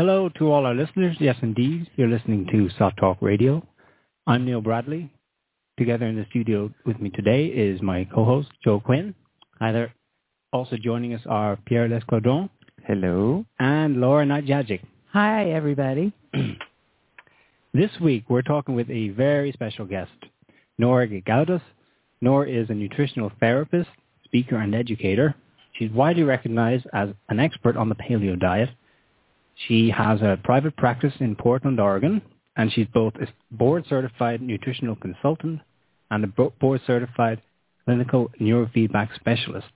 Hello to all our listeners. Yes, indeed, you're listening to SOTT Talk Radio. I'm Niall Bradley. Together in the studio with me today is my co-host, Joe Quinn. Hi there. Also joining us are Pierre Lescaudron. Hello. And Laura Knight-Jadczyk. Hi, everybody. this week, we're talking with a very special guest, Nora Gedgaudas. Nora is a nutritional therapist, speaker, and educator. She's widely recognized as an expert on the paleo diet she has a private practice in Portland, Oregon, and she's both a board-certified nutritional consultant and a board-certified clinical neurofeedback specialist.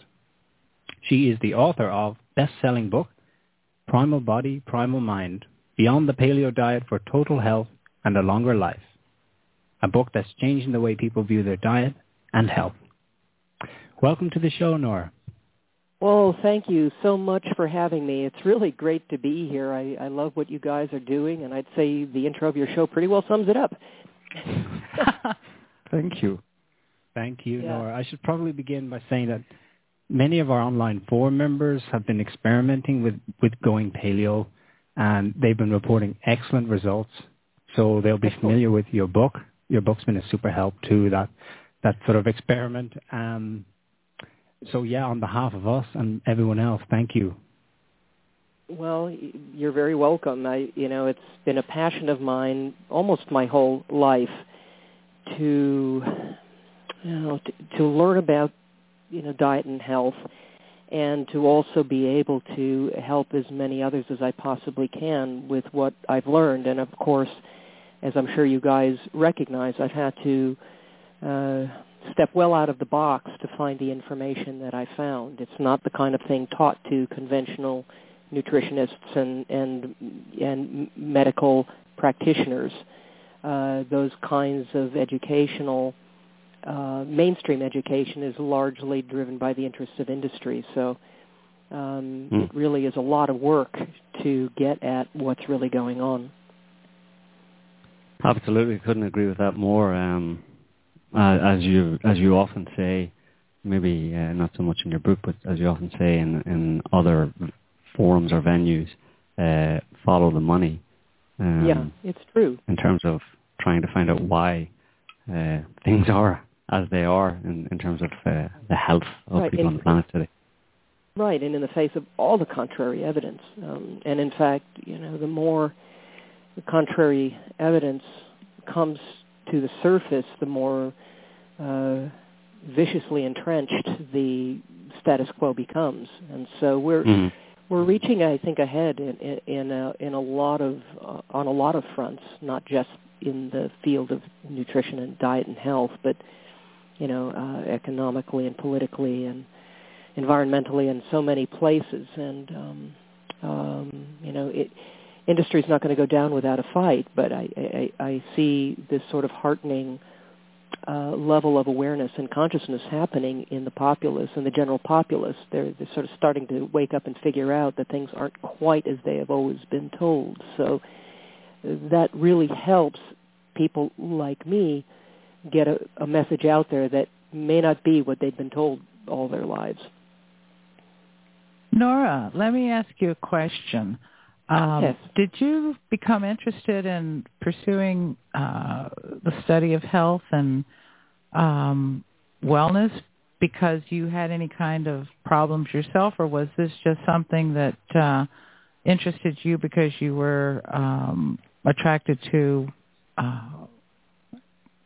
She is the author of best-selling book, Primal Body, Primal Mind, Beyond the Paleo Diet for Total Health and a Longer Life, a book that's changing the way people view their diet and health. Welcome to the show, Nora. Well, thank you so much for having me. It's really great to be here. I, I love what you guys are doing, and I'd say the intro of your show pretty well sums it up. thank you. Thank you, yeah. Nora. I should probably begin by saying that many of our online forum members have been experimenting with, with going paleo, and they've been reporting excellent results. So they'll be familiar with your book. Your book's been a super help to that that sort of experiment. Um, so yeah, on behalf of us and everyone else, thank you. Well, you're very welcome. I, you know, it's been a passion of mine almost my whole life to, you know, to, to learn about, you know, diet and health, and to also be able to help as many others as I possibly can with what I've learned. And of course, as I'm sure you guys recognize, I've had to. Uh, step well out of the box to find the information that I found. It's not the kind of thing taught to conventional nutritionists and and and medical practitioners. Uh, those kinds of educational uh, mainstream education is largely driven by the interests of industry. So um, mm. it really is a lot of work to get at what's really going on. Absolutely, couldn't agree with that more. Um, uh, as you as you often say, maybe uh, not so much in your book, but as you often say in in other forums or venues, uh, follow the money. Um, yeah, it's true. In terms of trying to find out why uh, things are as they are in, in terms of uh, the health of right. people on the planet today. Right, and in the face of all the contrary evidence, um, and in fact, you know, the more the contrary evidence comes to the surface, the more uh, viciously entrenched the status quo becomes. And so we're mm-hmm. we're reaching, I think, ahead in in, in a, in a lot of uh, on a lot of fronts, not just in the field of nutrition and diet and health, but you know, uh, economically and politically and environmentally in so many places. And um, um, you know, it industry is not going to go down without a fight, but I, I, I see this sort of heartening uh, level of awareness and consciousness happening in the populace and the general populace. They're, they're sort of starting to wake up and figure out that things aren't quite as they have always been told. So that really helps people like me get a, a message out there that may not be what they've been told all their lives. Nora, let me ask you a question. Um. Did you become interested in pursuing uh, the study of health and um, wellness because you had any kind of problems yourself, or was this just something that uh, interested you because you were um, attracted to? Uh,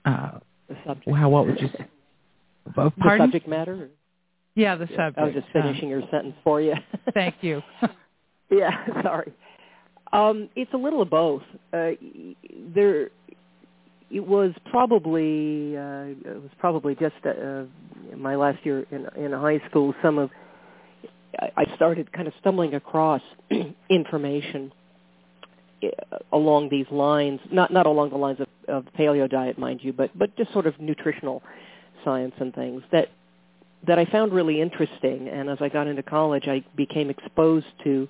uh, the subject. How? What would you say? The subject matter. Yeah, the subject. I was just finishing your sentence for you. Thank you. yeah, sorry. Um, it's a little of both. Uh, there, it was probably uh, it was probably just uh, my last year in in high school. Some of I started kind of stumbling across information uh, along these lines, not not along the lines of, of paleo diet, mind you, but but just sort of nutritional science and things that that I found really interesting. And as I got into college, I became exposed to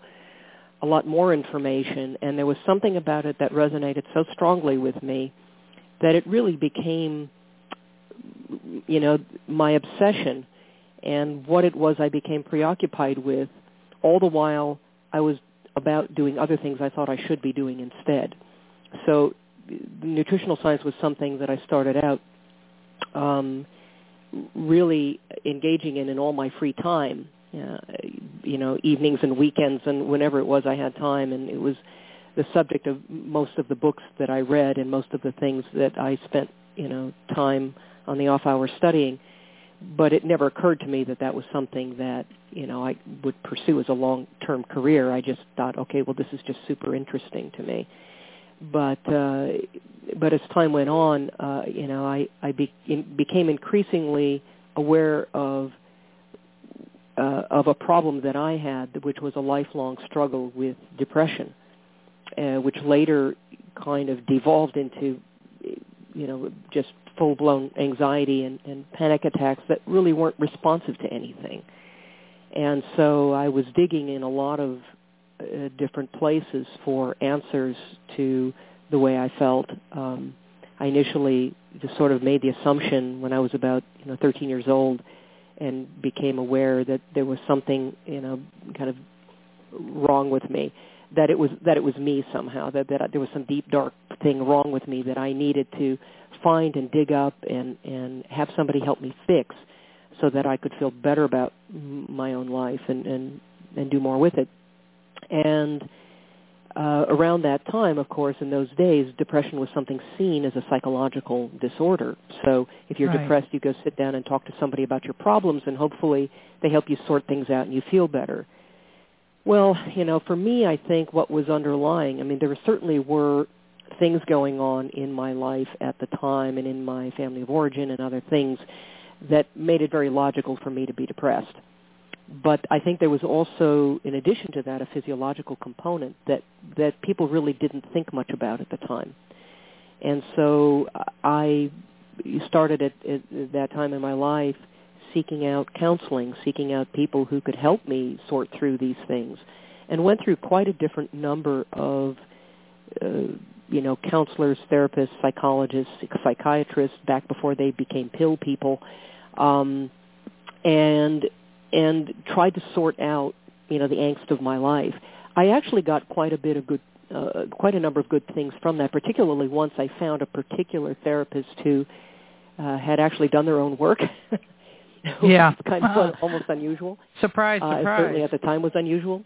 a lot more information, and there was something about it that resonated so strongly with me that it really became, you know, my obsession and what it was I became preoccupied with, all the while I was about doing other things I thought I should be doing instead. So nutritional science was something that I started out um, really engaging in in all my free time, uh, you know, evenings and weekends and whenever it was I had time, and it was the subject of most of the books that I read and most of the things that I spent, you know, time on the off hours studying. But it never occurred to me that that was something that, you know, I would pursue as a long-term career. I just thought, okay, well, this is just super interesting to me. But uh, but as time went on, uh, you know, I I be, became increasingly aware of uh, of a problem that I had, which was a lifelong struggle with depression uh, which later kind of devolved into, you know, just full-blown anxiety and, and panic attacks that really weren't responsive to anything. And so I was digging in a lot of uh, different places for answers to the way I felt. Um, I initially just sort of made the assumption when I was about you know 13 years old and became aware that there was something you know kind of wrong with me that it was that it was me somehow that that there was some deep dark thing wrong with me that I needed to find and dig up and and have somebody help me fix so that I could feel better about my own life and and and do more with it. And uh, around that time, of course, in those days, depression was something seen as a psychological disorder. So if you're right. depressed, you go sit down and talk to somebody about your problems, and hopefully they help you sort things out and you feel better. Well, you know, for me, I think what was underlying, I mean, there certainly were things going on in my life at the time and in my family of origin and other things that made it very logical for me to be depressed. But I think there was also, in addition to that, a physiological component that, that people really didn't think much about at the time. And so I started at, at that time in my life seeking out counseling, seeking out people who could help me sort through these things, and went through quite a different number of, uh, you know, counselors, therapists, psychologists, psychiatrists back before they became pill people, um, and and tried to sort out, you know, the angst of my life. I actually got quite a bit of good uh, quite a number of good things from that, particularly once I found a particular therapist who uh, had actually done their own work yeah, kind of uh, almost unusual. Surprise, uh, surprise. Certainly at the time was unusual.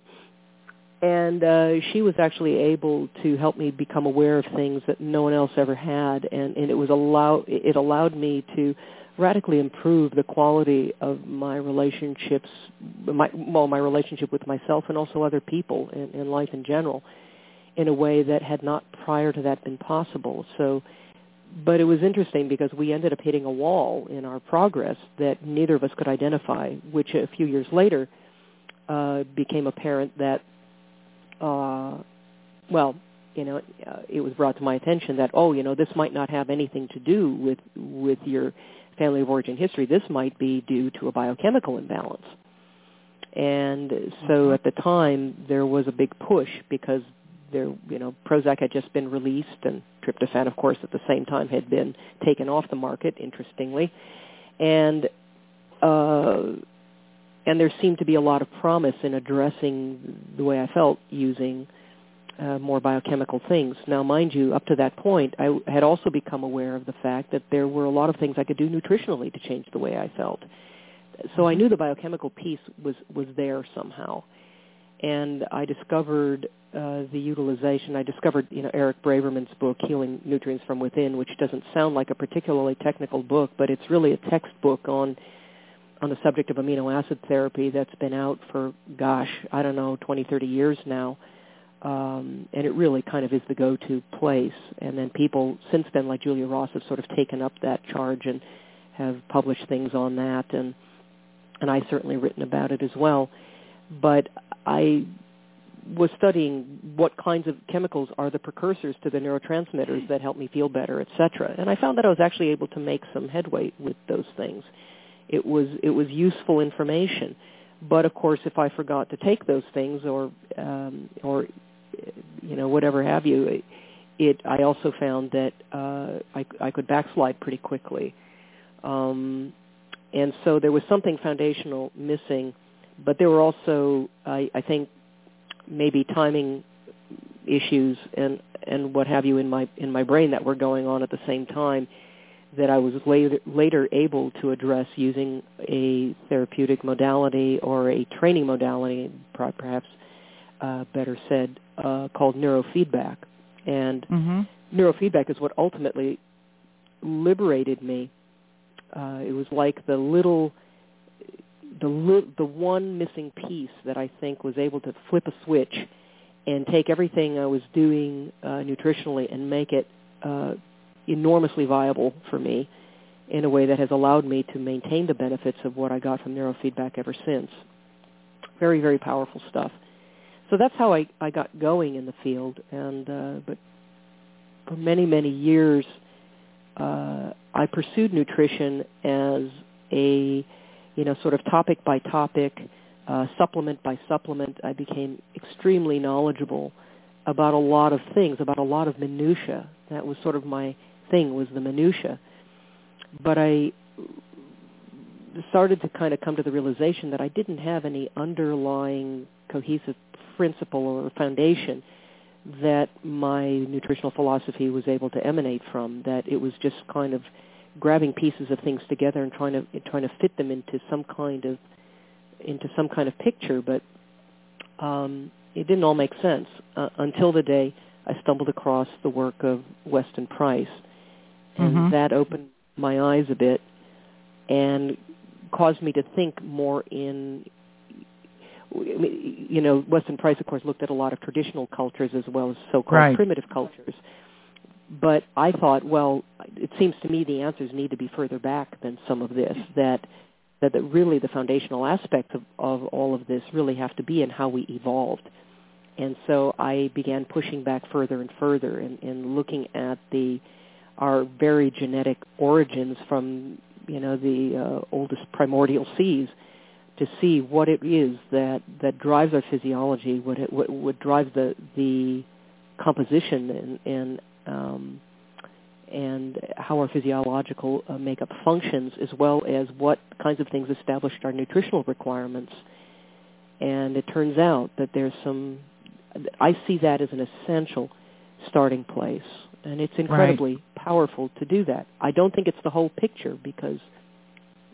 And uh, she was actually able to help me become aware of things that no one else ever had, and, and it was allow it allowed me to radically improve the quality of my relationships, my well, my relationship with myself and also other people in, in life in general, in a way that had not prior to that been possible. So but it was interesting because we ended up hitting a wall in our progress that neither of us could identify, which a few years later uh, became apparent that, uh, well, you know, uh, it was brought to my attention that, oh, you know, this might not have anything to do with with your family of origin history. This might be due to a biochemical imbalance. And so at the time, there was a big push because there, you know, Prozac had just been released, and tryptophan, of course, at the same time had been taken off the market. Interestingly, and uh, and there seemed to be a lot of promise in addressing the way I felt using uh, more biochemical things. Now, mind you, up to that point, I had also become aware of the fact that there were a lot of things I could do nutritionally to change the way I felt. So I knew the biochemical piece was was there somehow and I discovered uh, the utilization. I discovered, you know, Eric Braverman's book, Healing Nutrients from Within, which doesn't sound like a particularly technical book, but it's really a textbook on on the subject of amino acid therapy that's been out for, gosh, I don't know, 20, 30 years now. Um, and it really kind of is the go-to place. And then people since then, like Julia Ross, have sort of taken up that charge and have published things on that, and and I certainly written about it as well. But I was studying what kinds of chemicals are the precursors to the neurotransmitters that help me feel better, etc. And I found that I was actually able to make some headway with those things. It was it was useful information, but of course, if I forgot to take those things or um, or you know whatever have you, it I also found that uh, I, I could backslide pretty quickly, um, and so there was something foundational missing. But there were also, I, I think, maybe timing issues and and what have you in my in my brain that were going on at the same time that I was later later able to address using a therapeutic modality or a training modality, perhaps uh, better said, uh, called neurofeedback. And mm-hmm. neurofeedback is what ultimately liberated me. Uh, it was like the little the li- the one missing piece that I think was able to flip a switch and take everything I was doing uh, nutritionally and make it uh, enormously viable for me in a way that has allowed me to maintain the benefits of what I got from neurofeedback ever since. Very, very powerful stuff. So that's how I, I got going in the field. And uh, but for many, many years, uh, I pursued nutrition as a you know, sort of topic by topic, uh, supplement by supplement, I became extremely knowledgeable about a lot of things, about a lot of minutia. That was sort of my thing, was the minutia. But I started to kind of come to the realization that I didn't have any underlying cohesive principle or foundation that my nutritional philosophy was able to emanate from, that it was just kind of grabbing pieces of things together and trying to trying to fit them into some kind of into some kind of picture, but um, it didn't all make sense uh, until the day I stumbled across the work of Weston Price, and mm-hmm. that opened my eyes a bit and caused me to think more in you know Weston Price of course looked at a lot of traditional cultures as well as so-called right. primitive cultures but I thought, well, it seems to me the answers need to be further back than some of this. That that really the foundational aspects of, of all of this really have to be in how we evolved. And so I began pushing back further and further and, and looking at the our very genetic origins from you know the uh, oldest primordial seas to see what it is that that drives our physiology, what it, what, what drives the the composition and, and um, and how our physiological uh, makeup functions, as well as what kinds of things established our nutritional requirements. And it turns out that there's some, I see that as an essential starting place. And it's incredibly right. powerful to do that. I don't think it's the whole picture because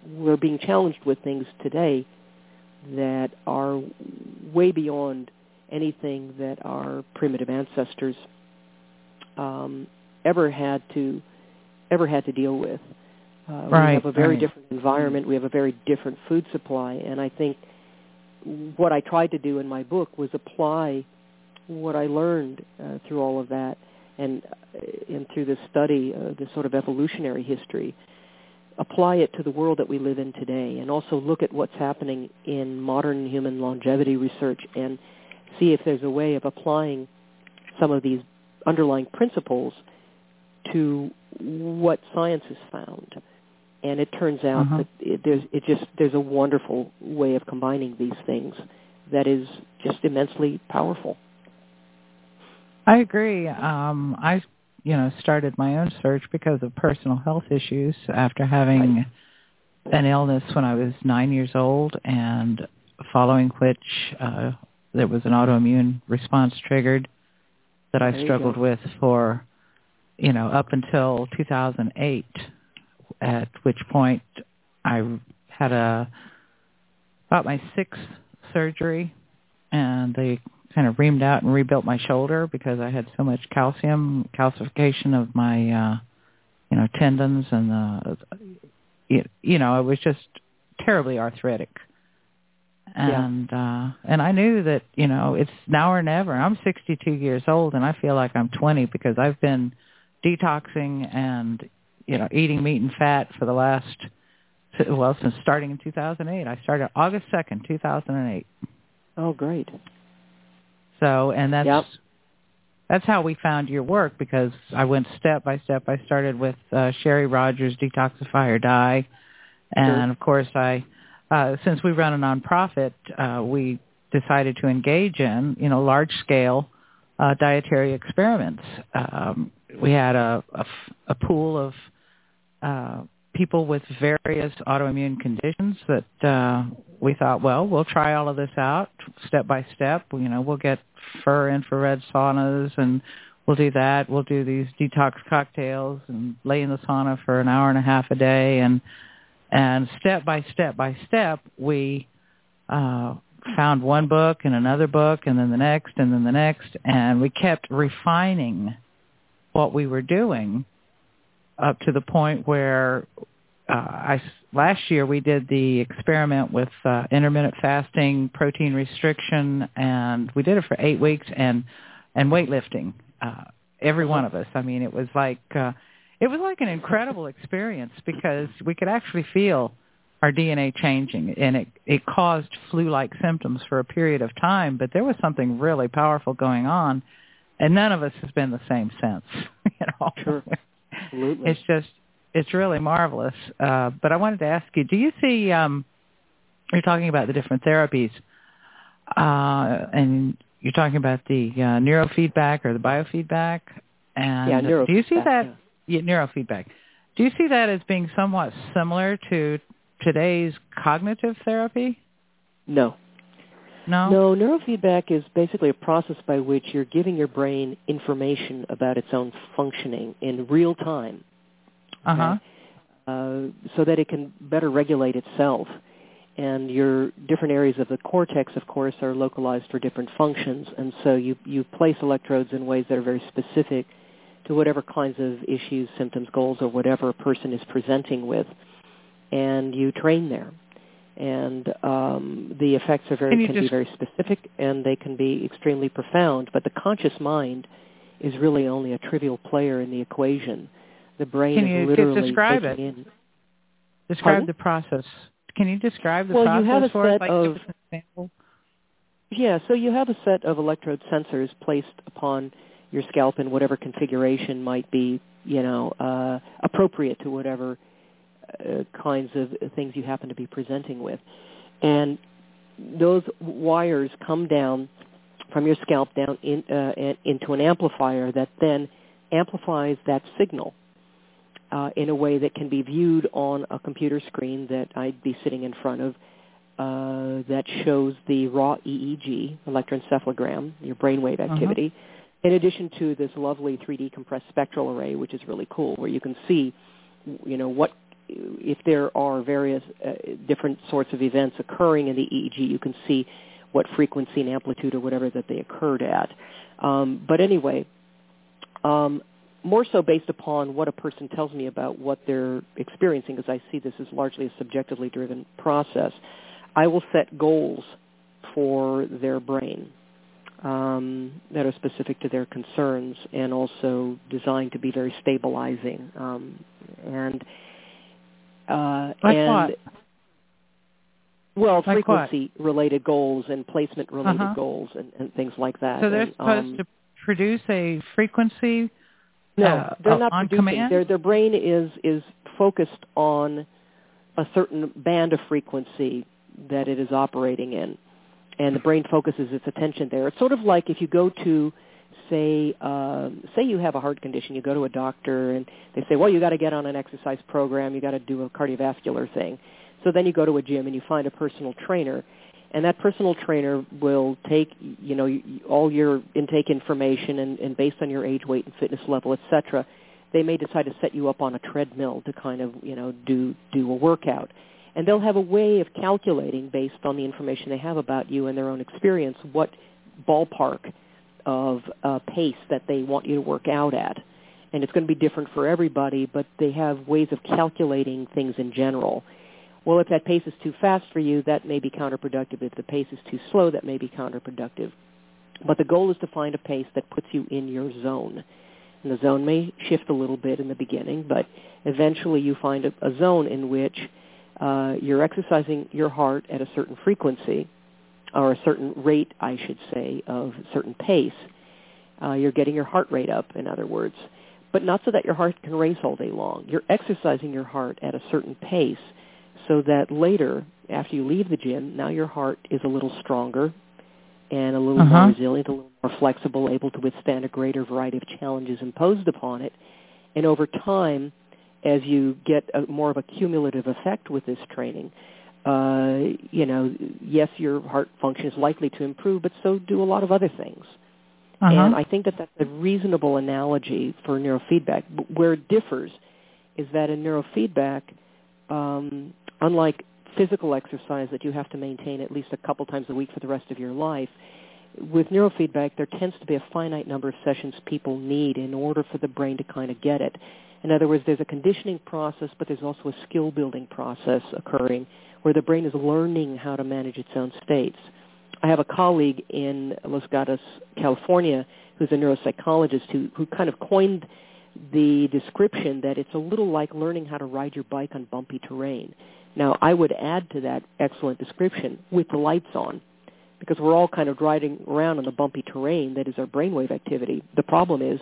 we're being challenged with things today that are way beyond anything that our primitive ancestors um, ever had to ever had to deal with. Uh, right, we have a very right. different environment. We have a very different food supply, and I think what I tried to do in my book was apply what I learned uh, through all of that, and uh, and through this study, uh, this sort of evolutionary history, apply it to the world that we live in today, and also look at what's happening in modern human longevity research, and see if there's a way of applying some of these underlying principles to what science has found. And it turns out uh-huh. that it, there's it just there's a wonderful way of combining these things that is just immensely powerful. I agree. Um, I you know started my own search because of personal health issues after having an illness when I was nine years old, and following which uh, there was an autoimmune response triggered that I struggled with for, you know, up until 2008, at which point I had a about my sixth surgery, and they kind of reamed out and rebuilt my shoulder because I had so much calcium calcification of my, uh, you know, tendons and the, you, you know, it was just terribly arthritic. and uh and I knew that you know it's now or never. I'm 62 years old and I feel like I'm 20 because I've been detoxing and you know eating meat and fat for the last well since starting in 2008. I started August 2nd, 2008. Oh, great. So and that's Yep. that's how we found your work because I went step by step. I started with uh, Sherry Rogers Detoxify or Die, and Sure. of course I, uh, since we run a nonprofit, uh, we decided to engage in you know large scale uh, dietary experiments. Um, we had a, a, a pool of uh, people with various autoimmune conditions that uh, we thought, well, we'll try all of this out step by step. You know, we'll get far infrared saunas and we'll do that. We'll do these detox cocktails and lay in the sauna for an hour and a half a day and and step by step by step we uh found one book and another book and then the next and then the next and we kept refining what we were doing up to the point where uh, I last year we did the experiment with uh, intermittent fasting, protein restriction, and we did it for eight weeks and and weightlifting. Uh, every one of us. I mean, it was like uh, it was like an incredible experience because we could actually feel our DNA changing, and it it caused flu-like symptoms for a period of time. But there was something really powerful going on, and none of us has been the same since. you know, Sure. Absolutely. it's just it's really marvelous. Uh, but I wanted to ask you, do you see? Um, you're talking about the different therapies, uh, and you're talking about the uh, neurofeedback or the biofeedback. And Yeah, do you see neurofeedback, that yeah, neurofeedback? Do you see that as being somewhat similar to today's cognitive therapy? no. No. No, neurofeedback is basically a process by which you're giving your brain information about its own functioning in real time. Uh huh. uh, so that it can better regulate itself. And your different areas of the cortex, of course, are localized for different functions. And so you, you place electrodes in ways that are very specific to whatever kinds of issues, symptoms, goals, or whatever a person is presenting with. And you train there. And um, the effects are very Can can be very specific, and they can be extremely profound. But the conscious mind is really only a trivial player in the equation. The brain Can you literally describe it? in Describe Pardon? the process. Can you describe the Well, you process have a for set Like, of- give us an example. Yeah, so you have a set of electrode sensors placed upon your scalp in whatever configuration might be, you know, uh, appropriate to whatever uh, kinds of things you happen to be presenting with. And those wires come down from your scalp down in, uh, into an amplifier that then amplifies that signal uh, in a way that can be viewed on a computer screen that I'd be sitting in front of uh, that shows the raw EEG, electroencephalogram, your brainwave activity, in addition to this lovely 3D compressed spectral array, which is really cool, where you can see, you know, what if there are various uh, different sorts of events occurring in the EEG, you can see what frequency and amplitude or whatever that they occurred at. Um, but anyway, um, more so based upon what a person tells me about what they're experiencing, because I see this as largely a subjectively driven process. I will set goals for their brain um, that are specific to their concerns and also designed to be very stabilizing. Um, and uh, Like and what? well, Like frequency-related goals and placement-related Uh-huh. goals and, and things like that. So they're And, supposed um, to produce a frequency. No, uh, they're not on producing. command? Their their brain is is focused on a certain band of frequency that it is operating in, and the brain focuses its attention there. It's sort of like if you go to say um, say you have a heart condition, you go to a doctor and they say, well, you got to get on an exercise program, you got to do a cardiovascular thing. So then you go to a gym and you find a personal trainer, and that personal trainer will take you know all your intake information and, and based on your age, weight, and fitness level, etc. They may decide to set you up on a treadmill to kind of you know do do a workout, and they'll have a way of calculating based on the information they have about you and their own experience what ballpark of uh, pace that they want you to work out at. And it's going to be different for everybody, but they have ways of calculating things in general. Well, if that pace is too fast for you, that may be counterproductive. If the pace is too slow, that may be counterproductive. But the goal is to find a pace that puts you in your zone. And the zone may shift a little bit in the beginning, but eventually you find a, a zone in which uh, you're exercising your heart at a certain frequency, or a certain rate, I should say, of certain pace. Uh, you're getting your heart rate up, in other words, but not so that your heart can race all day long. You're exercising your heart at a certain pace so that later, after you leave the gym, now your heart is a little stronger and a little Uh-huh. more resilient, a little more flexible, able to withstand a greater variety of challenges imposed upon it. And over time, as you get a, more of a cumulative effect with this training, uh, you know, yes, your heart function is likely to improve, but so do a lot of other things. Uh-huh. And I think that that's a reasonable analogy for neurofeedback. Where it differs is that in neurofeedback, um, unlike physical exercise that you have to maintain at least a couple times a week for the rest of your life, with neurofeedback, there tends to be a finite number of sessions people need in order for the brain to kind of get it. In other words, there's a conditioning process, but there's also a skill building process occurring where the brain is learning how to manage its own states. I have a colleague in Los Gatos, California, who's a neuropsychologist who, who kind of coined the description that it's a little like learning how to ride your bike on bumpy terrain. Now, I would add to that excellent description with the lights on, because we're all kind of riding around on the bumpy terrain that is our brainwave activity. The problem is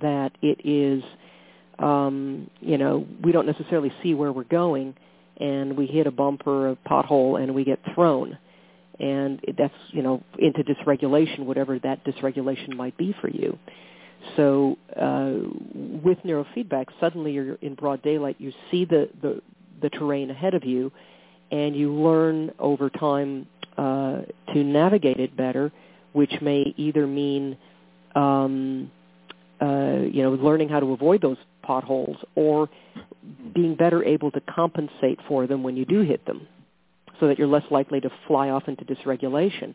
that it is, um, you know, we don't necessarily see where we're going, and we hit a bump or a pothole and we get thrown. And that's, you know, into dysregulation, whatever that dysregulation might be for you. So uh, with neurofeedback, suddenly you're in broad daylight. You see the, the, the terrain ahead of you, and you learn over time uh, to navigate it better, which may either mean um, uh, you know learning how to avoid those potholes or being better able to compensate for them when you do hit them, so that you're less likely to fly off into dysregulation.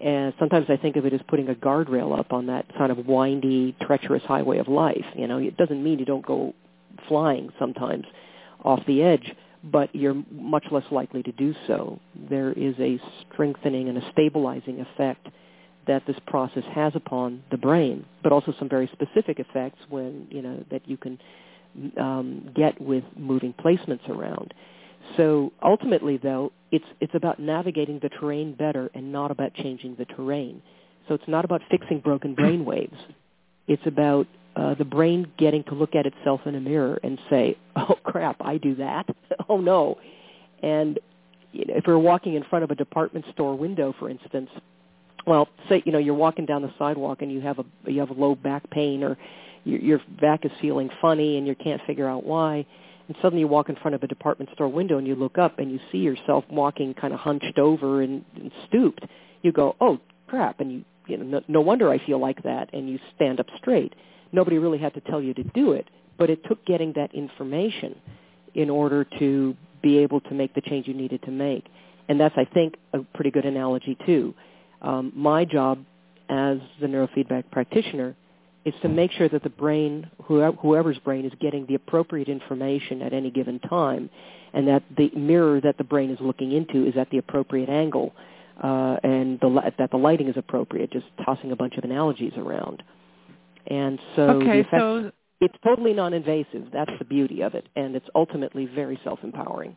And sometimes I think of it as putting a guardrail up on that kind of windy, treacherous highway of life. You know, it doesn't mean you don't go flying sometimes off the edge, but you're much less likely to do so. There is a strengthening and a stabilizing effect that this process has upon the brain, but also some very specific effects when you know that you can um, get with moving placements around. So ultimately, though, it's it's about navigating the terrain better and not about changing the terrain. So it's not about fixing broken brain waves. It's about uh, the brain getting to look at itself in a mirror and say, "Oh crap, I do that. oh no." And you know, if you're walking in front of a department store window, for instance, well, say you know you're walking down the sidewalk and you have a you have a low back pain or your, your back is feeling funny and you can't figure out why and suddenly you walk in front of a department store window and you look up and you see yourself walking kind of hunched over and, and stooped, you go, oh crap, and you, you know, no, no wonder I feel like that, and you stand up straight. Nobody really had to tell you to do it, but it took getting that information in order to be able to make the change you needed to make. And that's, I think, a pretty good analogy too. Um, my job as the neurofeedback practitioner is to make sure that the brain, whoever's brain, is getting the appropriate information at any given time, and that the mirror that the brain is looking into is at the appropriate angle, uh, and the, that the lighting is appropriate. Just tossing a bunch of analogies around, and so okay, effect, so it's totally non-invasive. That's the beauty of it, and it's ultimately very self-empowering.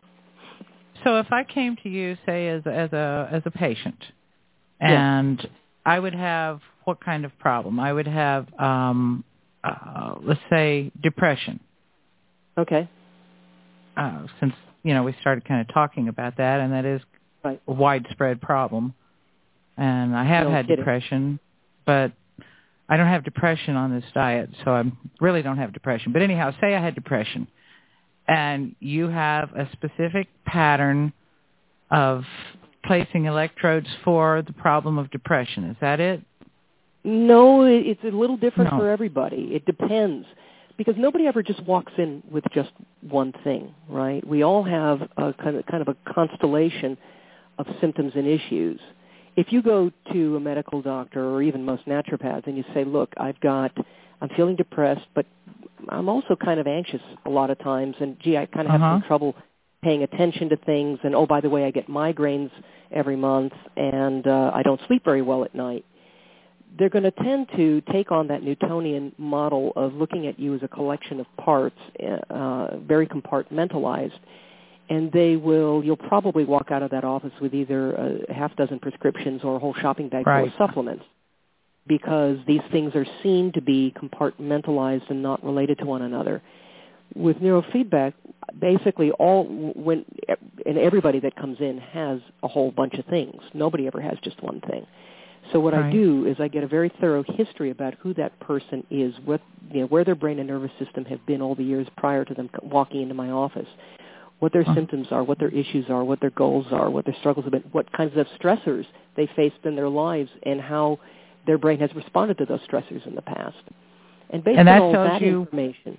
so if I came to you, say as a, as a as a patient, Yes. and I would have what kind of problem? I would have, um, uh, let's say, depression. Okay. Uh, since you know we started kind of talking about that, and that is Right. a widespread problem. And I have No had kidding. depression, but I don't have depression on this diet, so I really don't have depression. But anyhow, say I had depression, and you have a specific pattern of placing electrodes for the problem of depression. Is that it? No, it's a little different No. for everybody. It depends because nobody ever just walks in with just one thing, right? We all have a kind of kind of a constellation of symptoms and issues. If you go to a medical doctor or even most naturopaths and you say, "Look, I've got I'm feeling depressed, but I'm also kind of anxious a lot of times and gee, I kind of have Uh-huh. some trouble paying attention to things, and oh, by the way, I get migraines every month, and uh, I don't sleep very well at night. They're going to tend to take on that Newtonian model of looking at you as a collection of parts, uh, very compartmentalized, and they will. You'll probably walk out of that office with either a half dozen prescriptions or a whole shopping bag right. full of supplements because these things are seen to be compartmentalized and not related to one another. With neurofeedback, basically all when and everybody that comes in has a whole bunch of things. Nobody ever has just one thing. So what right. I do is I get a very thorough history about who that person is, what you know, where their brain and nervous system have been all the years prior to them walking into my office, what their symptoms are, what their issues are, what their goals are, what their struggles have been, what kinds of stressors they faced in their lives, and how their brain has responded to those stressors in the past. And based and that on all that you... information,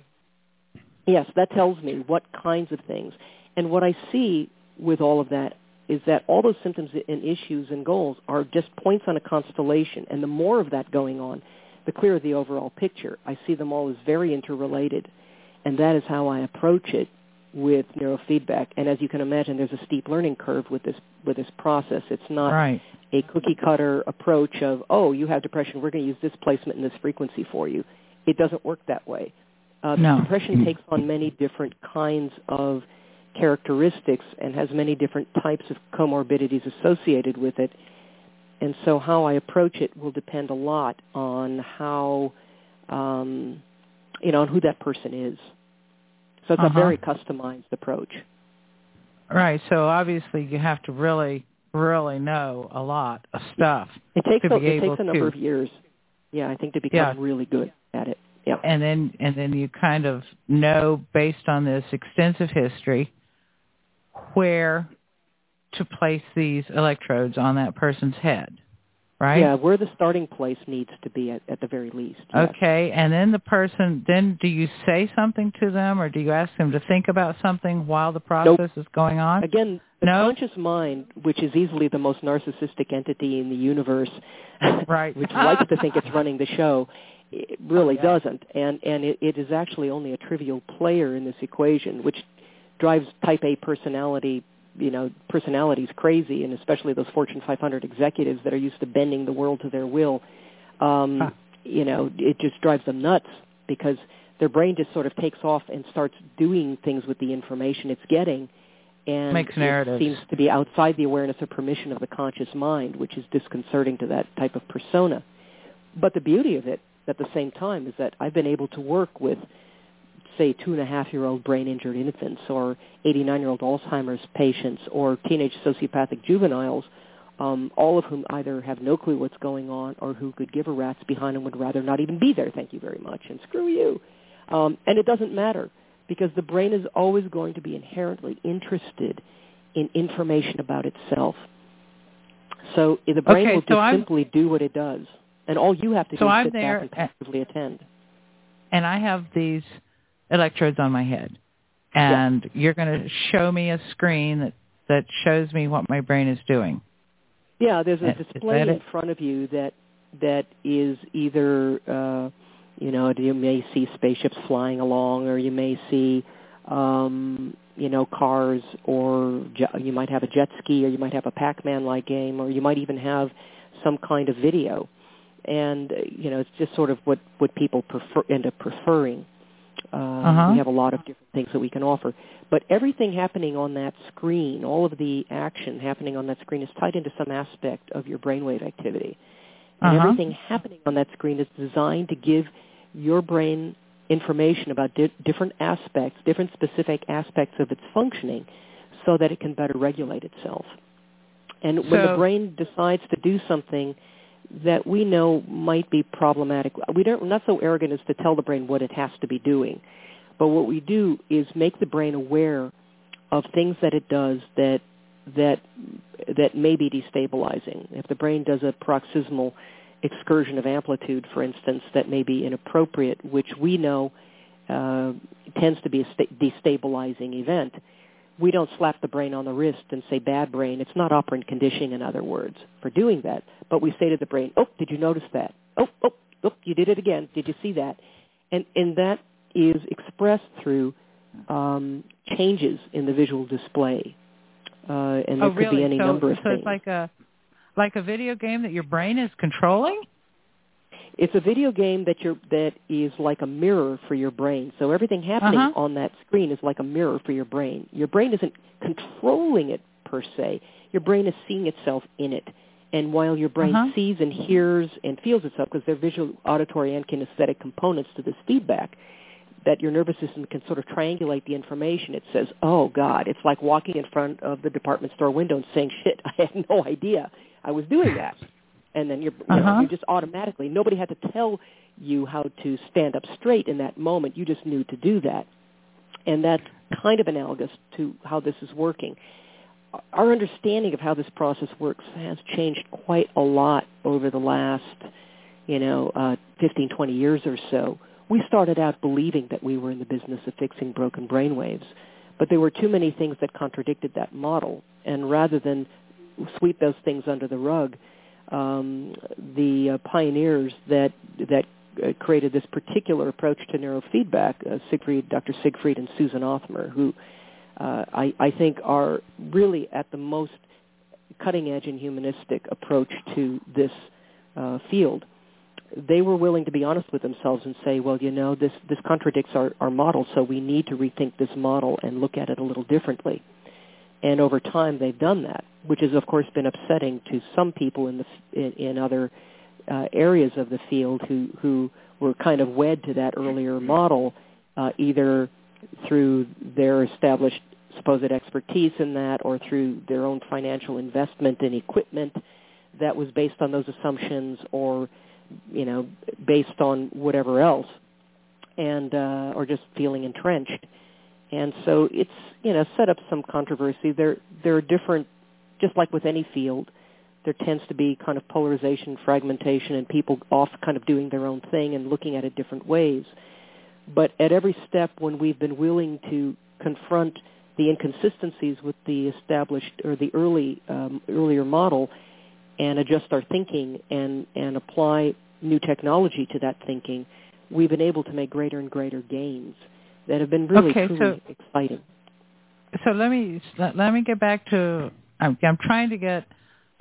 yes, that tells me what kinds of things. And what I see with all of that is that all those symptoms and issues and goals are just points on a constellation. And the more of that going on, the clearer the overall picture. I see them all as very interrelated. And that is how I approach it with neurofeedback. And as you can imagine, there's a steep learning curve with this with this process. It's not right. a cookie cutter approach of, oh, you have depression, we're going to use this placement and this frequency for you. It doesn't work that way. Uh, no. Depression takes on many different kinds of characteristics and has many different types of comorbidities associated with it. And so how I approach it will depend a lot on how, um, you know, on who that person is. So it's uh-huh. a very customized approach. Right. So obviously you have to really, really know a lot of stuff. It takes to a, it takes a number to. of years. Yeah, I think to become Yeah. really good at it. Yeah. And then and then you kind of know based on this extensive history where to place these electrodes on that person's head. Right? Yeah, where the starting place needs to be at, at the very least. yes. Okay, and then the person, then do you say something to them or do you ask them to think about something while the process is going on? Again, the No? conscious mind, which is easily the most narcissistic entity in the universe, Right. which likes to think it's running the show, it really Oh, yeah. doesn't. And and it, it is actually only a trivial player in this equation, which drives type A personality, you know, personalities crazy, and especially those Fortune 500 executives that are used to bending the world to their will. Um, Huh. You know, it just drives them nuts because their brain just sort of takes off and starts doing things with the information it's getting and Makes narratives. seems to be outside the awareness or permission of the conscious mind, which is disconcerting to that type of persona. But the beauty of it, at the same time, is that I've been able to work with, say, two and a half year old brain injured infants, or 89 year old Alzheimer's patients, or teenage sociopathic juveniles, um, all of whom either have no clue what's going on or who could give a rat's behind and would rather not even be there. Thank you very much, and screw you. Um, and it doesn't matter because the brain is always going to be inherently interested in information about itself. So the brain Okay, will so just I'm- simply do what it does, and all you have to So do is I'm sit there back and passively attend. and I have these electrodes on my head. And you're going to show me a screen that, that shows me what my brain is doing. Yeah, there's a Is- is display in it? front of you that that is either uh, you know you may see spaceships flying along, or you may see um, you know cars, or je- you might have a jet ski, or you might have a Pac-Man-like game, or you might even have some kind of video. And uh, you know it's just sort of what what people prefer end up preferring. Uh, Uh-huh. We have a lot of different things that we can offer. But everything happening on that screen, all of the action happening on that screen is tied into some aspect of your brainwave activity. And Uh-huh. everything happening on that screen is designed to give your brain information about di- different aspects, different specific aspects of its functioning so that it can better regulate itself. And when the brain decides to do something that we know might be problematic, we don't, we're not so arrogant as to tell the brain what it has to be doing. But what we do is make the brain aware of things that it does that that that may be destabilizing. If the brain does a paroxysmal excursion of amplitude, for instance, that may be inappropriate, which we know uh, tends to be a sta- destabilizing event, we don't slap the brain on the wrist and say, bad brain. It's not operant conditioning, in other words, for doing that. But we say to the brain, oh, did you notice that? Oh, oh, oh, you did it again. Did you see that? And, and that is expressed through um, changes in the visual display, uh, and oh, there really? could be any so, number of so things. So it's like a like a video game that your brain is controlling. It's a video game that you're that is like a mirror for your brain. So everything happening Uh-huh. on that screen is like a mirror for your brain. Your brain isn't controlling it per se. Your brain is seeing itself in it. And while your brain Uh-huh. sees and hears and feels itself, because there are visual, auditory, and kinesthetic components to this feedback, that your nervous system can sort of triangulate the information. It says, "Oh God," it's like walking in front of the department store window and saying, "Shit, I had no idea I was doing that." And then you're, you, know, Uh-huh. you just automatically. Nobody had to tell you how to stand up straight in that moment. You just knew to do that, and that's kind of analogous to how this is working. Our understanding of how this process works has changed quite a lot over the last, you know, uh, 15, 20 years or so we started out believing that we were in the business of fixing broken brainwaves, but there were too many things that contradicted that model. And rather than sweep those things under the rug, um, the uh, pioneers that that uh, created this particular approach to neurofeedback, uh, Siegfried, Dr. Siegfried and Susan Othmer, who uh, I, I think are really at the most cutting edge and humanistic approach to this uh, field they were willing to be honest with themselves and say, well, you know, this, this contradicts our, our model, so we need to rethink this model and look at it a little differently. And over time, they've done that, which has, of course, been upsetting to some people in, the, in, in other uh, areas of the field who, who were kind of wed to that earlier model, uh, either through their established supposed expertise in that or through their own financial investment in equipment that was based on those assumptions or you know, based on whatever else, and uh, or just feeling entrenched. And so it's you know set up some controversy. There there are different, just like with any field, there tends to be kind of polarization, fragmentation, and people off kind of doing their own thing and looking at it different ways. But at every step, when we've been willing to confront the inconsistencies with the established or the early um, earlier model, and adjust our thinking and, and apply new technology to that thinking, we've been able to make greater and greater gains that have been really Okay, truly so- exciting. So let me let, let me get back to. I'm, I'm trying to get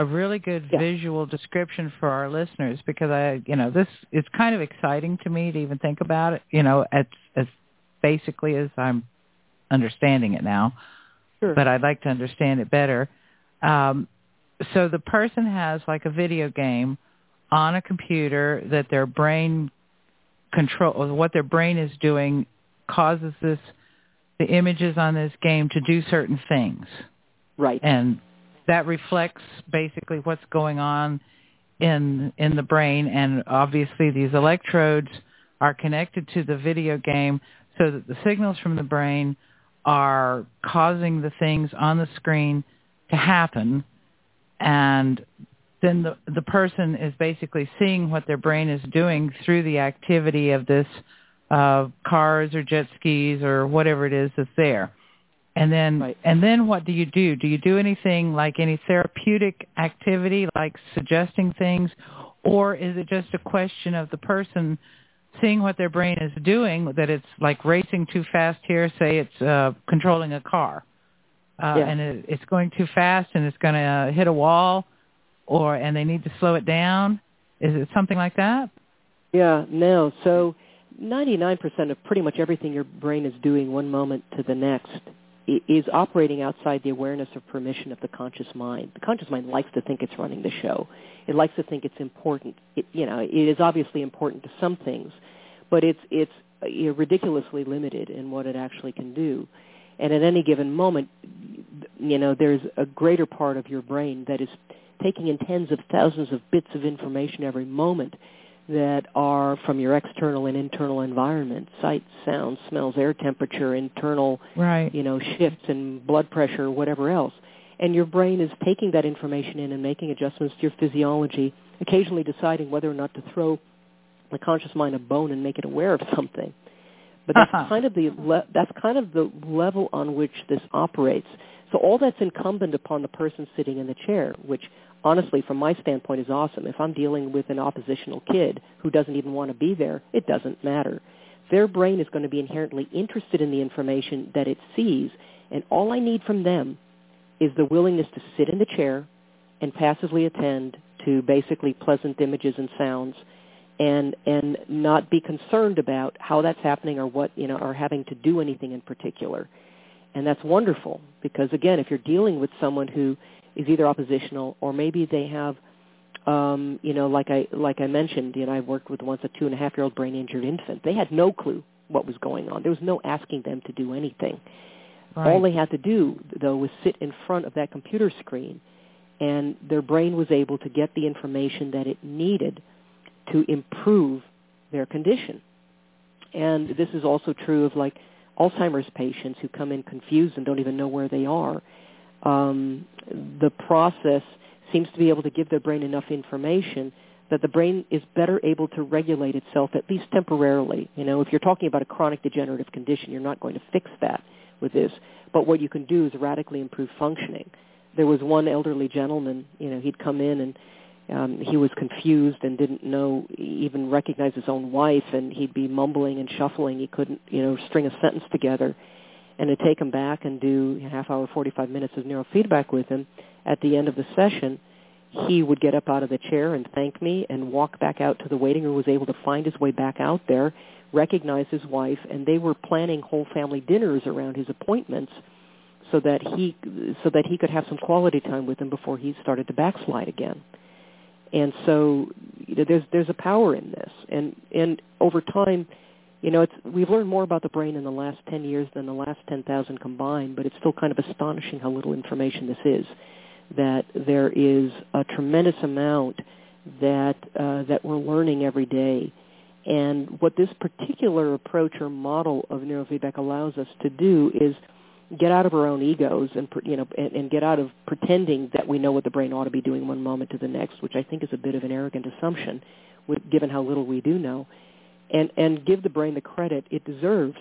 a really good Yeah. visual description for our listeners because I, you know, this it's kind of exciting to me to even think about it. You know, as as basically as I'm understanding it now. Sure. but I'd like to understand it better. Um, so the person has like a video game on a computer that their brain control what their brain is doing causes this the images on this game to do certain things. Right. and that reflects basically what's going on in in the brain. And obviously these electrodes are connected to the video game so that the signals from the brain are causing the things on the screen to happen. And then the the person is basically seeing what their brain is doing through the activity of this uh, cars or jet skis or whatever it is that's there. And then Right. and then what do you do? Do you do anything like any therapeutic activity like suggesting things or is it just a question of the person seeing what their brain is doing that it's like racing too fast here say it's uh controlling a car uh, Yeah. and it, it's going too fast and it's going to uh, hit a wall or and they need to slow it down is it something like that Yeah, no. So 99% of pretty much everything your brain is doing one moment to the next is operating outside the awareness or permission of the conscious mind. The conscious mind likes to think it's running the show. It likes to think it's important. It, you know, it is obviously important to some things, but it's it's ridiculously limited in what it actually can do. And at any given moment, you know, there's a greater part of your brain that is taking in tens of thousands of bits of information every moment that are from your external and internal environment, sight, sound, smells, air temperature, internal, right you know, shifts in blood pressure, whatever else. And your brain is taking that information in and making adjustments to your physiology, occasionally deciding whether or not to throw the conscious mind a bone and make it aware of something. But that's Uh-huh. kind of the le- that's kind of the level on which this operates. So all that's incumbent upon the person sitting in the chair, which honestly, from my standpoint, is awesome. If I'm dealing with an oppositional kid who doesn't even want to be there, it doesn't matter. their brain is going to be inherently interested in the information that it sees, and all I need from them is the willingness to sit in the chair and passively attend to basically pleasant images and sounds and and not be concerned about how that's happening or what you know or having to do anything in particular and that's wonderful because again if you're dealing with someone who is either oppositional or maybe they have um you know like i like i mentioned you know i worked with once a two and a half year old brain injured infant they had no clue what was going on there was no asking them to do anything Right. all they had to do though was sit in front of that computer screen and their brain was able to get the information that it needed to improve their condition. And this is also true of like Alzheimer's patients who come in confused and don't even know where they are. Um, the process seems to be able to give their brain enough information that the brain is better able to regulate itself at least temporarily. You know, if you're talking about a chronic degenerative condition, you're not going to fix that with this. But what you can do is radically improve functioning. There was one elderly gentleman, you know, he'd come in and um, he was confused and didn't know even recognize his own wife, and he'd be mumbling and shuffling. He couldn't, you know, string a sentence together. And to take him back and do a half hour, 45 minutes of neurofeedback with him, at the end of the session, he would get up out of the chair and thank me and walk back out to the waiting room, was able to find his way back out there, recognize his wife, and they were planning whole family dinners around his appointments so that he so that he could have some quality time with him before he started to backslide again. And so you know, there's there's a power in this, and and over time, you know, it's we've learned more about the brain in the last 10 years than the last 10,000 combined, but it's still kind of astonishing how little information this is. That there is a tremendous amount that uh, that we're learning every day, and what this particular approach or model of neurofeedback allows us to do is get out of our own egos and you know and, and get out of pretending that we know what the brain ought to be doing one moment to the next, which I think is a bit of an arrogant assumption, given how little we do know, and and give the brain the credit it deserves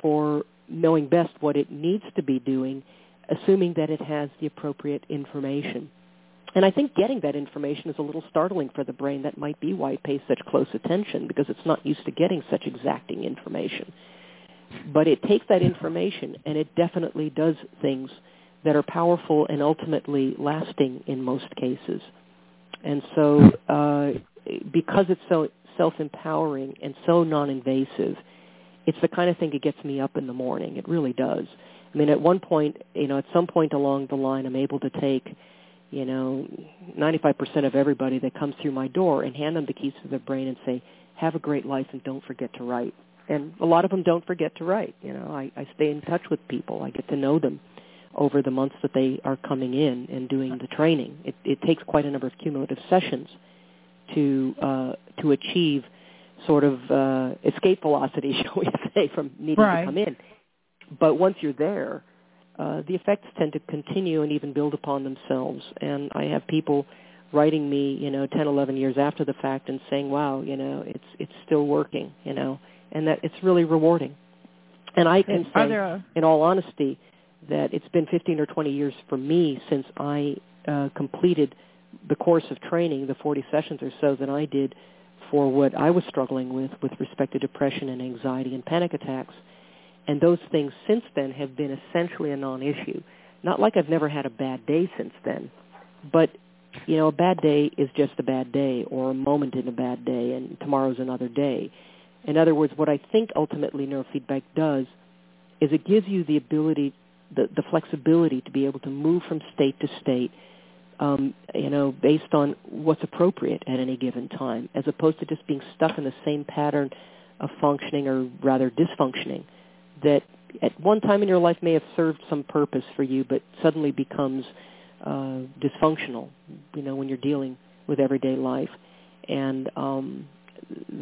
for knowing best what it needs to be doing, assuming that it has the appropriate information. And I think getting that information is a little startling for the brain. That might be why it pays such close attention because it's not used to getting such exacting information but it takes that information and it definitely does things that are powerful and ultimately lasting in most cases. And so uh, because it's so self-empowering and so non-invasive, it's the kind of thing that gets me up in the morning. It really does. I mean, at one point, you know, at some point along the line, I'm able to take, you know, 95% of everybody that comes through my door and hand them the keys to their brain and say, have a great life and don't forget to write and a lot of them don't forget to write. You know, I, I stay in touch with people. I get to know them over the months that they are coming in and doing the training. It, it takes quite a number of cumulative sessions to uh, to achieve sort of uh, escape velocity, shall we say, from needing right. to come in. But once you're there, uh, the effects tend to continue and even build upon themselves. And I have people writing me, you know, 10, 11 years after the fact and saying, "Wow, you know, it's it's still working," you know and that it's really rewarding. And I can say, a... in all honesty, that it's been 15 or 20 years for me since I uh, completed the course of training, the 40 sessions or so that I did for what I was struggling with with respect to depression and anxiety and panic attacks. And those things since then have been essentially a non-issue. Not like I've never had a bad day since then, but you know, a bad day is just a bad day or a moment in a bad day and tomorrow's another day. In other words, what I think ultimately neurofeedback does is it gives you the ability, the, the flexibility to be able to move from state to state, um, you know, based on what's appropriate at any given time, as opposed to just being stuck in the same pattern of functioning or rather dysfunctioning that at one time in your life may have served some purpose for you, but suddenly becomes uh, dysfunctional, you know, when you're dealing with everyday life. And um,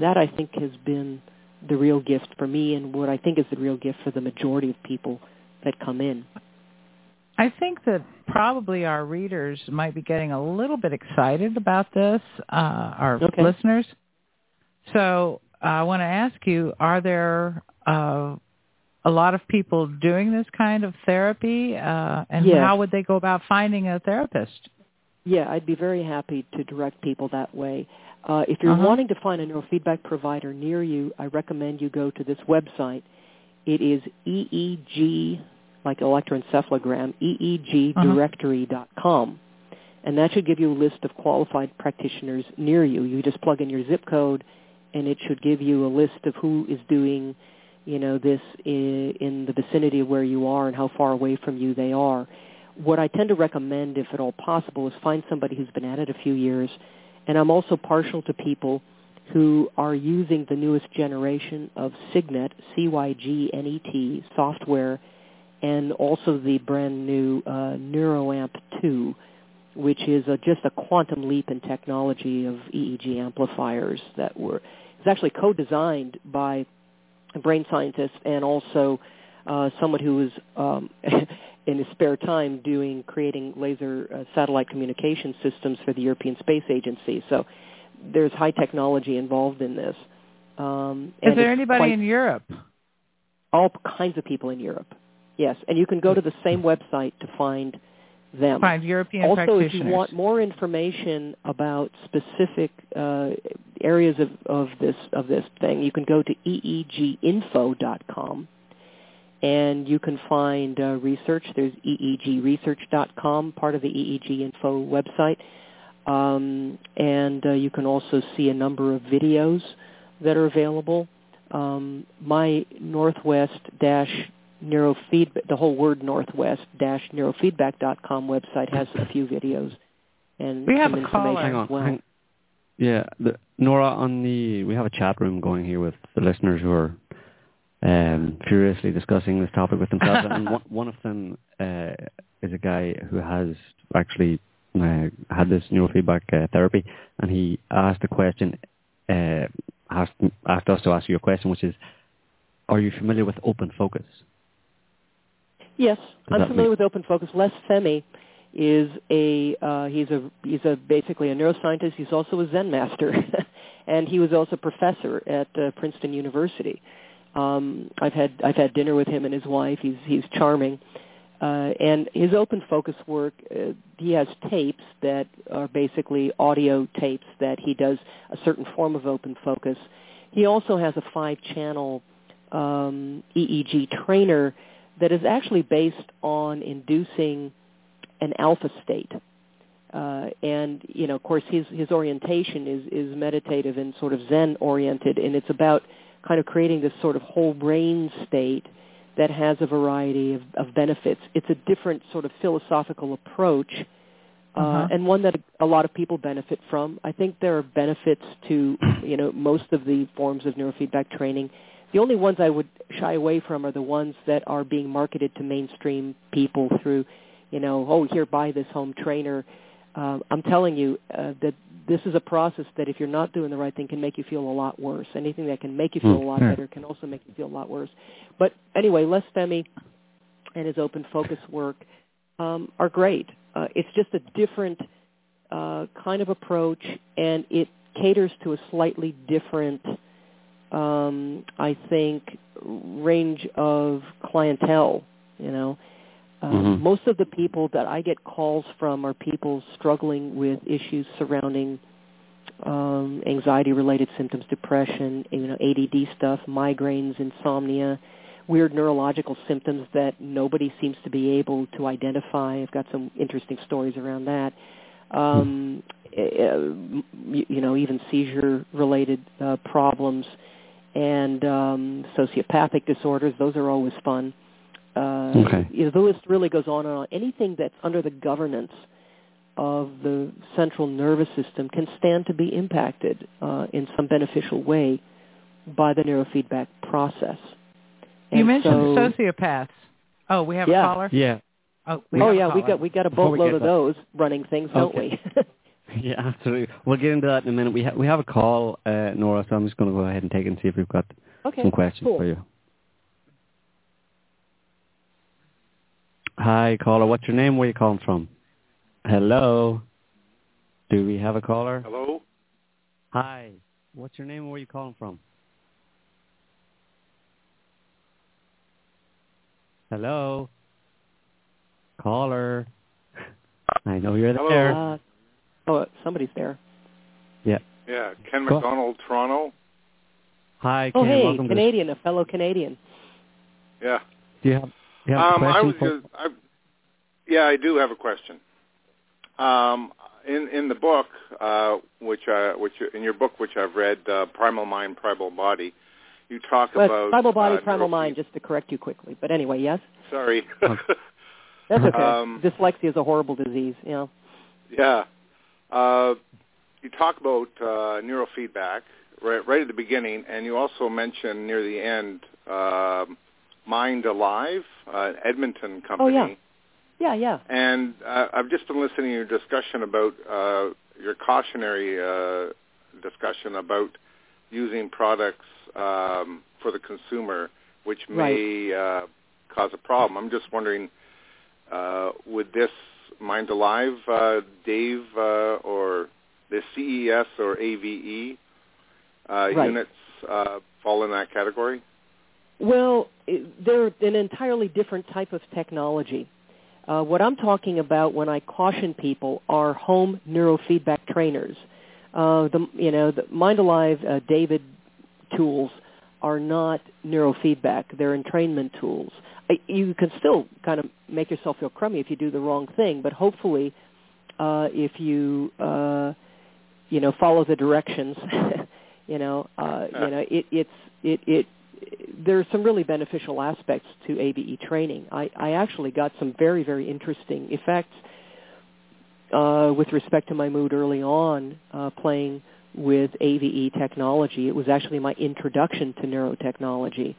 that I think has been the real gift for me and what I think is the real gift for the majority of people that come in. I think that probably our readers might be getting a little bit excited about this, uh, our okay. listeners. So uh, I want to ask you, are there uh, a lot of people doing this kind of therapy? Uh, and yes. how would they go about finding a therapist? Yeah, I'd be very happy to direct people that way. Uh, if you're Uh-huh. wanting to find a neurofeedback provider near you, I recommend you go to this website. It is EEG, like electroencephalogram, eegdirectory.com. Uh-huh. And that should give you a list of qualified practitioners near you. You just plug in your zip code, and it should give you a list of who is doing, you know, this in, in the vicinity of where you are and how far away from you they are. What I tend to recommend, if at all possible, is find somebody who's been at it a few years. And I'm also partial to people who are using the newest generation of Cygnet, C-Y-G-N-E-T, software, and also the brand new uh, NeuroAmp 2, which is a, just a quantum leap in technology of EEG amplifiers that were it's actually co-designed by a brain scientist and also uh, someone who was um, in his spare time doing creating laser uh, satellite communication systems for the European Space Agency. So there's high technology involved in this. Um, Is there anybody in Europe? all kinds of people in Europe? Yes, and you can go to the same website to find them. Find European also, if you want more information about specific uh, areas of, of this of this thing, you can go to eeginfo.com, and you can find uh, research. There's eegresearch.com, part of the EEG Info website, um, and uh, you can also see a number of videos that are available. Um, my Northwest dash neurofeedback, the whole word Northwest dash neurofeedback.com website has a few videos and We have some a information. Hang on. as well. hang- yeah, the, Nora, on the we have a chat room going here with the listeners who are um, furiously discussing this topic with themselves, and one, one of them uh, is a guy who has actually uh, had this neurofeedback uh, therapy, and he asked a question, uh, asked asked us to ask you a question, which is, are you familiar with open focus? Yes, I'm familiar mean- with Open Focus. Les Fehmi is a uh, he's a he's a basically a neuroscientist. He's also a Zen master, and he was also a professor at uh, Princeton University. Um, I've had I've had dinner with him and his wife. He's he's charming, uh, and his Open Focus work. Uh, he has tapes that are basically audio tapes that he does a certain form of Open Focus. He also has a five-channel um, EEG trainer that is actually based on inducing an alpha state. Uh, and you know, of course, his his orientation is is meditative and sort of Zen oriented, and it's about kind of creating this sort of whole brain state that has a variety of, of benefits. It's a different sort of philosophical approach, uh, Uh-huh. and one that a lot of people benefit from. I think there are benefits to you know most of the forms of neurofeedback training. The only ones I would shy away from are the ones that are being marketed to mainstream people through, you know, oh here buy this home trainer. Uh, I'm telling you uh, that this is a process that if you're not doing the right thing can make you feel a lot worse. Anything that can make you feel a lot Hmm. better can also make you feel a lot worse. But anyway, Les Fehmi and his open focus work um, are great. Uh, it's just a different uh, kind of approach, and it caters to a slightly different, um, I think, range of clientele. You know, um, Mhm. most of the people that I get calls from are people struggling with issues surrounding um, anxiety-related symptoms, depression, you know, ADD stuff, migraines, insomnia, weird neurological symptoms that nobody seems to be able to identify. I've got some interesting stories around that. Um, uh, you, you know, even seizure-related uh, problems and um, sociopathic disorders. Those are always fun. Uh, Okay. you know, the list really goes on and on. Anything that's under the governance of the central nervous system can stand to be impacted uh, in some beneficial way by the neurofeedback process. You mentioned so, sociopaths. Oh, we have Yeah. a caller. Yeah, Oh, we oh yeah, we caller. got we got a boatload of that- those running things, don't Okay. we? yeah, absolutely. We'll get into that in a minute. We ha- we have a call, uh, Nora, so I'm just going to go ahead and take it and see if we've got okay. some questions cool. for you. Hi, caller. What's your name? Where are you calling from? Hello. Do we have a caller? Hello? Hi. What's your name? Where are you calling from? Hello. Caller. I know you're there. Uh, oh, somebody's there. Yeah. Yeah, Ken Cool. McDonald, Toronto. Hi, Ken. Oh, Ken. hey, welcome to the- Canadian, a fellow Canadian. Yeah. Do you have, do you have Um, a I question? was for- just, I, yeah, I do have a question. Um, in in the book, uh, which uh, which in your book, which I've read, uh, Primal Mind, Primal Body, you talk Well, about primal body, uh, primal neurofeed- mind, just to correct you quickly. But anyway, yes? Sorry. That's okay. Um, Dyslexia is a horrible disease, you know. yeah. Uh, you talk about uh, neurofeedback right, right at the beginning, and you also mentioned near the end um Mind Alive, uh, Edmonton company. Oh, yeah. Yeah, yeah. And uh, I've just been listening to your discussion about uh, your cautionary uh, discussion about using products um, for the consumer, which may uh, cause a problem. I'm just wondering, uh, would this Mind Alive, uh, Dave, uh, or the CES or AVE uh, Right. units uh, fall in that category? Well, they're an entirely different type of technology. Uh, what I'm talking about when I caution people are home neurofeedback trainers. Uh, the you know the Mind Alive uh, David tools are not neurofeedback; they're entrainment tools. You can still kind of make yourself feel crummy if you do the wrong thing, but hopefully, uh, if you uh, you know follow the directions, you know uh, you know it, it's it it are some really beneficial aspects to AVE training. I, I actually got some very, very interesting effects uh, with respect to my mood early on uh, playing with AVE technology. It was actually my introduction to neurotechnology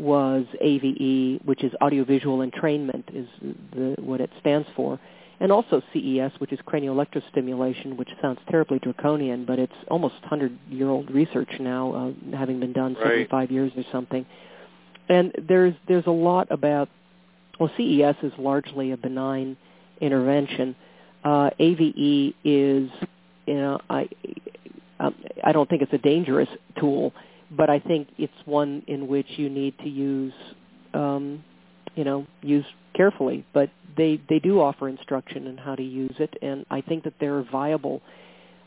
was AVE, which is audiovisual entrainment, is the, what it stands for, and also CES, which is cranial electrostimulation, which sounds terribly draconian, but it's almost 100-year-old research now, uh, having been done Right. 75 years or something. And there's there's a lot about well, CES is largely a benign intervention. Uh, AVE is, you know, I um, I don't think it's a dangerous tool, but I think it's one in which you need to use, um, you know, use carefully. But they they do offer instruction on how to use it, and I think that there are viable,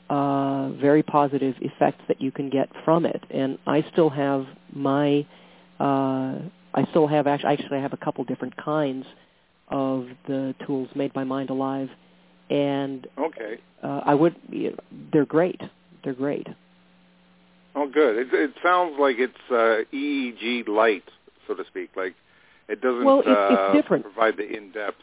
uh, very positive effects that you can get from it. And I still have my, uh, I still have actually actually I have a couple different kinds of the tools made by Mind Alive, and Okay. uh, I would they're great. They're great. Oh, good. It, it sounds like it's uh, EEG light, so to speak. Like it doesn't Well, it's- it's uh, different. provide the in-depth.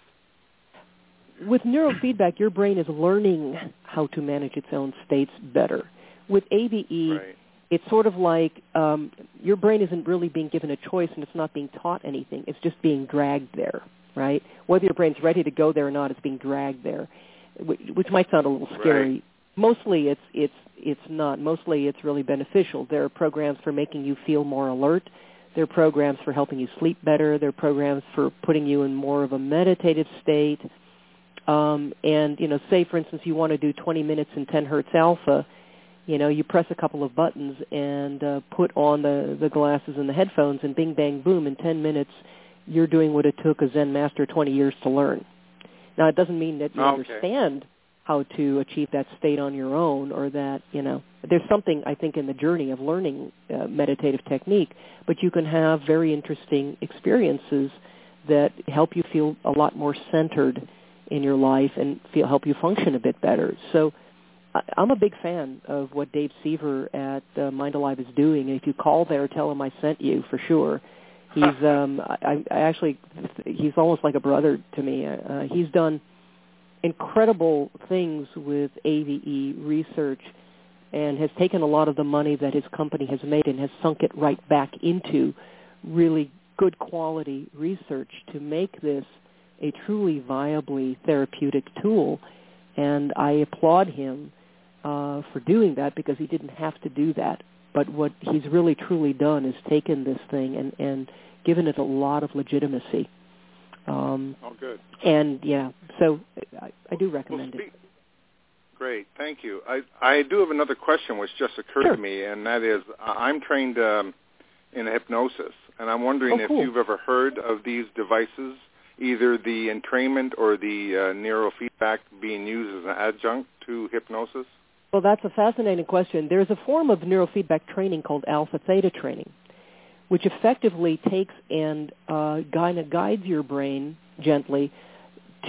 With neurofeedback, your brain is learning how to manage its own states better. With AVE, Right. it's sort of like um, your brain isn't really being given a choice and it's not being taught anything. It's just being dragged there, right? Whether your brain's ready to go there or not, it's being dragged there, which, which might sound a little scary. Right. Mostly, it's it's it's not. Mostly, it's really beneficial. There are programs for making you feel more alert. There are programs for helping you sleep better. There are programs for putting you in more of a meditative state. Um, and you know, say for instance, you want to do 20 minutes in 10 hertz alpha. You know, you press a couple of buttons and uh, put on the the glasses and the headphones, and bing bang boom, in 10 minutes, you're doing what it took a Zen master 20 years to learn. Now, it doesn't mean that you Okay. understand how to achieve that state on your own, or that you know, there's something I think in the journey of learning uh, meditative technique, but you can have very interesting experiences that help you feel a lot more centered in your life and feel help you function a bit better. So I, I'm a big fan of what Dave Siever at uh, Mind Alive is doing. And if you call there, tell him I sent you for sure. He's um, I, I actually he's almost like a brother to me. Uh, he's done incredible things with AVE research and has taken a lot of the money that his company has made and has sunk it right back into really good quality research to make this a truly viably therapeutic tool. And I applaud him uh, for doing that because he didn't have to do that. But what he's really truly done is taken this thing and, and given it a lot of legitimacy. Um, Oh, good. and yeah, so I, I do Well, recommend it. Great, thank you. I I do have another question which just occurred Sure. to me, and that is, I'm trained um, in hypnosis, and I'm wondering Oh, if you've ever heard of these devices, either the entrainment or the uh, neurofeedback being used as an adjunct to hypnosis. Well, that's a fascinating question. There's a form of neurofeedback training called alpha theta training, which effectively takes and uh, kind of guides your brain gently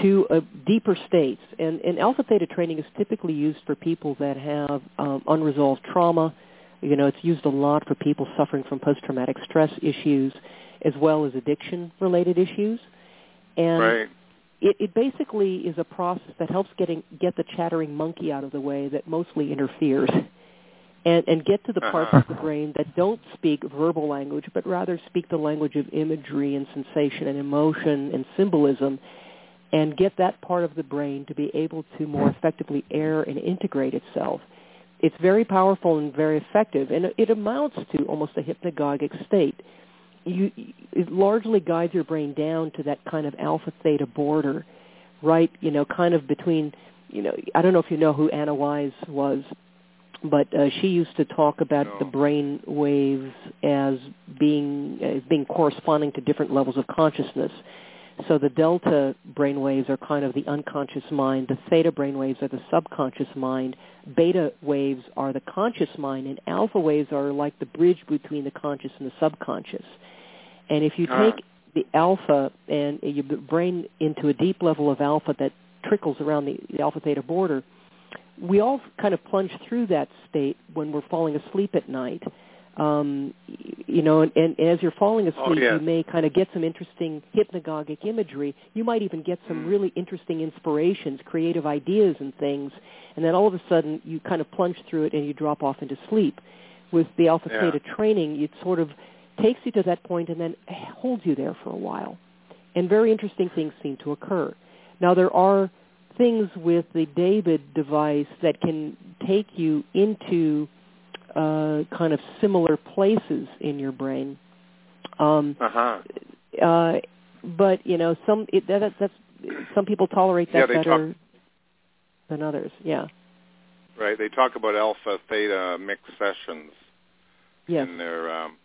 to a deeper states. And, and alpha theta training is typically used for people that have um, unresolved trauma. You know, it's used a lot for people suffering from post-traumatic stress issues, as well as addiction-related issues. And right. it, it basically is a process that helps getting get the chattering monkey out of the way that mostly interferes. And, and get to the parts Uh-huh. of the brain that don't speak verbal language, but rather speak the language of imagery and sensation and emotion and symbolism, and get that part of the brain to be able to more effectively air and integrate itself. It's very powerful and very effective, and it amounts to almost a hypnagogic state. You, it largely guides your brain down to that kind of alpha theta border, right? You know, kind of between, you know, I don't know if you know who Anna Wise was, but uh, she used to talk about No. the brain waves as being as being corresponding to different levels of consciousness. So the delta brain waves are kind of the unconscious mind. The theta brain waves are the subconscious mind. Beta waves are the conscious mind, and alpha waves are like the bridge between the conscious and the subconscious. And if you Ah. take the alpha and your brain into a deep level of alpha that trickles around the, the alpha theta border, we all kind of plunge through that state when we're falling asleep at night. Um, you know, and, and as you're falling asleep, Oh, yes. you may kind of get some interesting hypnagogic imagery. You might even get some Mm. really interesting inspirations, creative ideas and things, and then all of a sudden you kind of plunge through it and you drop off into sleep. With the alpha Yeah. theta training, it sort of takes you to that point and then holds you there for a while. And very interesting things seem to occur. Now there are things with the David device that can take you into uh, kind of similar places in your brain. Um, Uh-huh. uh, but you know, some it, that, that- that's some people tolerate that Yeah, better talk- than others. Yeah. Right. They talk about alpha theta mixed sessions Yes. in their um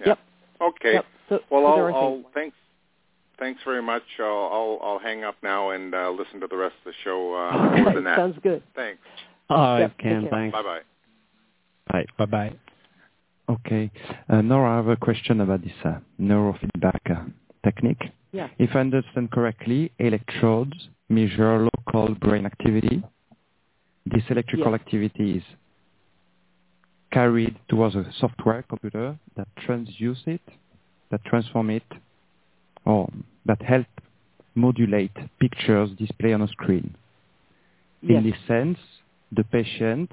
yeah. Yep. Okay. Yep. So, Well, so I'll, I'll thanks thanks very much. I'll I'll, I'll hang up now and uh, listen to the rest of the show uh, over the Okay, sounds good. Thanks. All right, Yep, Ken, thanks. Bye bye. Bye. Bye-bye. Okay. Uh, now I have a question about this uh, neurofeedback uh, technique. Yeah. If I understand correctly, electrodes measure local brain activity. This electrical Yes. activity is carried towards a software computer that transduce it, that transform it, or that help modulate pictures displayed on a screen. Yes. In this sense, the patient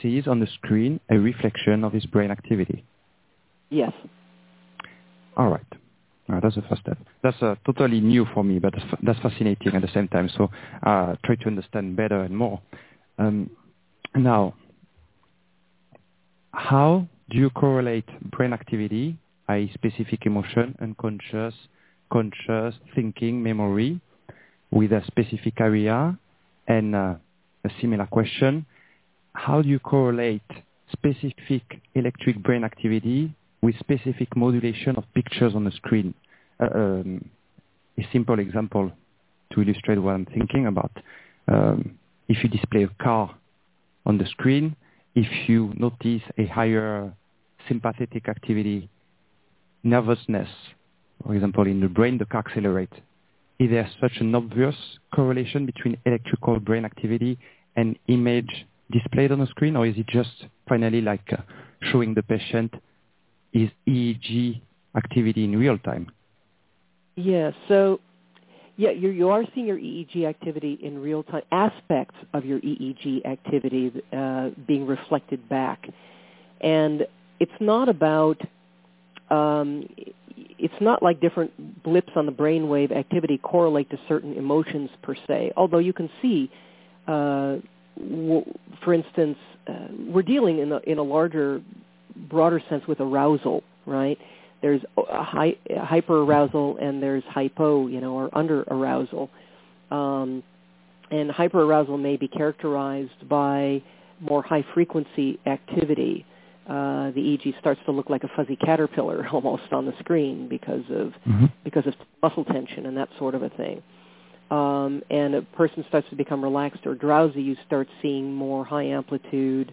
sees on the screen a reflection of his brain activity. Yes. All right. Uh, that's the first step. That's uh, totally new for me, but that's, fa- that's fascinating at the same time. So uh, try to understand better and more. Um, now, how do you correlate brain activity, i.e. specific emotion, unconscious, conscious, thinking, memory, with a specific area? And uh, a similar question, how do you correlate specific electric brain activity with specific modulation of pictures on the screen? Uh, um, a simple example to illustrate what I'm thinking about. Um, if you display a car on the screen, if you notice a higher sympathetic activity, nervousness, for example, in the brain, the car. Is there such an obvious correlation between electrical brain activity and image displayed on the screen, or is it just finally like uh, showing the patient his EEG activity in real time? Yeah. So, yeah, you you are seeing your EEG activity in real time. Aspects of your EEG activity uh, being reflected back, and it's not about. Um, it's not like different blips on the brainwave activity correlate to certain emotions per se. Although you can see, uh, w- for instance, uh, we're dealing in a, in a larger, broader sense with arousal, right? there's hy- hyper arousal and there's hypo, you know, or under arousal. Um, and hyper arousal may be characterized by more high frequency activity. Uh, the EEG starts to look like a fuzzy caterpillar almost on the screen because of Mhm. because of muscle tension and that sort of a thing. um, and a person starts to become relaxed or drowsy, you start seeing more high amplitude,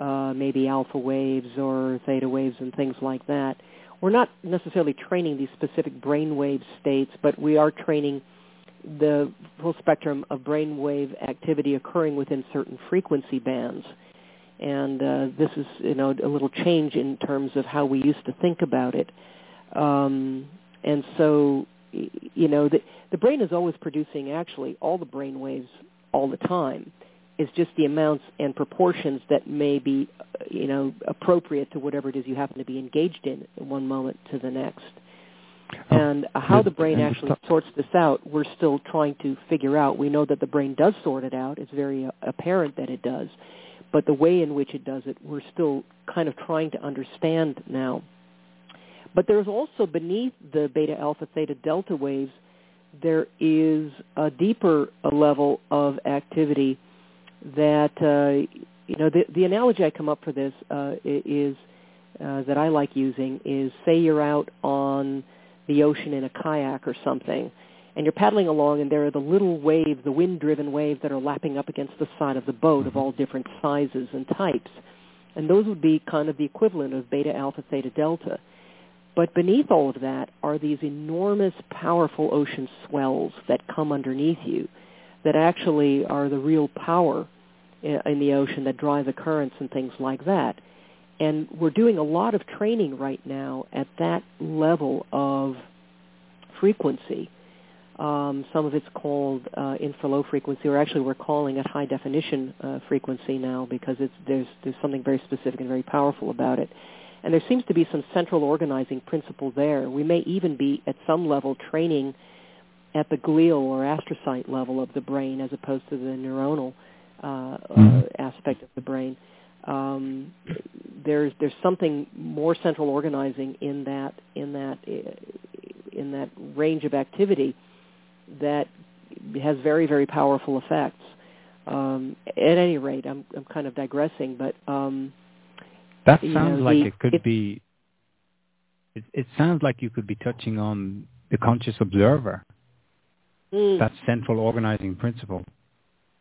uh, maybe alpha waves or theta waves and things like that. We're not necessarily training these specific brainwave states, but we are training the full spectrum of brainwave activity occurring within certain frequency bands. And uh, this is, you know, a little change in terms of how we used to think about it. Um, and so, you know, the, the brain is always producing actually all the brain waves all the time. It's just the amounts and proportions that may be, you know, appropriate to whatever it is you happen to be engaged in one moment to the next. Oh, and how the brain actually sorts this out, we're still trying to figure out. We know that the brain does sort it out. It's very uh, apparent that it does. But the way in which it does it, we're still kind of trying to understand now. But there's also beneath the beta, alpha, theta, delta waves, there is a deeper level of activity that, uh, you know, the, the analogy I come up for this uh, is, uh, that I like using is say you're out on the ocean in a kayak or something, and you're paddling along and there are the little waves, the wind-driven waves that are lapping up against the side of the boat of mm-hmm. all different sizes and types. And those would be kind of the equivalent of beta, alpha, theta, delta. But beneath all of that are these enormous, powerful ocean swells that come underneath you that actually are the real power uh, in the ocean that drive the currents and things like that. And we're doing a lot of training right now at that level of frequency. Um, some of it's called uh, infralow frequency, or actually we're calling it high definition uh, frequency now because there's, there's something very specific and very powerful about it. And there seems to be some central organizing principle there. We may even be at some level training at the glial or astrocyte level of the brain as opposed to the neuronal uh, mm-hmm. aspect of the brain. Um, there's there's something more central organizing in that in that in that range of activity that has very very powerful effects. Um, at any rate, I'm I'm kind of digressing, but um, that sounds know, like the, it could it, be. It, it sounds like you could be touching on the conscious observer. Mm. That central organizing principle.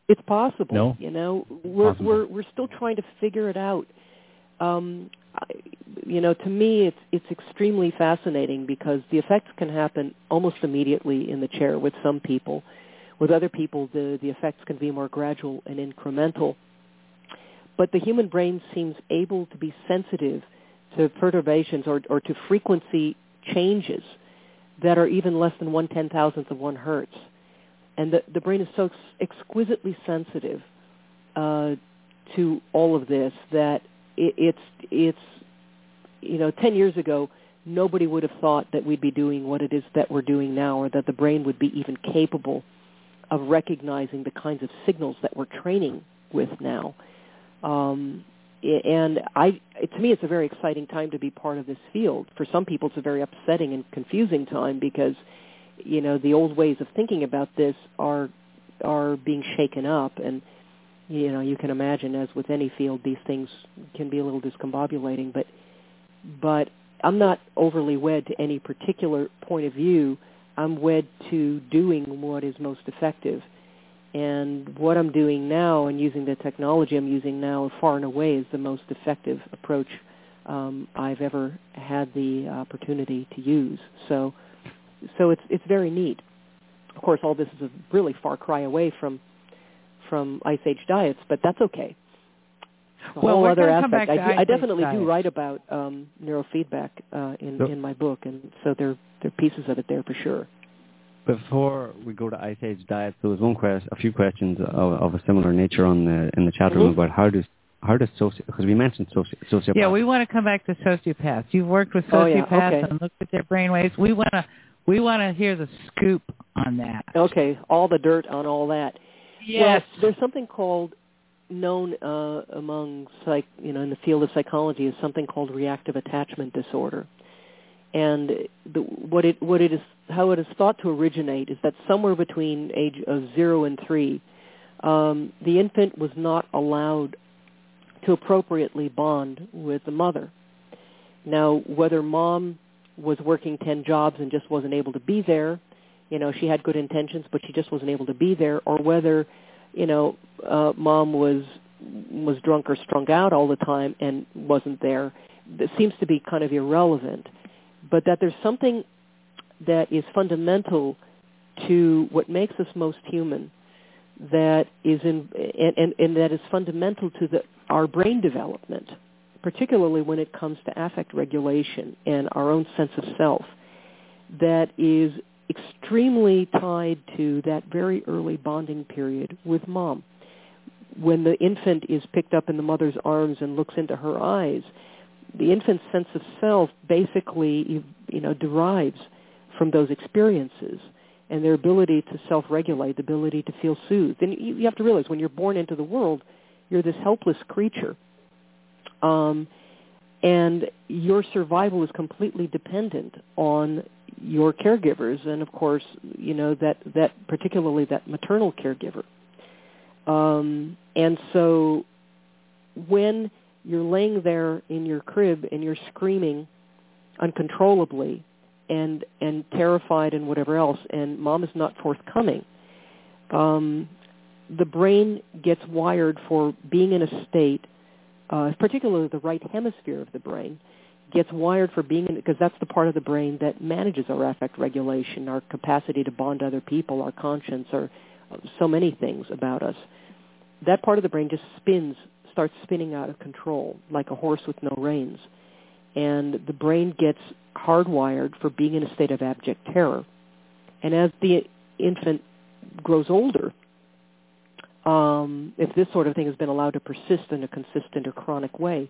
It's possible. No? You know, we're possible. we're we're still trying to figure it out. Um, you know, to me, it's it's extremely fascinating because the effects can happen almost immediately in the chair with some people. With other people, the the effects can be more gradual and incremental but the human brain seems able to be sensitive to perturbations or, or to frequency changes that are even less than one ten thousandth of one hertz. And the, the brain is so ex- exquisitely sensitive uh, to all of this that it, it's, it's, you know, 10 years ago, nobody would have thought that we'd be doing what it is that we're doing now or that the brain would be even capable of recognizing the kinds of signals that we're training with now. Um, and I, to me, it's a very exciting time to be part of this field. For some people, it's a very upsetting and confusing time because, you know, the old ways of thinking about this are are being shaken up, and you know, you can imagine, as with any field, these things can be a little discombobulating. But, but I'm not overly wed to any particular point of view. I'm wed to doing what is most effective and what I'm doing now and using the technology I'm using now far and away is the most effective approach um, I've ever had the opportunity to use. So, so it's it's very neat. Of course, all this is a really far cry away from from ice age diets, but that's okay. A well, whole other aspect. I, do, I definitely do write about um, neurofeedback uh, in in my book, and so there there are pieces of it there for sure. Before we go to Ice Age diets, there was one question, a few questions of, of a similar nature on the in the chat room mm-hmm. about how does how does soci because we mentioned soci- sociopaths. Yeah, we want to come back to sociopaths. You've worked with Oh, yeah, sociopaths okay. and looked at their brainwaves. We want to we want to hear the scoop on that. Okay, all the dirt on all that. Yes. Well, there's something called known uh, among psych, you know, in the field of psychology is something called reactive attachment disorder. And the, what it what it is how it is thought to originate is that somewhere between age of zero and three, um, the infant was not allowed to appropriately bond with the mother. Now, whether mom was working ten jobs and just wasn't able to be there, you know she had good intentions but she just wasn't able to be there or whether you know uh mom was was drunk or strung out all the time and wasn't there. That seems to be kind of irrelevant. But that there's something that is fundamental to what makes us most human that is in and, and, and that is fundamental to the, our brain development, particularly when it comes to affect regulation and our own sense of self, that is extremely tied to that very early bonding period with mom. When the infant is picked up in the mother's arms and looks into her eyes, the infant's sense of self basically, you know, derives from those experiences and their ability to self-regulate, the ability to feel soothed. And you, you have to realize when you're born into the world, you're this helpless creature. Um, and your survival is completely dependent on your caregivers and of course you know that that particularly that maternal caregiver. Um and so when you're laying there in your crib and you're screaming uncontrollably and and terrified and whatever else and mom is not forthcoming um the brain gets wired for being in a state uh particularly the right hemisphere of the brain gets wired for being in because that's the part of the brain that manages our affect regulation our capacity to bond to other people our conscience or so many things about us that part of the brain just spins starts spinning out of control like a horse with no reins and the brain gets hardwired for being in a state of abject terror. And as the infant grows older, um, if this sort of thing has been allowed to persist in a consistent or chronic way,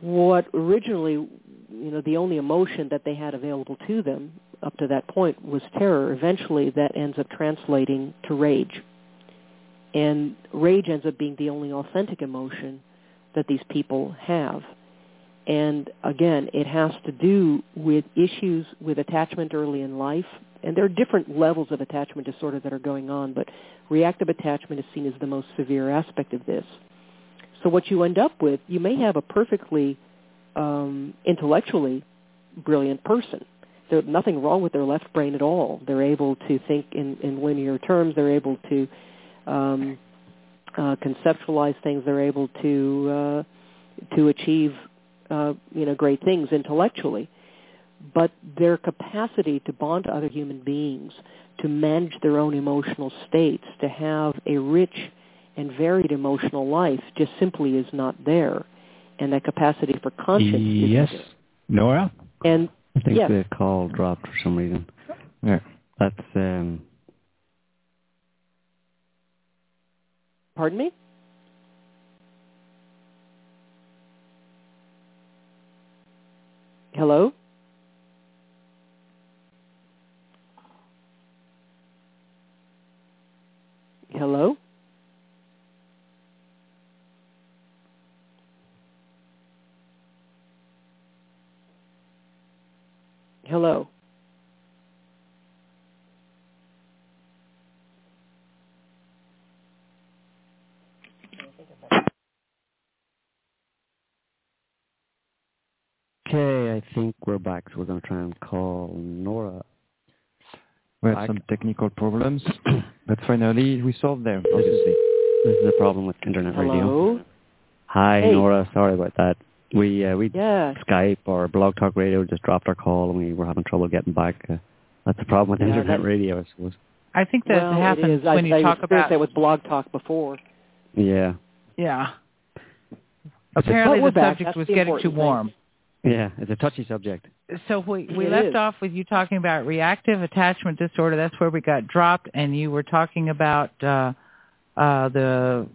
what originally, you know, the only emotion that they had available to them up to that point was terror. Eventually, that ends up translating to rage. And rage ends up being the only authentic emotion that these people have. And again, it has to do with issues with attachment early in life. And there are different levels of attachment disorder that are going on, but reactive attachment is seen as the most severe aspect of this. So what you end up with, you may have a perfectly um, intellectually brilliant person. There's nothing wrong with their left brain at all. They're able to think in, in linear terms. They're able to um, uh, conceptualize things. They're able to uh, to achieve uh, you know great things intellectually, but their capacity to bond to other human beings, to manage their own emotional states, to have a rich and varied emotional life just simply is not there, and that capacity for conscience. Yes, Nora. And I think yes. the call dropped for some reason. Yeah. That's um. Pardon me. Hello? Hello? Hello? Okay, I think we're back, so we're going to try and call Nora. We had Back. some technical problems, but finally we solved them, obviously. This is a problem with internet radio. Hello? Hi, Hey. Nora. Sorry about that. We uh, we Yeah. Skype or Blog Talk Radio just dropped our call, and we were having trouble getting back. Uh, that's the problem with Yeah, internet radio, I suppose. I think that well, happens it is. I, when you I talk experienced about that with Blog Talk before. Yeah, yeah. Apparently, the subject That's was the getting too warm. thing. Warm. yeah. It's a touchy subject. So we we It left is. off with you talking about reactive attachment disorder. That's where we got dropped, and you were talking about uh, uh, the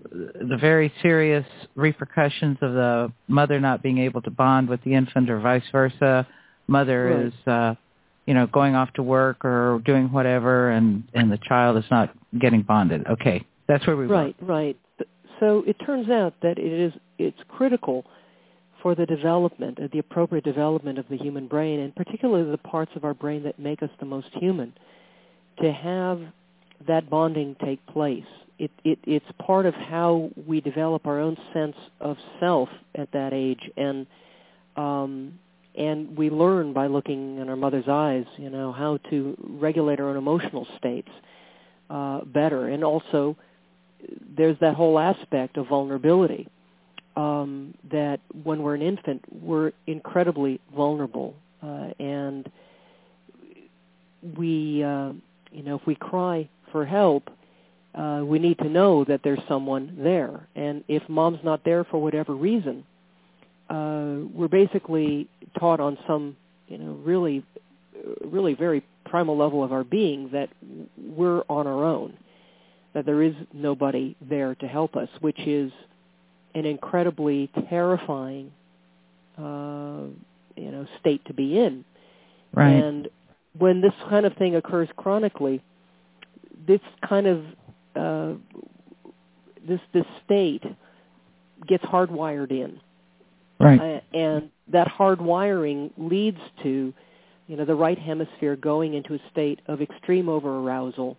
the very serious repercussions of the mother not being able to bond with the infant, or vice versa. Mother Right. is, uh, you know, going off to work or doing whatever, and and the child is not getting bonded. Okay, that's where we Right, right. So it turns out that it is it's critical for the development, uh, the appropriate development of the human brain, and particularly the parts of our brain that make us the most human, to have that bonding take place. It, it, it's part of how we develop our own sense of self at that age, and um, and we learn by looking in our mother's eyes, you know, how to regulate our own emotional states uh, better. And also, there's that whole aspect of vulnerability um, that when we're an infant, we're incredibly vulnerable, uh, and we, uh, you know, if we cry for help, uh, we need to know that there's someone there. And if mom's not there for whatever reason, uh, we're basically taught on some, you know, really, really very primal level of our being that we're on our own, that there is nobody there to help us, which is an incredibly terrifying, uh, you know, state to be in. Right. And when this kind of thing occurs chronically, this kind of uh, this this state gets hardwired in Right. uh, and that hardwiring leads to, you know, the right hemisphere going into a state of extreme overarousal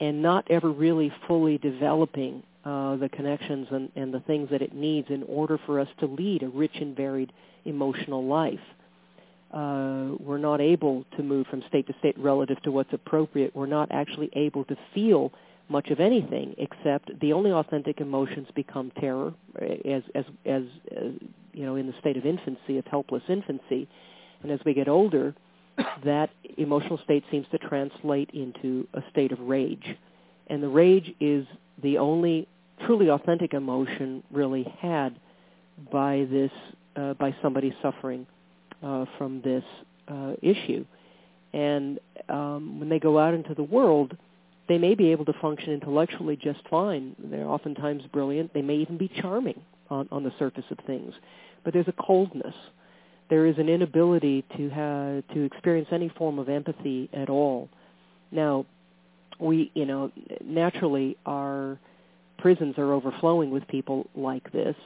and not ever really fully developing uh, the connections and, and the things that it needs in order for us to lead a rich and varied emotional life. Uh, we're not able to move from state to state relative to what's appropriate. We're not actually able to feel much of anything except the only authentic emotions become terror as as as, as you know in the state of infancy of helpless infancy and as we get older that emotional state seems to translate into a state of rage and the rage is the only truly authentic emotion really had by this uh, by somebody suffering uh, from this uh, issue and um, when they go out into the world they may be able to function intellectually just fine. They're oftentimes brilliant. They may even be charming on, on the surface of things. But there's a coldness. There is an inability to have, to experience any form of empathy at all. Now, we, you know, naturally our prisons are overflowing with people like this,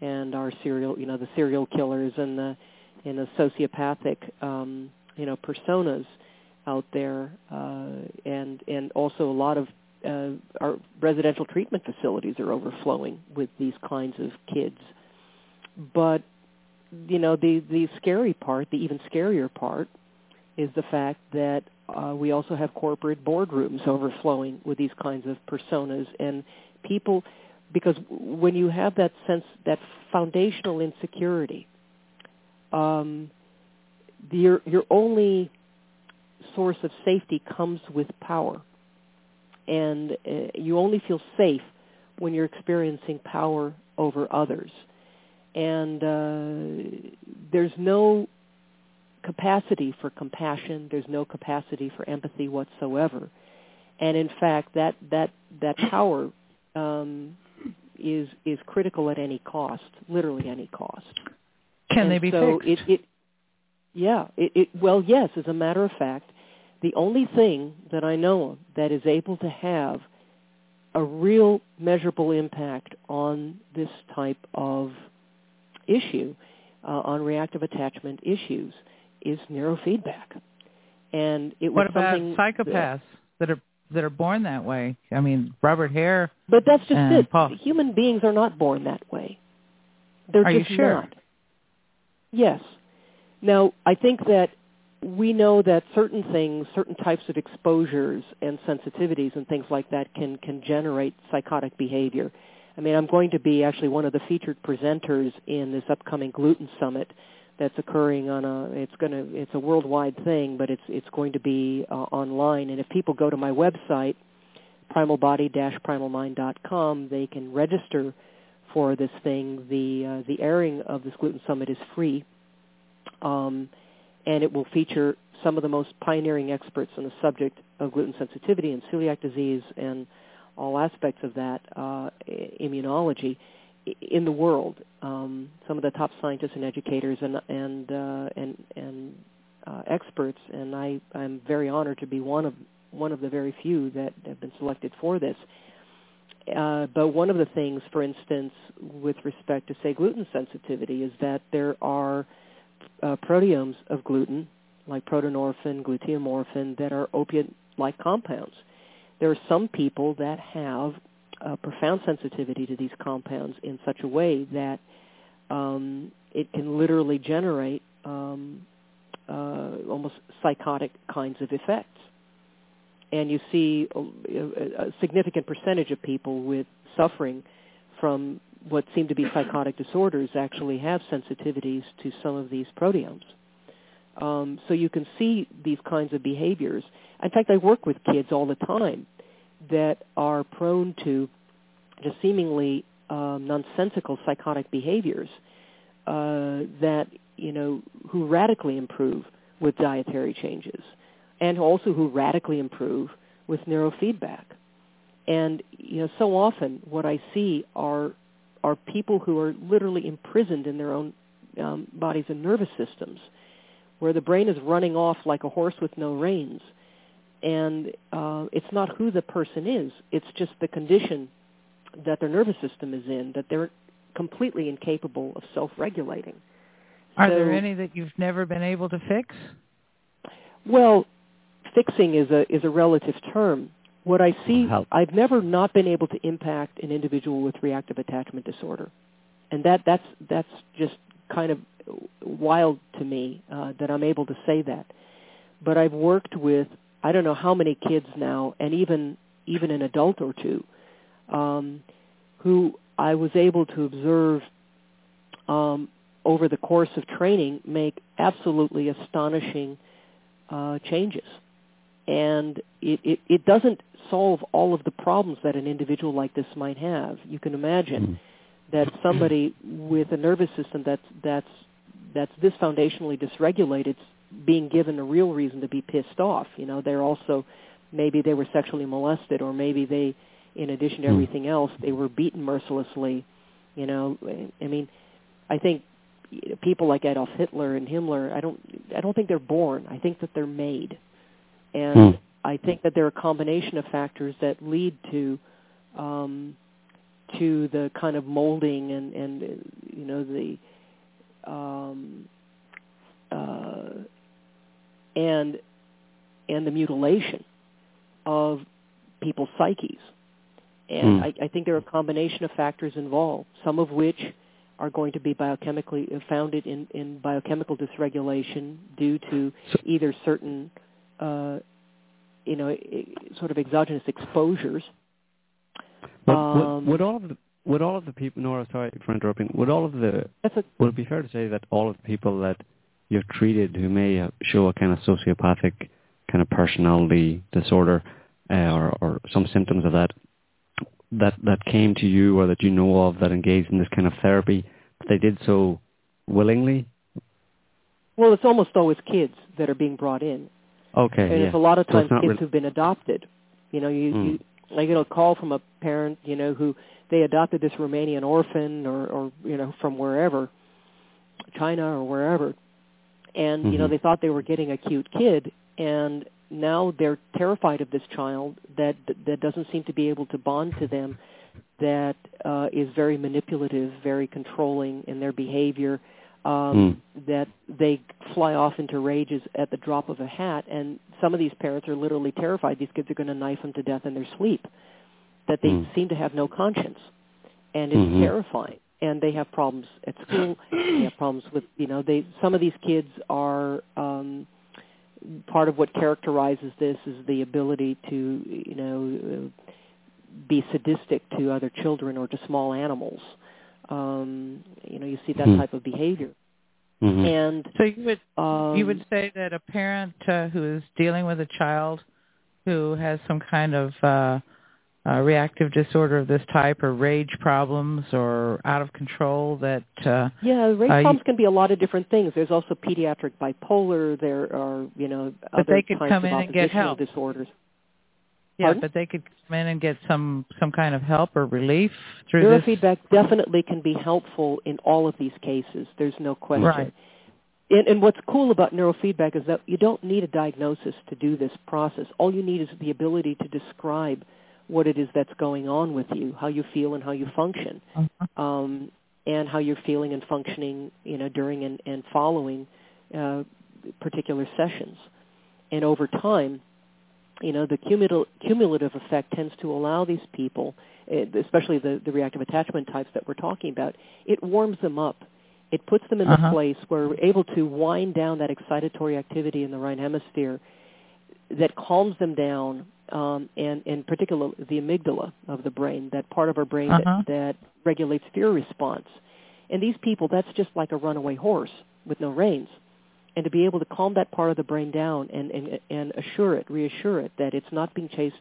and our serial, you know, the serial killers and the and the sociopathic, um, you know, personas out there, uh, and and also a lot of uh, our residential treatment facilities are overflowing with these kinds of kids. But you know, the the scary part, the even scarier part, is the fact that uh, we also have corporate boardrooms overflowing with these kinds of personas and people. Because when you have that sense, that foundational insecurity, um, your your only source of safety comes with power. And uh, you only feel safe when you're experiencing power over others. And uh, there's no capacity for compassion. There's no capacity for empathy whatsoever. And in fact, that that that power um, is is critical at any cost, literally any cost. Can and they be so fixed? It, it, yeah. It, it, well, yes. As a matter of fact, the only thing that I know of that is able to have a real measurable impact on this type of issue, uh, on reactive attachment issues, is neurofeedback. And it was what about psychopaths that, are that are born that way? I mean, Robert Hare. But that's just it. Paul- Human beings are not born that way. They're Are you just sure? not. Yes. Now, I think that we know that certain things, certain types of exposures and sensitivities and things like that can, can generate psychotic behavior. I mean, I'm going to be actually one of the featured presenters in this upcoming gluten summit that's occurring on a it's going to it's a worldwide thing but it's it's going to be uh, online. And if people go to my website primalbody-primalmind.com they can register for this thing. The uh, the airing of this gluten summit is free. Um, and it will feature some of the most pioneering experts on the subject of gluten sensitivity and celiac disease and all aspects of that uh, immunology in the world. Um, some of the top scientists and educators and and uh, and and uh, experts, and I I'm very honored to be one of one of the very few that have been selected for this. Uh, but one of the things, for instance, with respect to say gluten sensitivity, is that there are uh, proteomes of gluten, like protonorphin, gluteomorphin, that are opiate-like compounds. There are some people that have a profound sensitivity to these compounds in such a way that um, it can literally generate um, uh, almost psychotic kinds of effects. And you see a, a, significant percentage of people with suffering from what seem to be psychotic disorders actually have sensitivities to some of these proteomes. Um, so you can see these kinds of behaviors. In fact, I work with kids all the time that are prone to just seemingly um, nonsensical psychotic behaviors uh, that you know who radically improve with dietary changes, and also who radically improve with neurofeedback. And you know, so often what I see are are people who are literally imprisoned in their own um, bodies and nervous systems, where the brain is running off like a horse with no reins, and uh, it's not who the person is; it's just the condition that their nervous system is in that they're completely incapable of self-regulating. Are so, there any that you've never been able to fix? Well, fixing is a is a relative term. What I see, Help. I've never not been able to impact an individual with reactive attachment disorder, and that that's that's just kind of wild to me uh, that I'm able to say that. But I've worked with I don't know how many kids now, and even even an adult or two, um, who I was able to observe um, over the course of training make absolutely astonishing uh, changes. And it, it, it doesn't solve all of the problems that an individual like this might have. You can imagine Mm. that somebody with a nervous system that's that's that's this foundationally dysregulated being given a real reason to be pissed off. You know, they're also maybe they were sexually molested or maybe they in addition to Hmm. everything else, they were beaten mercilessly. You know, I mean, I think people like Adolf Hitler and Himmler, I don't, I don't think they're born. I think that they're made, and Hmm. I think that there are a combination of factors that lead to, um, to the kind of molding and and you know the, um, uh, and and the mutilation of people's psyches. And Hmm. I, I think there are a combination of factors involved, some of which are going to be biochemically uh, founded in, in biochemical dysregulation due to So- either certain, uh, you know, sort of exogenous exposures. But Um, would, would all of the would all of the people? Nora, sorry for interrupting. Would all of the That's a, would it be fair to say that all of the people that you've treated who may uh, show a kind of sociopathic kind of personality disorder uh, or or some symptoms of that that that came to you or that you know of that engaged in this kind of therapy, they did so willingly? well, it's almost always kids that are being brought in. Okay, and yeah. it's a lot of times not kids real- who've been adopted. You know, you, Hmm. you I get a call from a parent, you know, who they adopted this Romanian orphan or, or you know from wherever, China or wherever, and you know Mhm. they thought they were getting a cute kid, and now they're terrified of this child that that doesn't seem to be able to bond to them, that uh, is very manipulative, very controlling in their behavior, um, that they fly off into rages at the drop of a hat, and some of these parents are literally terrified these kids are going to knife them to death in their sleep, that they Mm. seem to have no conscience, and it's Mhm. terrifying. And they have problems at school. they have problems with you know they some of these kids are. Um, part of what characterizes this is the ability to you know uh, be sadistic to other children or to small animals. Um, you know, you see that Hmm. type of behavior. Mhm. And So you would um, you would say that a parent uh, who is dealing with a child who has some kind of uh, uh, reactive disorder of this type, or rage problems, or out of control, that uh, yeah, rage uh, problems can be a lot of different things. There's also pediatric bipolar. There are you know But other they could types come of in and get help. disorders. yeah, Pardon? but they could come in and get some some kind of help or relief through this. Neurofeedback definitely can be helpful in all of these cases. There's no question. Right. And, and what's cool about neurofeedback is that you don't need a diagnosis to do this process. All you need is the ability to describe what it is that's going on with you, how you feel and how you function, Uh-huh. um, and how you're feeling and functioning, you know, during and, and following uh, particular sessions. And over time, you know, the cumulative, cumulative effect tends to allow these people, eh, especially the, the reactive attachment types that we're talking about, it warms them up It puts them in Uh-huh. the place where we're able to wind down that excitatory activity in the right hemisphere that calms them down, um, and in particular the amygdala of the brain, that part of our brain Uh-huh. that, that regulates fear response. And these people, that's just like a runaway horse with no reins. And to be able to calm that part of the brain down and, and, and assure it, reassure it that it's not being chased,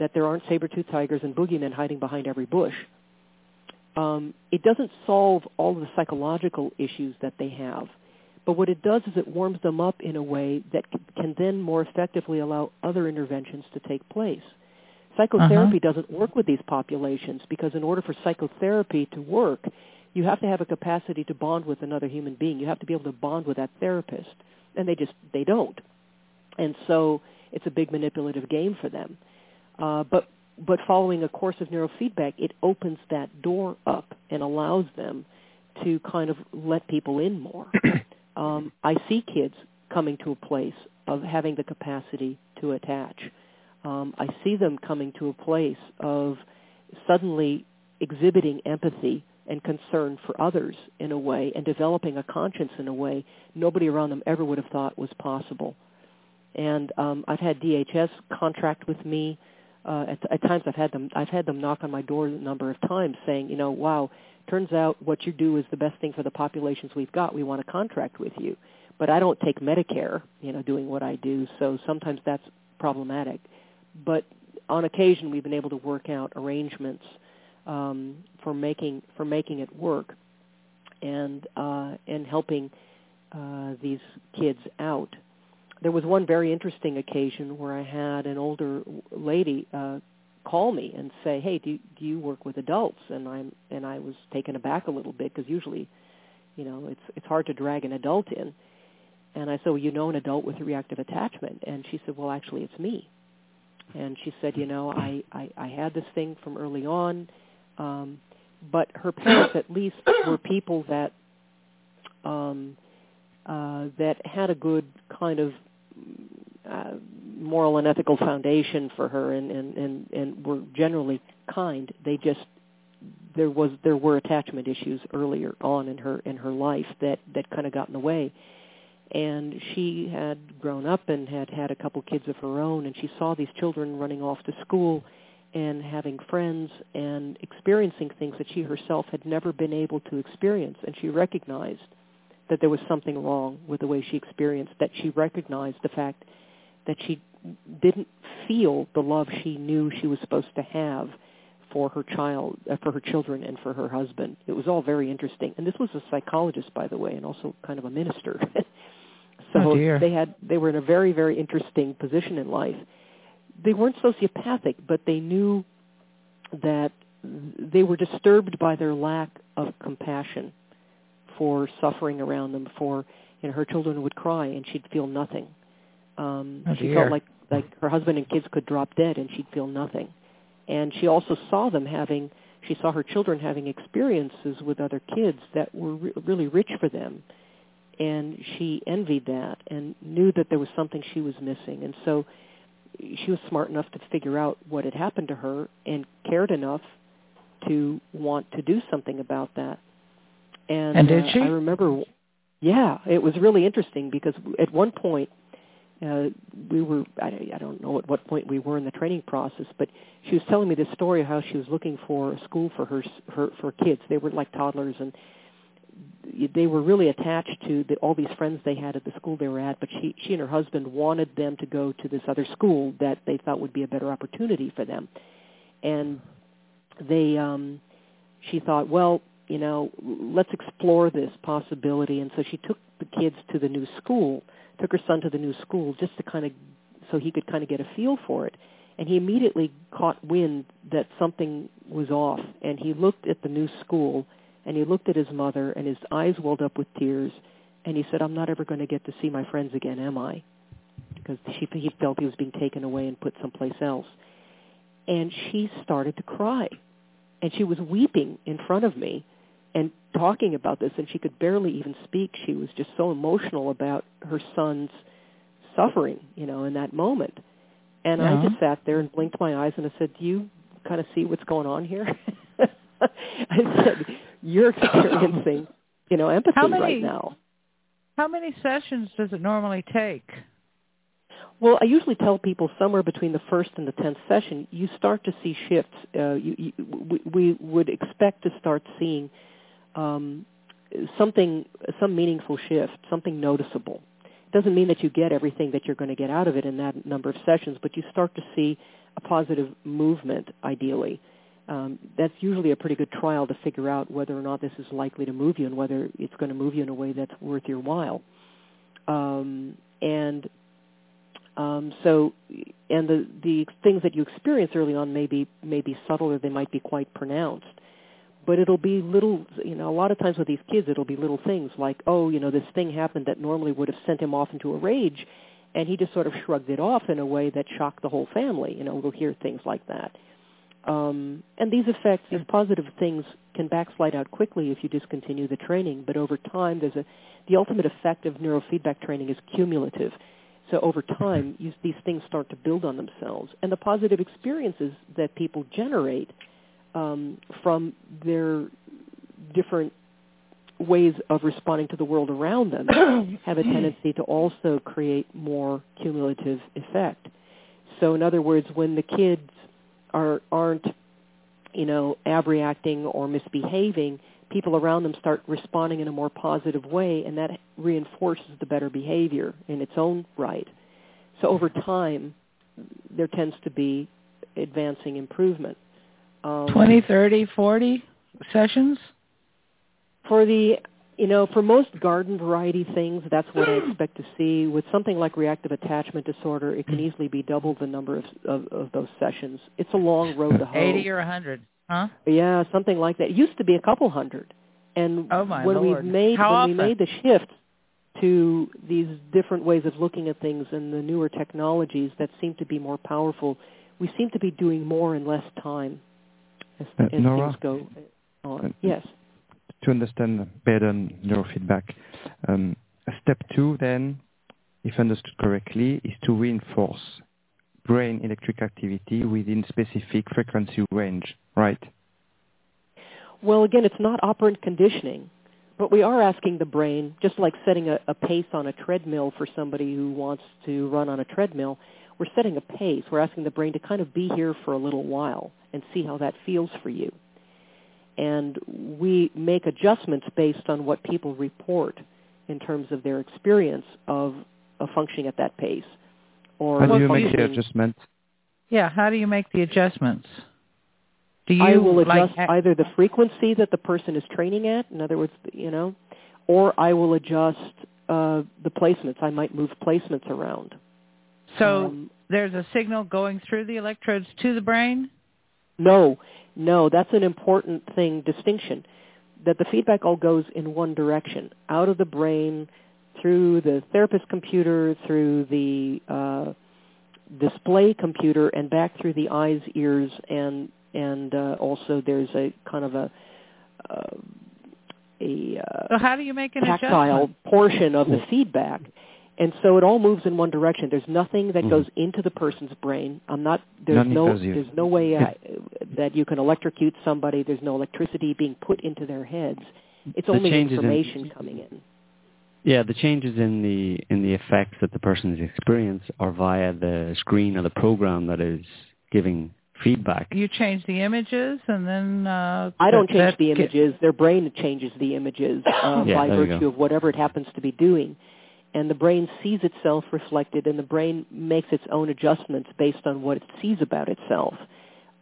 that there aren't saber-toothed tigers and boogeymen hiding behind every bush. Um, it doesn't solve all of the psychological issues that they have, but what it does is it warms them up in a way that can then more effectively allow other interventions to take place. Psychotherapy doesn't work with these populations because in order for psychotherapy to work, you have to have a capacity to bond with another human being. You have to be able to bond with that therapist, and they just they don't. And so it's a big manipulative game for them. Uh, but but following a course of neurofeedback, it opens that door up and allows them to kind of let people in more. um, I see kids coming to a place of having the capacity to attach. Um, I see them coming to a place of suddenly exhibiting empathy and concern for others in a way and developing a conscience in a way nobody around them ever would have thought was possible. And um, I've had DHS contract with me. Uh, at, at times, I've had them. I've had them knock on my door a number of times, saying, you know, wow, turns out what you do is the best thing for the populations we've got. We want to contract with you, but I don't take Medicare. You know, doing what I do, so sometimes that's problematic. But on occasion, we've been able to work out arrangements um, for making for making it work, and uh, and helping uh, these kids out there was one very interesting occasion where I had an older lady uh, call me and say, "Hey, do do you work with adults?" And I'm and I was taken aback a little bit because usually, you know, it's it's hard to drag an adult in. And I said, "Well, you know, an adult with reactive attachment." And she said, "Well, actually, it's me." And she said, "You know, I I, I had this thing from early on, um, but her parents at least were people that." Um, uh, that had a good kind of uh, moral and ethical foundation for her, and, and and and were generally kind. They just there was there were attachment issues earlier on in her in her life that that kind of got in the way. And she had grown up and had had a couple kids of her own, and she saw these children running off to school and having friends and experiencing things that she herself had never been able to experience. And she recognized that there was something wrong with the way she experienced, that she recognized the fact that she didn't feel the love she knew she was supposed to have for her child, uh, for her children, and for her husband. It was all very interesting. And this was a psychologist, by the way, and also kind of a minister. so Oh, dear. they had they were in a very very interesting position in life. They weren't sociopathic, but they knew that they were disturbed by their lack of compassion for suffering around them. For you know, her children would cry and she'd feel nothing. Um, Oh, she felt like like her husband and kids could drop dead and she'd feel nothing. And she also saw them having. She saw her children having experiences with other kids that were re- really rich for them, and she envied that and knew that there was something she was missing. And so she was smart enough to figure out what had happened to her and cared enough to want to do something about that. And, And did uh, she? I remember, yeah, it was really interesting because at one point uh, we were, I, I don't know at what point we were in the training process, but she was telling me this story of how she was looking for a school for her, her for kids. They were like toddlers and they were really attached to the, all these friends they had at the school they were at, but she, she and her husband wanted them to go to this other school that they thought would be a better opportunity for them. And they, um, she thought, well, you know, let's explore this possibility. And so she took the kids to the new school, took her son to the new school just to kind of, so he could kind of get a feel for it. And he immediately caught wind that something was off. And he looked at the new school and he looked at his mother and his eyes welled up with tears. And he said, I'm not ever going to get to see my friends again, am I? Because she, he felt he was being taken away and put someplace else. And she started to cry. And she was weeping in front of me and talking about this and she could barely even speak she was just so emotional about her son's suffering you know in that moment and Yeah. i just sat there and blinked my eyes and i said do you kind of see what's going on here i said you're experiencing you know, empathy many- right now. How many sessions does it normally take? Well, I usually tell people somewhere between the first and the tenth session, you start to see shifts. Uh, you, you, we, we would expect to start seeing um, something, some meaningful shift, something noticeable. It doesn't mean that you get everything that you're going to get out of it in that number of sessions, but you start to see a positive movement, ideally. Um, that's usually a pretty good trial to figure out whether or not this is likely to move you and whether it's going to move you in a way that's worth your while. Um, and um, so, and the the things that you experience early on may be may be subtle or they might be quite pronounced. But it'll be little, you know, a lot of times with these kids, it'll be little things like, oh, you know, this thing happened that normally would have sent him off into a rage, and he just sort of shrugged it off in a way that shocked the whole family. You know, we'll hear things like that. Um, and these effects, these positive things, can backslide out quickly if you discontinue the training. But over time, there's a the ultimate effect of neurofeedback training is cumulative. So over time, you, these things start to build on themselves, and the positive experiences that people generate um, from their different ways of responding to the world around them have a tendency to also create more cumulative effect. So in other words, when the kids are aren't you know abreacting or misbehaving, people around them start responding in a more positive way, and that reinforces the better behavior in its own right. So over time, there tends to be advancing improvement. Um, Twenty, thirty, forty sessions? for the you know for most garden variety things that's what i expect to see. With something like reactive attachment disorder it can easily be double the number of of, of those sessions. It's a long road to hoe. 80 or a 100, huh? yeah something like that. It used to be a couple hundred. And Oh, my when Lord. we made How when we made the shift to these different ways of looking at things and the newer technologies that seem to be more powerful we seem to be doing more in less time as, Uh, as Nora? things go on Uh, yes to understand better neurofeedback. Um, step two, then, if understood correctly, is to reinforce brain electric activity within specific frequency range, right? Well, again, it's not operant conditioning, but we are asking the brain, just like setting a, a pace on a treadmill for somebody who wants to run on a treadmill, we're setting a pace. We're asking the brain to kind of be here for a little while and see how that feels for you. And we make adjustments based on what people report in terms of their experience of, of functioning at that pace. Or How do you make the functioning- adjustment? Yeah, how do you make the adjustments? Do you I will like adjust either the frequency that the person is training at, in other words, you know, or I will adjust uh, the placements. I might move placements around. So Um, there's a signal going through the electrodes to the brain? no, no, that's an important thing distinction. That the feedback all goes in one direction, out of the brain, through the therapist computer, through the uh, display computer, and back through the eyes, ears, and and uh, also there's a kind of a uh, a uh, So how do you make an tactile adjustment? portion of the feedback. And so it all moves in one direction. There's nothing that Mhm. goes into the person's brain. I'm not there's no there's no way uh, that you can electrocute somebody. There's no electricity being put into their heads. It's The only changes in- information coming in. Yeah, the changes in the in the effects that the person has experienced are via the screen or the program that is giving feedback. You change the images and then uh I don't that- change that the get- images. Their brain changes the images uh, Yeah, by virtue of whatever it happens to be doing. And the brain sees itself reflected, and the brain makes its own adjustments based on what it sees about itself.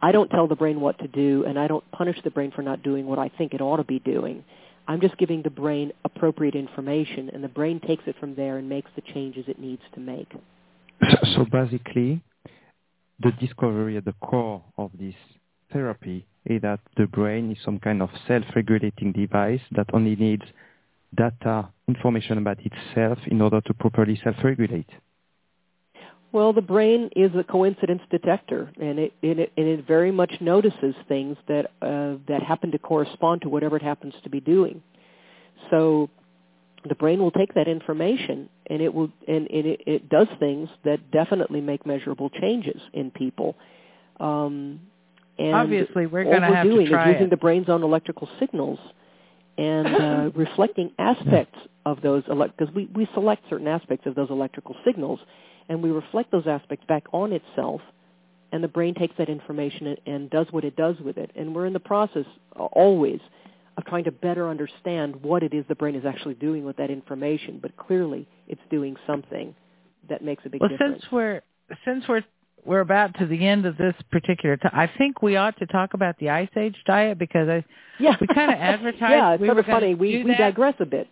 I don't tell the brain what to do, and I don't punish the brain for not doing what I think it ought to be doing. I'm just giving the brain appropriate information, and the brain takes it from there and makes the changes it needs to make. So, basically, the discovery at the core of this therapy is that the brain is some kind of self-regulating device that only needs data, information about itself in order to properly self-regulate. Well, the brain is a coincidence detector, and it, and it, and it very much notices things that uh, that happen to correspond to whatever it happens to be doing. So, the brain will take that information, and it will and it, it does things that definitely make measurable changes in people. Um, and Obviously, we're all gonna we're have to doing try is using it. the brain's own electrical signals and uh, reflecting aspects of those because we, we select certain aspects of those electrical signals and we reflect those aspects back on itself and the brain takes that information and, and does what it does with it. And we're in the process uh, always of trying to better understand what it is the brain is actually doing with that information but clearly it's doing something that makes a big well, difference. since we're since we're we're about to the end of this particular time. I think we ought to talk about the Ice Age diet because I yeah. we kind of advertised. yeah, it's we sort were of funny. We we digress a bit.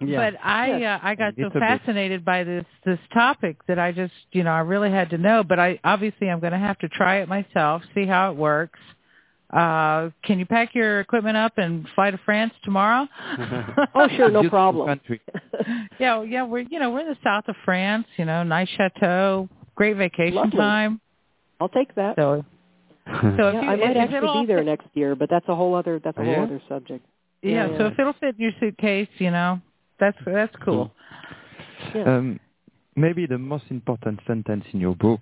Yeah. But I yes. uh, I got so It's a fascinated by this this topic that I just you know I really had to know. But I obviously I'm going to have to try it myself, see how it works. Uh, can you pack your equipment up and fly to France tomorrow? oh, sure, no problem. country. yeah, yeah, we're you know we're in the south of France. You know, nice chateau, great vacation Lovely. time. I'll take that. So, so if yeah, you, I might if actually it'll be there fit- next year, but that's a whole other that's a whole yeah? other subject. Yeah, Yeah, so if it'll fit in your suitcase, you know, that's that's cool. Yeah. Um, maybe the most important sentence in your book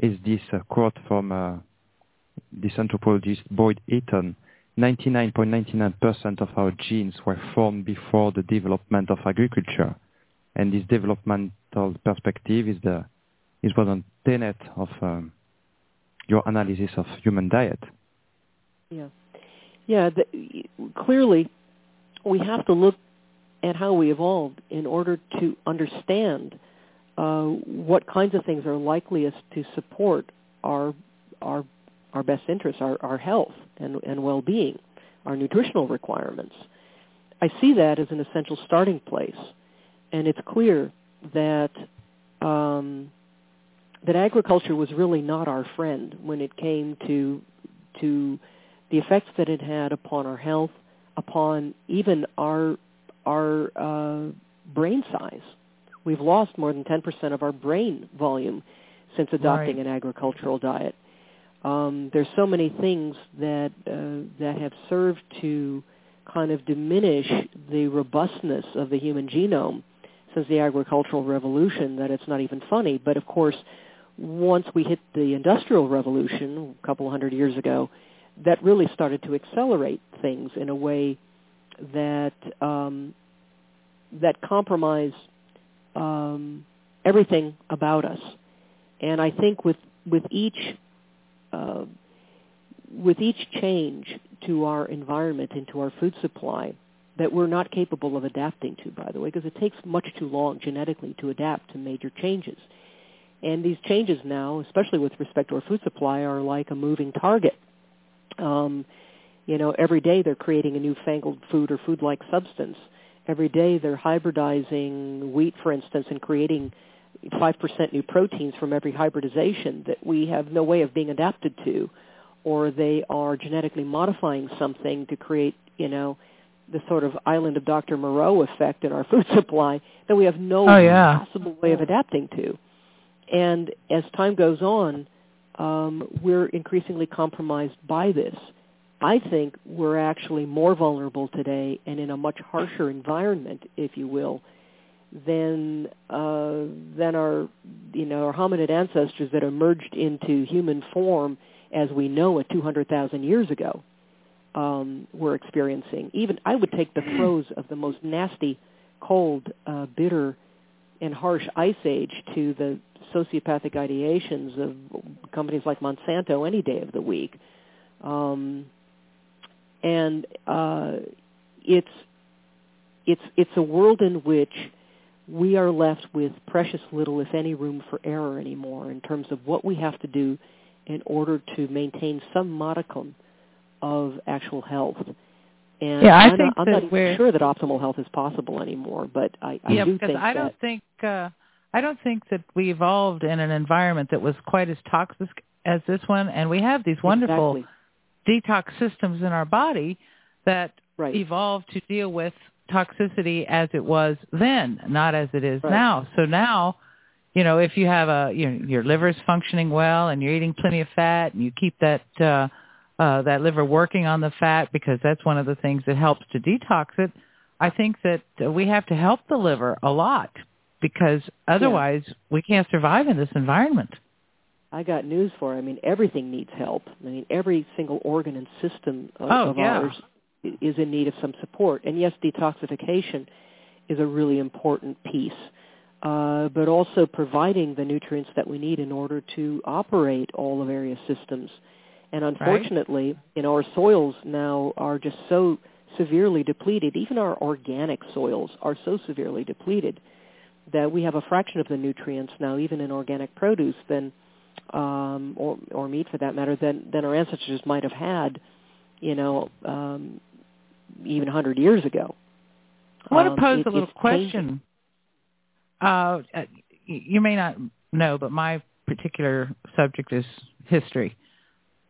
is this uh, quote from uh, this anthropologist Boyd Eaton. 99.99% of our genes were formed before the development of agriculture. And this developmental perspective is the is one tenet of um, your analysis of human diet. Yeah, yeah. The, clearly, we have to look at how we evolved in order to understand uh, what kinds of things are likeliest to support our our our best interests, our, our health and, and well-being, our nutritional requirements. I see that as an essential starting place, and it's clear that um, that agriculture was really not our friend when it came to to the effects that it had upon our health, upon even our our uh, brain size. We've lost more than 10% of our brain volume since adopting Right. an agricultural diet. Um, there's so many things that uh, that have served to kind of diminish the robustness of the human genome since the agricultural revolution that it's not even funny. But of course, once we hit the industrial revolution a couple hundred years ago, that really started to accelerate things in a way that um, that compromise um, everything about us. And I think with with each uh, with each change to our environment and to our food supply that we're not capable of adapting to, by the way, because it takes much too long genetically to adapt to major changes. And these changes now, especially with respect to our food supply, are like a moving target. Um, you know, every day they're creating a newfangled food or food-like substance. Every day they're hybridizing wheat, for instance, and creating 5% new proteins from every hybridization that we have no way of being adapted to. Or they are genetically modifying something to create, you know, the sort of island of Dr. Moreau effect in our food supply that we have no Oh, yeah. possible way of adapting to. And as time goes on, um, we're increasingly compromised by this. I think we're actually more vulnerable today and in a much harsher environment, if you will, than uh, than our you know our hominid ancestors that emerged into human form as we know it 200,000 years ago um, were experiencing. Even I would take the throes of the most nasty, cold, uh, bitter, and harsh ice age to the sociopathic ideations of companies like Monsanto any day of the week. Um, and uh, it's it's it's a world in which we are left with precious little, if any, room for error anymore in terms of what we have to do in order to maintain some modicum of actual health. And Yeah, I I'm think not, I'm that not even we're- sure that optimal health is possible anymore, but I, I yeah, do because think I don't think uh, I don't think that we evolved in an environment that was quite as toxic as this one, and we have these wonderful exactly. detox systems in our body that right. evolved to deal with toxicity as it was then, not as it is Right. now. So now, you know, if you have a you know, your liver is functioning well and you're eating plenty of fat and you keep that uh, uh, that liver working on the fat because that's one of the things that helps to detox it. I think that uh, we have to help the liver a lot because otherwise we can't survive in this environment. I got news for you. I mean, everything needs help. I mean, every single organ and system of, Oh, of yeah. ours is in need of some support. And yes, detoxification is a really important piece, uh, but also providing the nutrients that we need in order to operate all the various systems. And unfortunately, right. you know, our soils now are just so severely depleted. Even our organic soils are so severely depleted that we have a fraction of the nutrients now, even in organic produce, than um, or or meat for that matter, than than our ancestors might have had, you know, um, even 100 years ago. I want to um, pose it, a little question. Uh, you may not know, but my particular subject is history.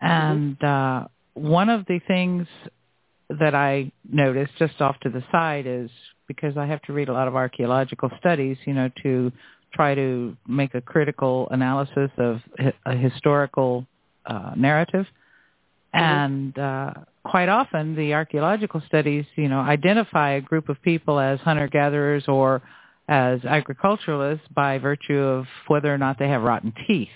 And uh, one of the things that I noticed just off to the side is because I have to read a lot of archaeological studies, you know, to try to make a critical analysis of a historical uh, narrative. Mm-hmm. And uh, quite often the archaeological studies, you know, identify a group of people as hunter-gatherers or as agriculturalists by virtue of whether or not they have rotten teeth.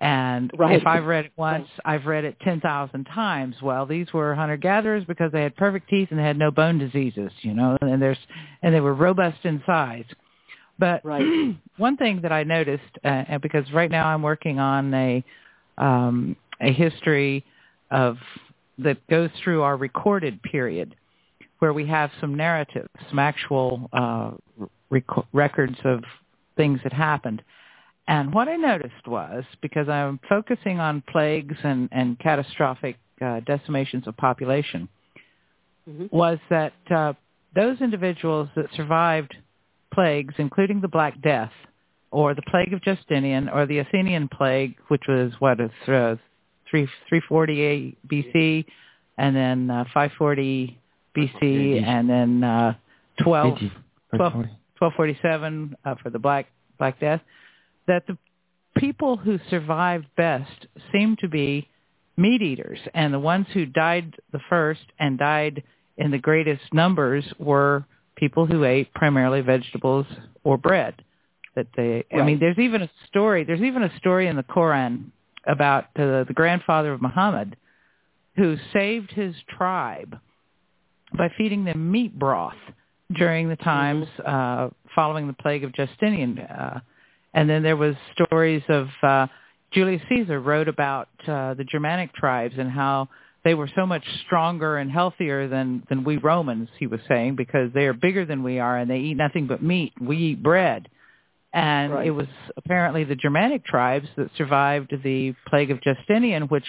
And right. if I've read it once, I've read it 10,000 times. Well, these were hunter-gatherers because they had perfect teeth and they had no bone diseases, you know, and there's and they were robust in size. But right. one thing that I noticed, uh, because right now I'm working on a um, a history of that goes through our recorded period, where we have some narratives, some actual uh, rec- records of things that happened. And what I noticed was, because I'm focusing on plagues and, and catastrophic uh, decimations of population, mm-hmm. was that uh, those individuals that survived plagues, including the Black Death, or the plague of Justinian, or the Athenian plague, which was what is uh, 3, 340 BC, and then uh, 540 BC, and then uh, 12, 12 1247 uh, for the Black Black Death that the people who survived best seemed to be meat eaters, and the ones who died the first and died in the greatest numbers were people who ate primarily vegetables or bread. That they, right. I mean, there's even a story. There's even a story in the Quran about uh, the grandfather of Muhammad who saved his tribe by feeding them meat broth during the times mm-hmm. uh, following the plague of Justinian. Uh, and then there was stories of uh, Julius Caesar wrote about uh, the Germanic tribes and how they were so much stronger and healthier than than we Romans. He was saying because they are bigger than we are and they eat nothing but meat. We eat bread. And right. it was apparently the Germanic tribes that survived the plague of Justinian, which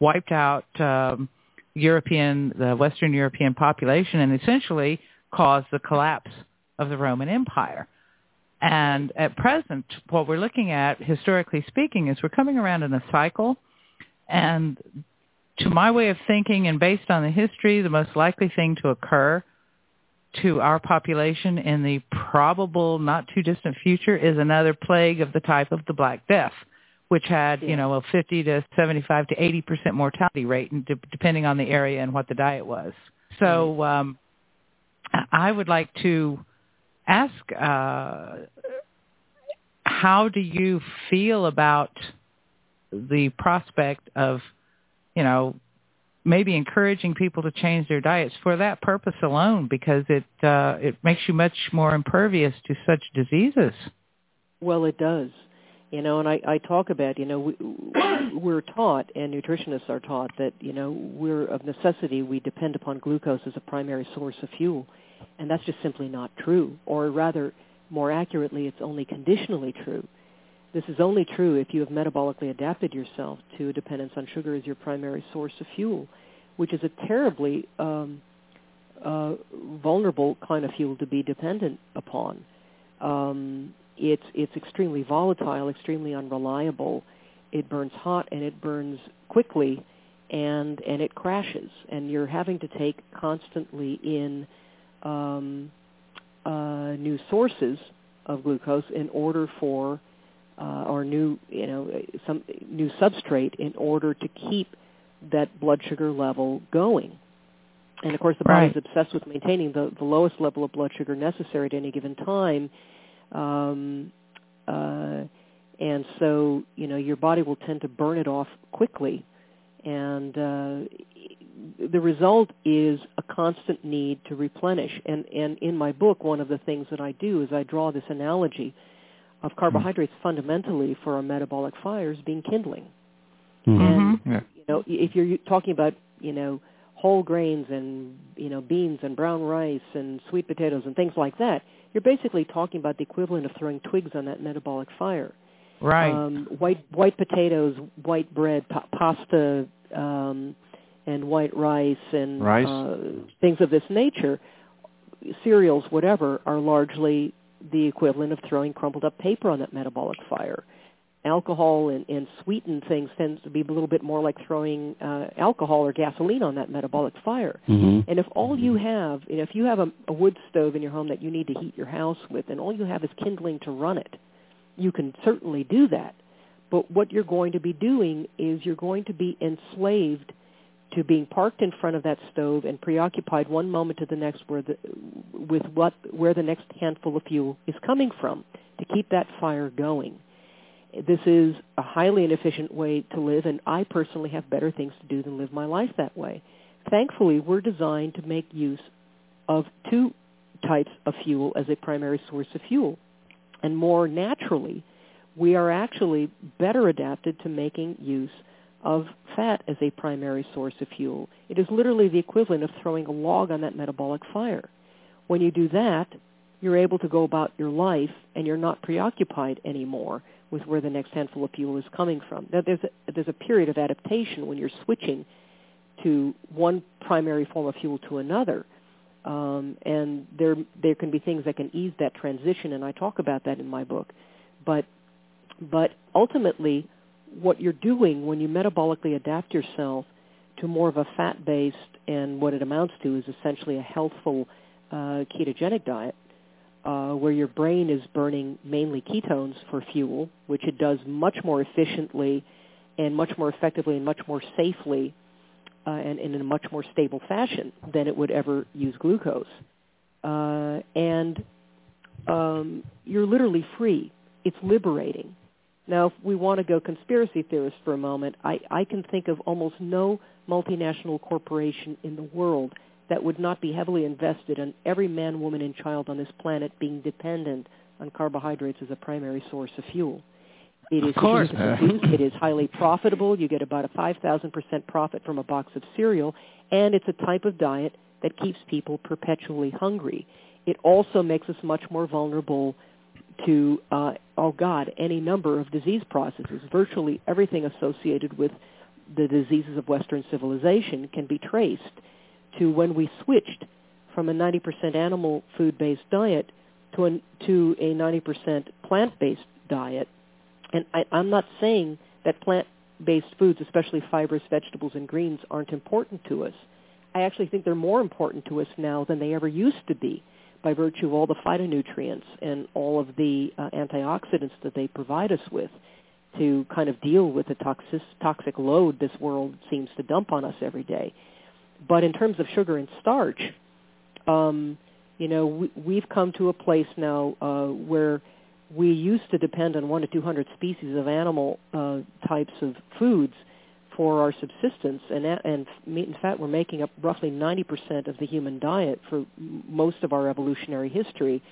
wiped out um, European, the Western European population, and essentially caused the collapse of the Roman Empire. And at present, what we're looking at, historically speaking, is we're coming around in a cycle. And to my way of thinking and based on the history, the most likely thing to occur to our population in the probable not too distant future is another plague of the type of the Black Death, which had, yeah. you know, a 50 to 75 to 80% mortality rate depending on the area and what the diet was. So um, I would like to ask, uh, how do you feel about the prospect of, you know, maybe encouraging people to change their diets for that purpose alone because it uh, it makes you much more impervious to such diseases. Well, it does. You know, and I, I talk about, you know, we, we're taught, and nutritionists are taught that, you know, we're of necessity we depend upon glucose as a primary source of fuel. And that's just simply not true. Or rather, more accurately, it's only conditionally true. This is only true if you have metabolically adapted yourself to a dependence on sugar as your primary source of fuel, which is a terribly um, uh, vulnerable kind of fuel to be dependent upon. Um, it's it's extremely volatile, extremely unreliable. It burns hot and it burns quickly, and and it crashes. And you're having to take constantly in um, uh, new sources of glucose in order for uh, or new you know some new substrate in order to keep that blood sugar level going. And of course, the body is obsessed with maintaining the, the lowest level of blood sugar necessary at any given time. Um, uh, and so, you know, your body will tend to burn it off quickly. And uh, the result is a constant need to replenish. And and in my book, one of the things that I do is I draw this analogy of carbohydrates fundamentally for our metabolic fires being kindling. Mm-hmm. And Yeah. you know, if you're talking about you know whole grains and you know beans and brown rice and sweet potatoes and things like that, you're basically talking about the equivalent of throwing twigs on that metabolic fire. Right. Um, white white potatoes, white bread, pa- pasta, um, and white rice and Rice. Uh, things of this nature, cereals, whatever, are largely the equivalent of throwing crumpled up paper on that metabolic fire. Alcohol and, and sweetened things tends to be a little bit more like throwing uh, alcohol or gasoline on that metabolic fire. Mm-hmm. And if all you have, you know, if you have a, a wood stove in your home that you need to heat your house with, and all you have is kindling to run it, you can certainly do that. But what you're going to be doing is you're going to be enslaved to being parked in front of that stove and preoccupied one moment to the next where the, with what where the next handful of fuel is coming from to keep that fire going. This is a highly inefficient way to live, and I personally have better things to do than live my life that way. Thankfully, we're designed to make use of two types of fuel as a primary source of fuel. And more naturally, we are actually better adapted to making use of fat as a primary source of fuel. It is literally the equivalent of throwing a log on that metabolic fire. When you do that, you're able to go about your life and you're not preoccupied anymore with where the next handful of fuel is coming from. Now, there's a, there's a period of adaptation when you're switching to one primary form of fuel to another. Um, and there there can be things that can ease that transition, and I talk about that in my book. But but ultimately, what you're doing when you metabolically adapt yourself to more of a fat-based and what it amounts to is essentially a healthful uh, ketogenic diet, uh, where your brain is burning mainly ketones for fuel, which it does much more efficiently and much more effectively and much more safely uh, and, and in a much more stable fashion than it would ever use glucose. Uh, and um, you're literally free. It's liberating. Now, if we want to go conspiracy theorist for a moment, I, I can think of almost no multinational corporation in the world that would not be heavily invested in every man, woman, and child on this planet being dependent on carbohydrates as a primary source of fuel. It is Of course. easy to produce. it is highly profitable. You get about a 5,000% profit from a box of cereal, and it's a type of diet that keeps people perpetually hungry. It also makes us much more vulnerable to, uh, oh God, any number of disease processes. Virtually everything associated with the diseases of Western civilization can be traced to when we switched from a 90% animal food-based diet to, an, to a 90% plant-based diet. And I, I'm not saying that plant-based foods, especially fibrous vegetables and greens, aren't important to us. I actually think they're more important to us now than they ever used to be by virtue of all the phytonutrients and all of the uh, antioxidants that they provide us with to kind of deal with the toxic, toxic load this world seems to dump on us every day. But in terms of sugar and starch, um, you know, we, we've come to a place now uh, where we used to depend on one to two hundred species of animal uh, types of foods for our subsistence, and that, and meat and fat were making up roughly 90% of the human diet for most of our evolutionary history.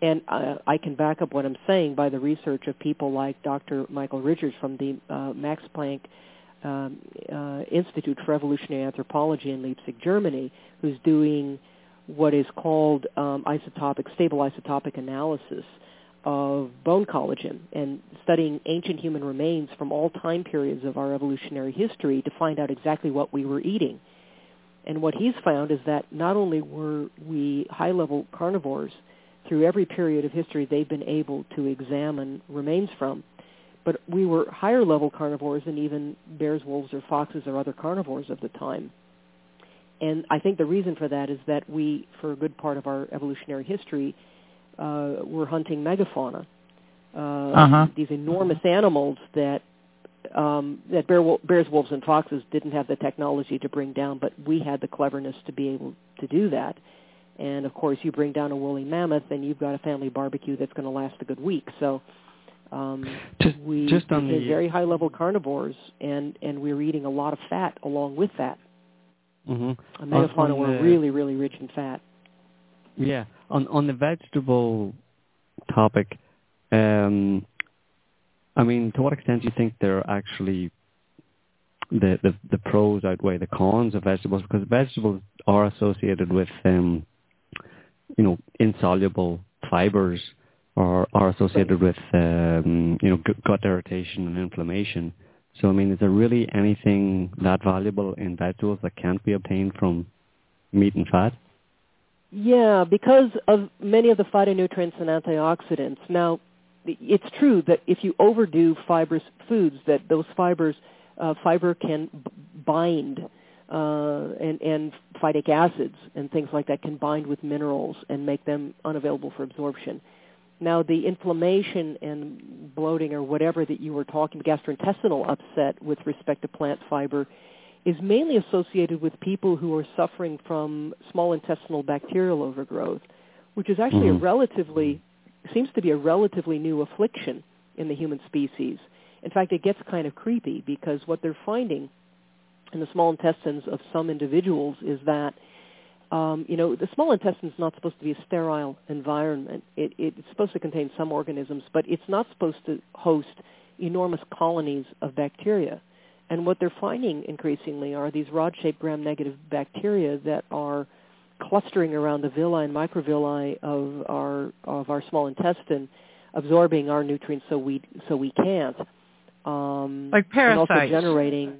And uh, I can back up what I'm saying by the research of people like Dr. Michael Richards from the uh, Max Planck um, uh, Institute for Evolutionary Anthropology in Leipzig, Germany, who's doing what is called um, isotopic, stable isotopic analysis of bone collagen and studying ancient human remains from all time periods of our evolutionary history to find out exactly what we were eating. And what he's found is that not only were we high-level carnivores through every period of history they've been able to examine remains from, but we were higher level carnivores than even bears, wolves, or foxes or other carnivores of the time. And I think the reason for that is that we, for a good part of our evolutionary history, uh, were hunting megafauna, uh, Uh-huh. these enormous animals that um, that bear, bears, wolves, and foxes didn't have the technology to bring down, but we had the cleverness to be able to do that. And of course, you bring down a woolly mammoth, and you've got a family barbecue that's going to last a good week. So um, Just- we just on the- very high-level carnivores, and and we're eating a lot of fat along with that. Mm-hmm. And megafauna were really, really rich in fat. Yeah. On on the vegetable topic, um, I mean, to what extent do you think they're actually the, the, the pros outweigh the cons of vegetables? Because vegetables are associated with, um, you know, insoluble fibers or are associated with, um, you know, gut irritation and inflammation. So, I mean, is there really anything that valuable in vegetables that can't be obtained from meat and fat? Yeah, because of many of the phytonutrients and antioxidants. Now, it's true that if you overdo fibrous foods, that those fibers, uh, fiber can b- bind, uh, and, and phytic acids and things like that can bind with minerals and make them unavailable for absorption. Now, the inflammation and bloating or whatever that you were talking, gastrointestinal upset with respect to plant fiber, is mainly associated with people who are suffering from small intestinal bacterial overgrowth, which is actually mm-hmm. a relatively, seems to be a relatively new affliction in the human species. In fact, it gets kind of creepy because what they're finding in the small intestines of some individuals is that um, you know, the small intestine is not supposed to be a sterile environment. It, it's supposed to contain some organisms, but it's not supposed to host enormous colonies of bacteria. And what they're finding increasingly are these rod-shaped gram-negative bacteria that are clustering around the villi and microvilli of our of our small intestine, absorbing our nutrients so we so we can't. Um, like parasites. And also generating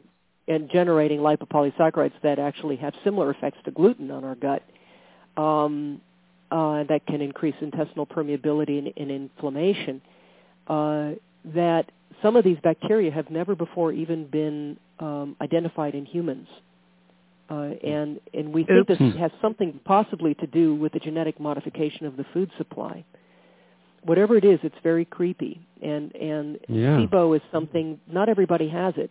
and generating lipopolysaccharides that actually have similar effects to gluten on our gut um, uh, that can increase intestinal permeability and, and inflammation. Uh, that some of these bacteria have never before even been um, identified in humans. Uh, and and we think Oops. this has something possibly to do with the genetic modification of the food supply. Whatever it is, it's very creepy. And and yeah. SIBO is something not everybody has it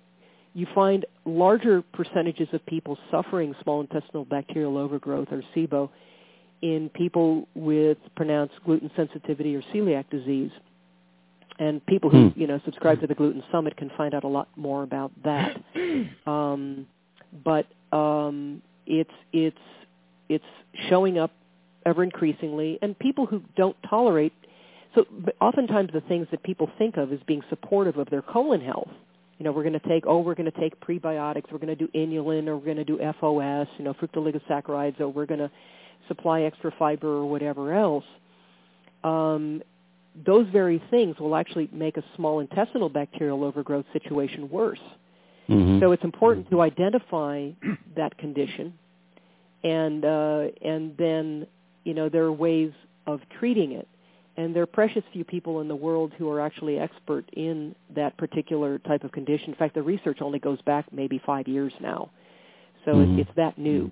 you find larger percentages of people suffering small intestinal bacterial overgrowth or SIBO in people with pronounced gluten sensitivity or celiac disease. And people who, hmm. you know, subscribe to the Gluten Summit can find out a lot more about that. Um, but um, it's it's it's showing up ever increasingly, and people who don't tolerate. So oftentimes the things that people think of as being supportive of their colon health you know, we're going to take, oh, we're going to take prebiotics, we're going to do inulin, or we're going to do FOS, you know, fructooligosaccharides, or we're going to supply extra fiber or whatever else. Um, those very things will actually make a small intestinal bacterial overgrowth situation worse. Mm-hmm. So it's important to identify that condition, and uh, and then you know there are ways of treating it and there are precious few people in the world who are actually expert in that particular type of condition. In fact, the research only goes back maybe five years now, so mm-hmm. it's, it's that new.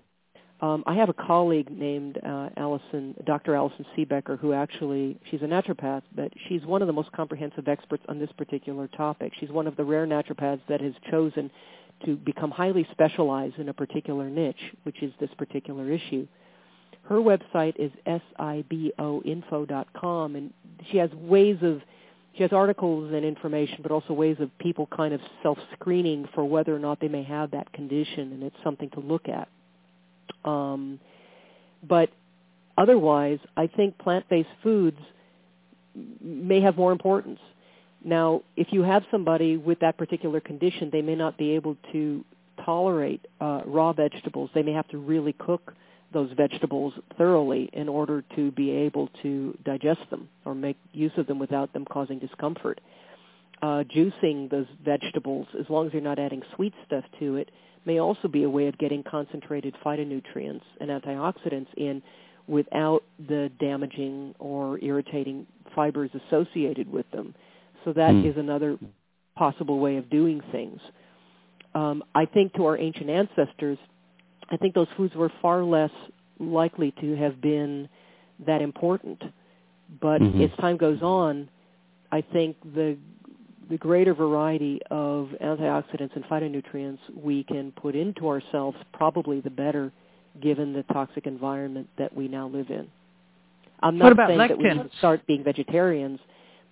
Um, I have a colleague named uh, Allison, Dr. Allison Siebecker, who actually she's a naturopath, but she's one of the most comprehensive experts on this particular topic. She's one of the rare naturopaths that has chosen to become highly specialized in a particular niche, which is this particular issue. Her website is siboinfo.com, and she has ways of she has articles and information, but also ways of people kind of self-screening for whether or not they may have that condition, and it's something to look at. Um, but otherwise, I think plant-based foods may have more importance. Now, if you have somebody with that particular condition, they may not be able to tolerate uh, raw vegetables. They may have to really cook those vegetables thoroughly in order to be able to digest them or make use of them without them causing discomfort. Uh, juicing those vegetables, as long as you're not adding sweet stuff to it, may also be a way of getting concentrated phytonutrients and antioxidants in without the damaging or irritating fibers associated with them. So that mm. is another possible way of doing things. Um, I think to our ancient ancestors, I think those foods were far less likely to have been that important. But mm-hmm. as time goes on, I think the the greater variety of antioxidants and phytonutrients we can put into ourselves, probably the better, given the toxic environment that we now live in. I'm not saying lectins? that we should start being vegetarians,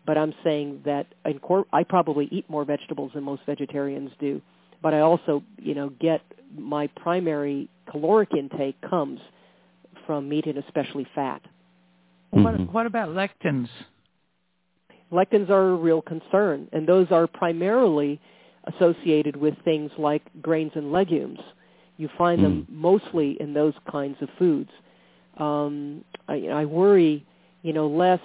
but I'm saying that I probably eat more vegetables than most vegetarians do but I also, you know, get my primary caloric intake comes from meat and especially fat. What, what about lectins? Lectins are a real concern, and those are primarily associated with things like grains and legumes. You find them mostly in those kinds of foods. Um, I, I worry, you know, less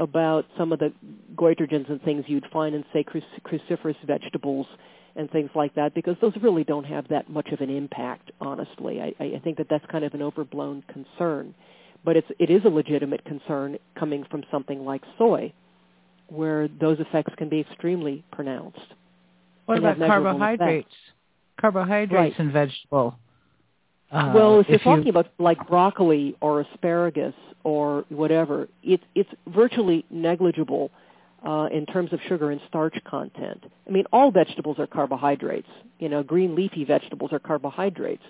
about some of the goitrogens and things you'd find in, say, cruc- cruciferous vegetables and things like that, because those really don't have that much of an impact, honestly. I, I think that that's kind of an overblown concern. But it's, it is a legitimate concern coming from something like soy, where those effects can be extremely pronounced. What about carbohydrates? effects. Carbohydrates Right. in vegetable. Uh, well, if, you're you- talking about like broccoli or asparagus or whatever, it's it's virtually negligible uh, in terms of sugar and starch content. I mean, all vegetables are carbohydrates. You know, green leafy vegetables are carbohydrates.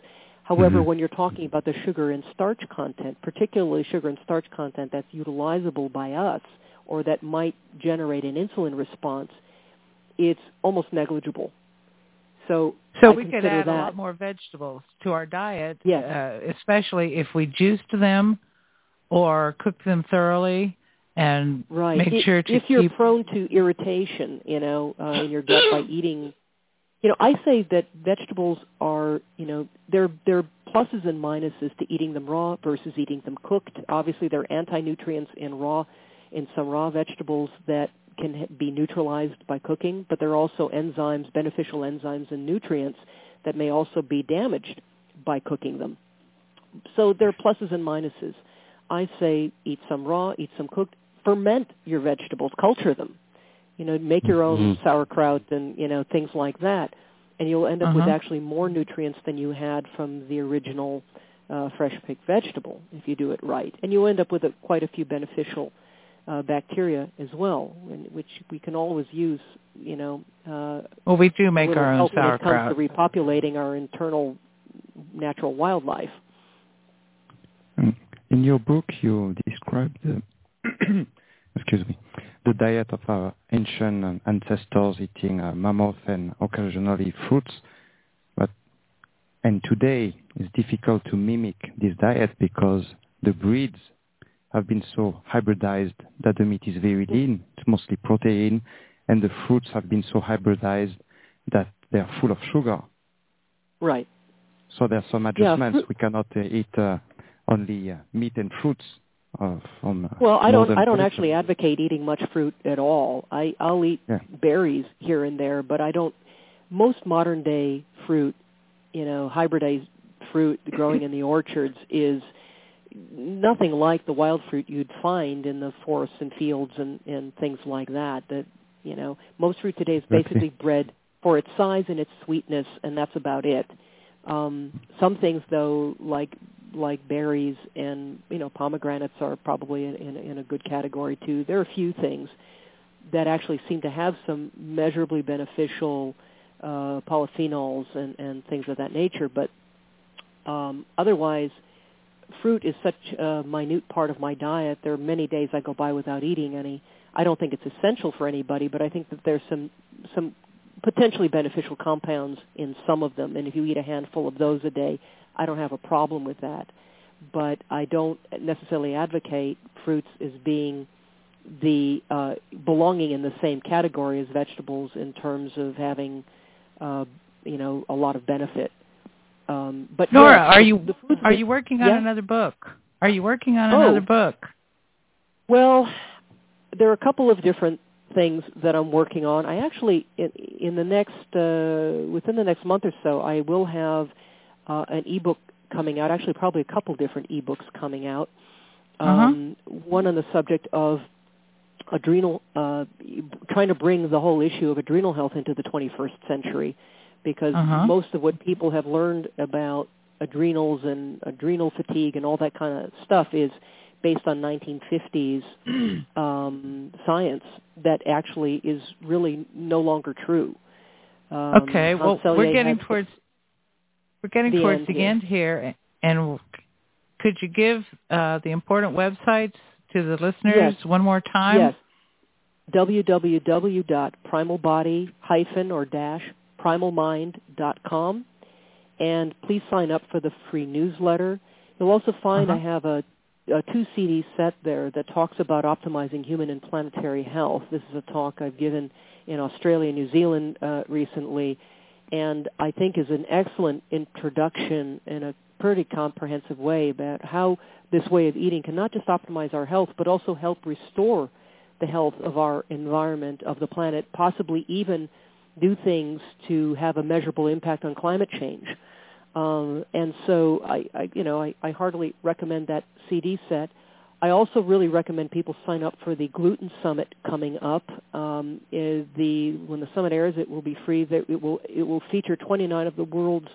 However, Mhm. when you're talking about the sugar and starch content, particularly sugar and starch content that's utilizable by us or that might generate an insulin response, it's almost negligible. So, so I we could add that a lot more vegetables to our diet, Yes. uh, especially if we juiced them or cooked them thoroughly and Right. make I- sure to if you're keep prone to irritation, you know, uh, in your gut by eating, you know, I say that vegetables are, you know, there there are pluses and minuses to eating them raw versus eating them cooked. Obviously, there are anti-nutrients in raw in some raw vegetables that can be neutralized by cooking, but there are also enzymes, beneficial enzymes and nutrients that may also be damaged by cooking them. So there are pluses and minuses. I say eat some raw, eat some cooked, ferment your vegetables, culture them. You know, make your own Mhm. sauerkraut and, you know, things like that. And you'll end up with Uh-huh. actually more nutrients than you had from the original uh, fresh picked vegetable if you do it right. And you'll end up with a, quite a few beneficial uh, bacteria as well, and, which we can always use, you know, uh, well, we do make our own help when it comes to repopulating our internal natural wildlife. Mm. In your book, you describe the excuse me the diet of our ancient ancestors eating uh, mammoth and occasionally fruits, but and today it's difficult to mimic this diet because the breeds have been so hybridized that the meat is very lean, it's mostly protein, and the fruits have been so hybridized that they are full of sugar. Right. So there are some Yeah, adjustments. fruit- we cannot uh, eat uh, only uh, meat and fruits uh, Well, I don't. I don't actually advocate eating much fruit at all. I I'll eat Yeah. berries here and there, but I don't. Most modern day fruit, you know, hybridized fruit growing in the orchards is nothing like the wild fruit you'd find in the forests and fields and and things like that. That you know, most fruit today is basically bred for its size and its sweetness, and that's about it. Um, some things, though, like like berries and you know pomegranates are probably in, in, in a good category too. There are a few things that actually seem to have some measurably beneficial uh, polyphenols and, and things of that nature, but um, otherwise, fruit is such a minute part of my diet. There are many days I go by without eating any. I don't think it's essential for anybody, but I think that there's some some potentially beneficial compounds in some of them, and if you eat a handful of those a day, I don't have a problem with that. But I don't necessarily advocate fruits as being the uh, belonging in the same category as vegetables in terms of having, uh, you know, a lot of benefit. Um, but Nora, yes, are you the are you working on Yeah? another book? Are you working on Oh. another book? Well, there are a couple of different things that I'm working on. I actually, in, in the next, uh, within the next month or so, I will have uh, an ebook coming out. Actually, probably a couple different ebooks coming out. Um, One on the subject of adrenal, uh, trying to bring the whole issue of adrenal health into the 21st century, because Uh-huh. most of what people have learned about adrenals and adrenal fatigue and all that kind of stuff is based on 1950s um, science that actually is really no longer true. Um, okay, well, Hans we're getting towards we're getting the towards end the here. end here, and could you give uh, the important websites to the listeners Yes. one more time? Yes. www.primalbody hyphen or dash primalmind.com. And please sign up for the free newsletter. You'll also find Uh-huh. I have a, a two CD set there that talks about optimizing human and planetary health. This is a talk I've given in Australia and New Zealand uh, recently, and I think is an excellent introduction in a pretty comprehensive way about how this way of eating can not just optimize our health, but also help restore the health of our environment, of the planet, possibly even do things to have a measurable impact on climate change. Um, and so I, I you know, I, I heartily recommend that CD set. I also really recommend people sign up for the Gluten Summit coming up. Um, is the when the summit airs, it will be free. It will it will feature 29 of the world's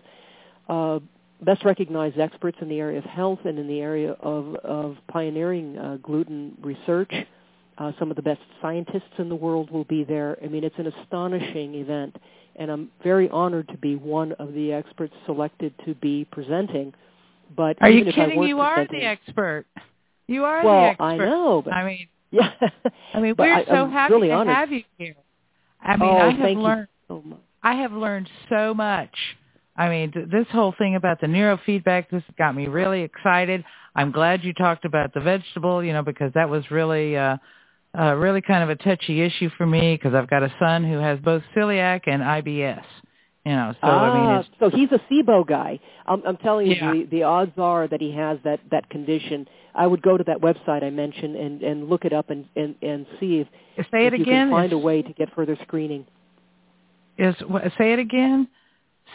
uh, best recognized experts in the area of health and in the area of of pioneering uh, gluten research. Uh, some of the best scientists in the world will be there. I mean, it's an astonishing event, and I'm very honored to be one of the experts selected to be presenting. But Are you even if I kidding? You are the expert. You are well, the expert. I know, but I mean, yeah. I mean, we're I- so I'm happy really to honored. have you here. I mean, oh, I have learned. so much. I have learned so much. I mean, th- this whole thing about the neurofeedback, this got me really excited. I'm glad you talked about the vegetable, you know, because that was really, uh, uh, really kind of a touchy issue for me because I've got a son who has both celiac and IBS. You know, so ah, I mean, it's, so he's a SIBO guy. I'm, I'm telling you, Yeah. the, the odds are that he has that that condition. I would go to that website I mentioned and and look it up and and and see if, say if it you again. can find a way to get further screening. Is what, say it again.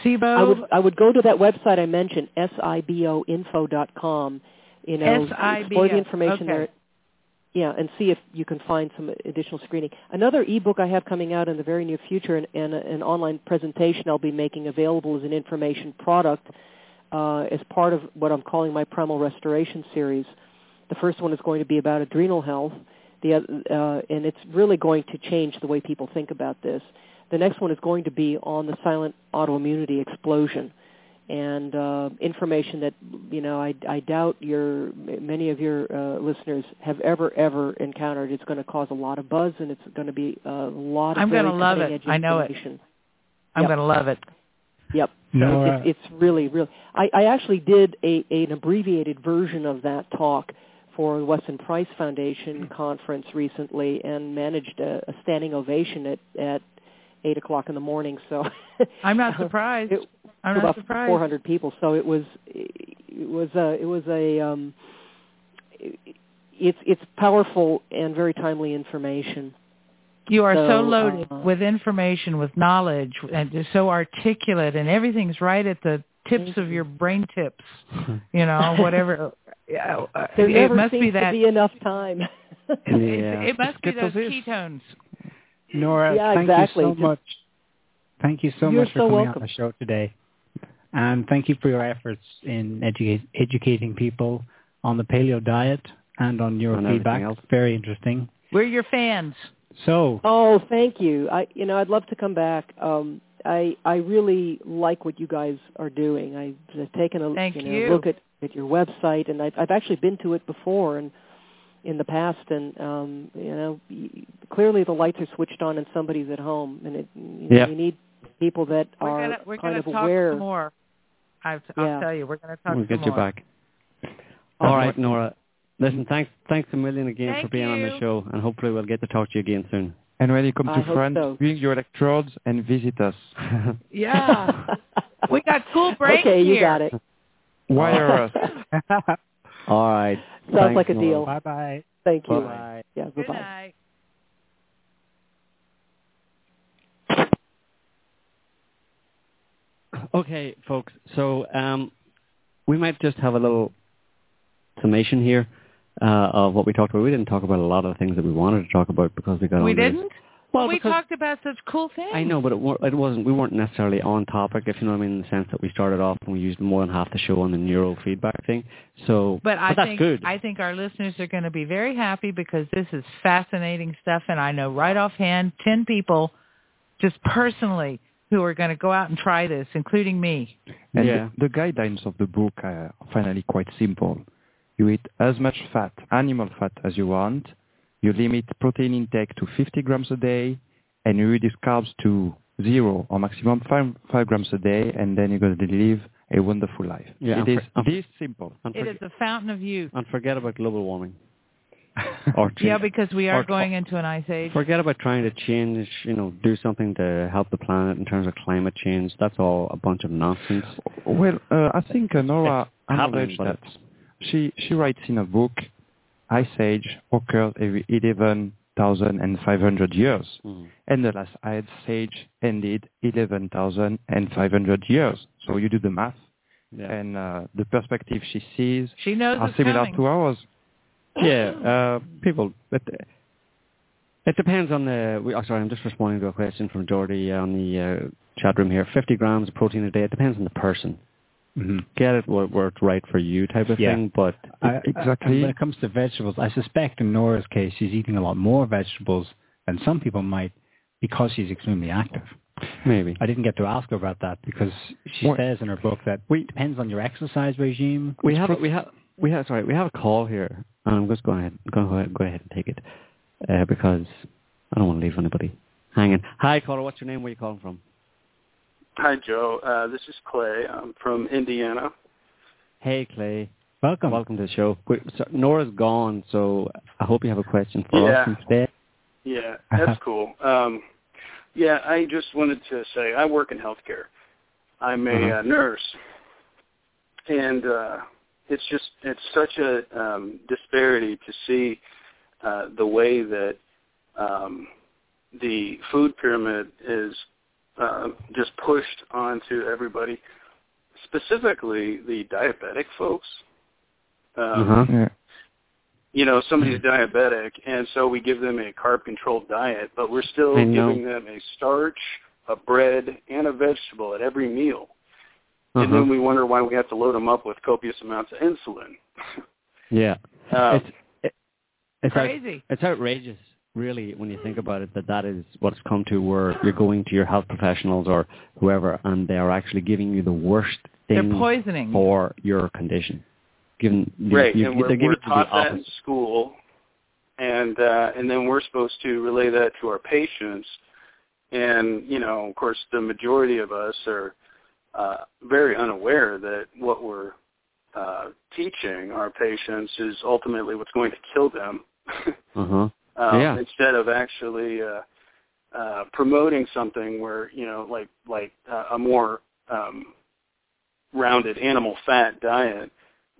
SIBO. I would I would go to that website I mentioned, siboinfo.com. You know, SIBO, explore the information okay. there. Yeah, and see if you can find some additional screening. Another ebook I have coming out in the very near future, and, and an online presentation I'll be making available as an information product uh, as part of what I'm calling my Primal Restoration series. The first one is going to be about adrenal health, the uh, and it's really going to change the way people think about this. The next one is going to be on the silent autoimmunity explosion, and uh, information that you know I, I doubt your many of your uh, listeners have ever ever encountered. It's going to cause a lot of buzz, and it's going to be a lot of I'm gonna love it. I know it. I'm Yep. going to love it. Yep. So Nora, it's, it's really, really. I, I actually did a, an abbreviated version of that talk for the Weston Price Foundation conference recently, and managed a, a standing ovation at at eight o'clock in the morning. So I'm not surprised. It, I'm not about surprised. 400 people. So it was it was a it was a um, it's it's powerful and very timely information. You are so, So, loaded uh, with information, with knowledge, and just so articulate, and everything's right at the tips Thank of your brain tips. You know, whatever. yeah, uh, There it never must seems be that. to be enough time. Yeah. it must be those Ketosis. ketones. Nora, Yeah, thank exactly. you so Just- much. Thank you so much for so coming welcome. on the show today. And thank you for your efforts in educate, educating people on the paleo diet and on And feedback. neurofeedback. Very interesting. We're your fans. So, Oh, thank you. I you know I'd love to come back. Um, I I really like what you guys are doing. I've taken a you know, you. look at, at your website, and I've, I've actually been to it before and in the past, and um, you know clearly the lights are switched on and somebody's at home, and it you, know, Yeah. you need people that We're are gonna we're kind gonna of talk aware. some more. I've, I'll Yeah. tell you, we're gonna talk We'll some get you more. back. All right, wonderful. Nora. Listen, thanks thanks a million again for Thank being on the show, and hopefully we'll get to talk to you again soon. And when you come to hope France, so. bring your electrodes and visit us. Yeah, we got cool brains okay, you here. got it. Wire us. All right. Sounds Thanks, like a Nora. deal. bye bye. Thank you. Bye. Yeah, Good bye-bye. night. Okay, folks. So um, we might just have a little summation here uh, of what we talked about. We didn't talk about a lot of the things that we wanted to talk about because we got We on this. Didn't. Well, we talked about such cool things. I know, but it, wa- it wasn't. We weren't necessarily on topic, if you know what I mean, in the sense that we started off and we used more than half the show on the neurofeedback thing. So, But I that's think good. I think our listeners are going to be very happy because this is fascinating stuff, and I know right offhand ten people, just personally, who are going to go out and try this, including me. And Yeah. the, the guidelines of the book are finally quite simple. You eat as much fat, animal fat, as you want. You limit protein intake to 50 grams a day, and you reduce carbs to zero or maximum five, five grams a day, and then you're going to live a wonderful life. Yeah, it and is for- and for- this simple. And, It forget- a fountain of youth. and forget about global warming. or Yeah, because we are or- going into an ice age. Forget about trying to change, you know, do something to help the planet in terms of climate change. That's all a bunch of nonsense. Well, uh, I think uh, Nora acknowledged that she she writes in a book, Ice Age occurred every 11,500 years, Mm. and the last Ice Age ended 11,500 years. So you do the math, Yeah. and uh, the perspective she sees She knows are it's similar coming. to ours. Yeah, uh, people. It, it depends on the. We, oh, sorry, I'm just responding to a question from Jordy on the uh, chat room here. 50 grams of protein a day. It depends on the person. Hmm Get it what worked right for you, type of Yeah. thing. But I, Exactly. I, when it comes to vegetables, I suspect in Nora's case, she's eating a lot more vegetables than some people might because she's extremely active. maybe. I didn't get to ask her about that because she What- says in her book that it depends on your exercise regime. We have we have we have sorry we have a call here, and I'm just going ahead go ahead go ahead and take it uh, because I don't want to leave anybody hanging. Hi, caller. What's your name? Where are you calling from? Hi, Joe. Uh, this is Clay. I'm from Indiana. Hey, Clay. Welcome. Welcome to the show. So Nora's gone, so I hope you have a question for Yeah. us instead. Yeah, that's cool. Um, yeah, I just wanted to say I work in healthcare. I'm a Uh-huh. uh, nurse, and uh, it's just it's such a um, disparity to see uh, the way that um, the food pyramid is uh, just pushed onto everybody, specifically the diabetic folks. Um, Uh-huh. Yeah. you know, somebody's diabetic, and so we give them a carb-controlled diet, but we're still I know. giving them a starch, a bread, and a vegetable at every meal. Uh-huh. And then we wonder why we have to load them up with copious amounts of insulin. Yeah. Um, it's it, it's out- Crazy. it's outrageous, really, when you think about it. That that is what's come to, where you're going to your health professionals or whoever, and they are actually giving you the worst They're thing poisoning. for your condition. Given you, right, you, and we're, they're giving we're you the taught that in school, and uh, and then we're supposed to relay that to our patients. And you know, of course, the majority of us are uh, very unaware that what we're uh, teaching our patients is ultimately what's going to kill them. Uh-huh. Um, Yeah. Instead of actually uh, uh, promoting something where you know, like like uh, a more um, rounded animal fat diet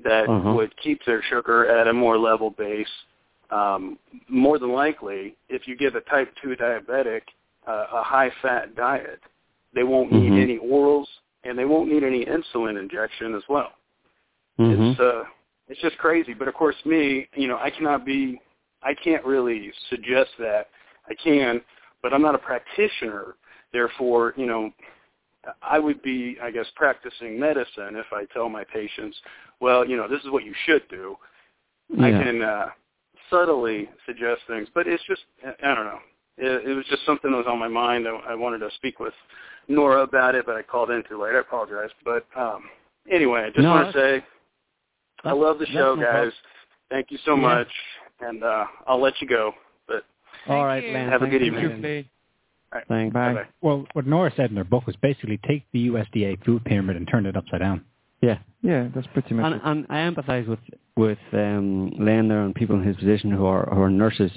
that Uh-huh. would keep their sugar at a more level base. Um, more than likely, if you give a type 2 diabetic uh, a high-fat diet, they won't Mhm. need any orals and they won't need any insulin injection as well. Mhm. It's uh, it's just crazy. But of course, me, you know, I cannot be, I can't really suggest that. I can, but I'm not a practitioner. Therefore, you know, I would be, I guess, practicing medicine if I tell my patients, well, you know, this is what you should do. I can uh, subtly suggest things, but it's just, I don't know. It, it was just something that was on my mind. I, I wanted to speak with Nora about it, but I called in too late. I apologize. But um, anyway, I just No, want to say I love the show, guys. Thank you so Yeah. much, and uh, I'll let you go. But All right, you. Len. Have a good evening. ringing. Clay. Thanks. Bye. bye. Well, what Nora said in her book was basically take the USDA food pyramid and turn it upside down. Yeah. Yeah, that's pretty much And, it. and I empathise with with um, Len there and people in his position who are who are nurses.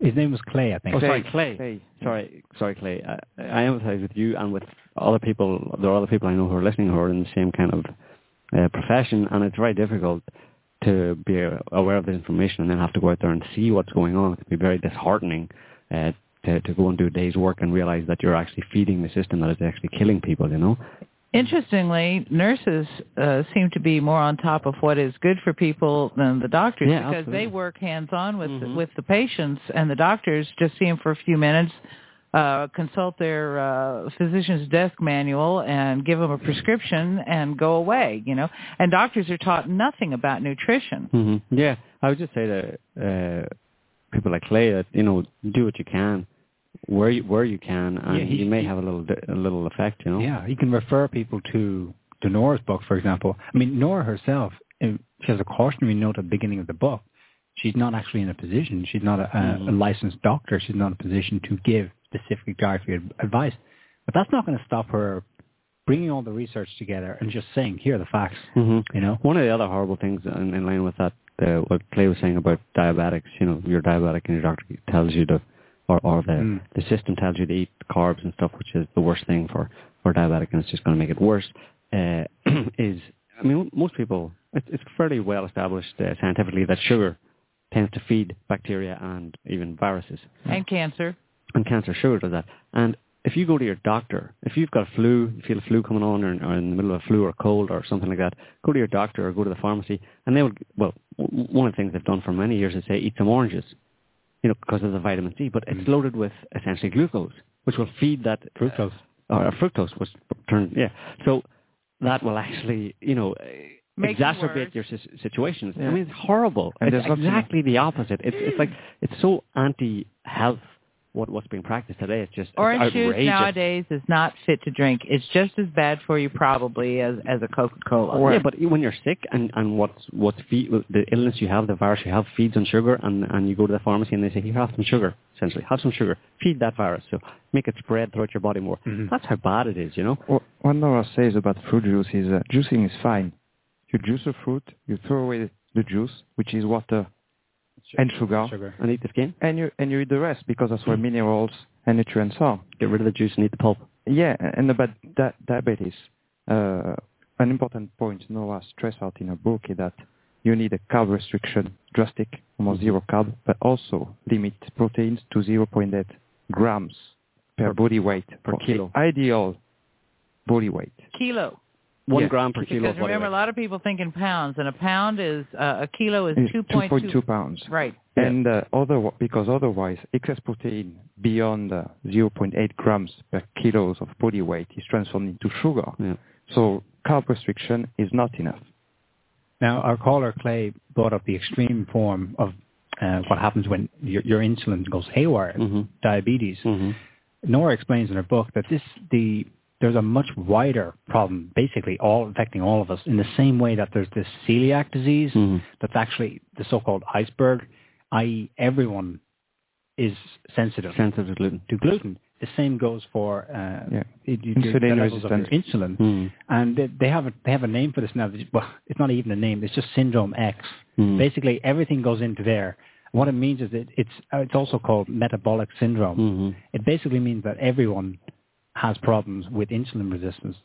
His name was Clay, I think. Oh, Clay. sorry, Clay. Clay. Sorry, sorry, Clay. I, I empathise with you and with other people. There are other people I know who are listening who are in the same kind of uh, profession, and it's very difficult to be aware of this information and then have to go out there and see what's going on. It can be very disheartening uh, to to go and do a day's work and realise that you're actually feeding the system that is actually killing people. You know. Interestingly, nurses uh, seem to be more on top of what is good for people than the doctors Yeah, because absolutely. they work hands-on with Mhm. with the patients, and the doctors just see them for a few minutes, uh, consult their uh, physician's desk manual, and give them a prescription and go away. You know, and doctors are taught nothing about nutrition. hmm Yeah, I would just say to uh, people like Clay that you know do what you can, where you, where you can, and Yeah, he- you may he- have a little a little effect. You know. Yeah, you can refer people to, to Nora's book, for example. I mean, Nora herself, uh, she has a cautionary note at the beginning of the book. She's not actually in a position. She's not a, a, a Mhm. licensed doctor. She's not in a position to give specific dietary advice. But that's not going to stop her bringing all the research together and just saying, here are the facts. hmm You know? One of the other horrible things in, in line with that, uh, what Clay was saying about diabetics, you know, you're diabetic and your doctor tells you to, or, or the, Mm. the system tells you to eat carbs and stuff, which is the worst thing for, for diabetic and it's just going to make it worse, uh, is, I mean, most people, it's, it's fairly well established uh, scientifically that sugar tends to feed bacteria and even viruses And cancer. And cancer sugar does that. And if you go to your doctor, if you've got a flu, you feel a flu coming on, or, or in the middle of a flu or a cold or something like that, go to your doctor or go to the pharmacy, and they will. Well, w- one of the things they've done for many years is say eat some oranges, you know, because of the vitamin C. But it's loaded with essentially glucose, which will feed that Fructose. uh, or fructose, was turned yeah. So that will actually, you know. uh, Make exacerbate worse. your sis- situations. I mean, it's horrible. And it's exactly the opposite. It's it's like it's so anti-health what what's being practiced today. It's just it's Orange juice nowadays is not fit to drink. It's just as bad for you probably as as a Coca-Cola. Yeah, but when you're sick and and what's what's feed, the illness you have, the virus you have feeds on sugar, and and you go to the pharmacy and they say, here, have some sugar. Essentially, have some sugar. Feed that virus, so make it spread throughout your body more. Mhm. That's how bad it is, you know. Wha- What Nora says about fruit juice is uh, juicing is fine. You juice a fruit, you throw away the juice, which is water and sugar, Sugar. And eat the skin. and you and you eat the rest because that's where minerals and nutrients are. Get rid of the juice and eat the pulp. Yeah, and about di- diabetes, uh, an important point Nora stressed out in her book is that you need a carb restriction, drastic, almost zero carb, but also limit proteins to 0.8 grams per, Per- body weight per kilo. ideal body weight. Kilo. One Yeah. gram per kilo. Because remember, a lot of people think in pounds, and a pound is uh, a kilo is Is 2.2. 2.2 pounds. Right. Yeah. And uh, other, because otherwise, excess protein beyond uh, 0.8 grams per kilos of body weight is transformed into sugar. Yeah. So carb restriction is not enough. Now, our caller Clay brought up the extreme form of uh, what happens when your, your insulin goes haywire, Mhm. diabetes. Mhm. Nora explains in her book that this the there's a much wider problem, basically all affecting all of us, in the same way that there's this celiac disease Mhm. that's actually the so-called iceberg, i.e., everyone is sensitive Sensitive to gluten. to gluten. The same goes for uh, Yeah. Insulin the levels of your resistance. insulin Mhm. and they, they have a, they have a name for this now. Well, it's not even a name. It's just syndrome X. Mhm. Basically, everything goes into there. What it means is that it's uh, it's also called metabolic syndrome. Mhm. It basically means that everyone has problems with insulin resistance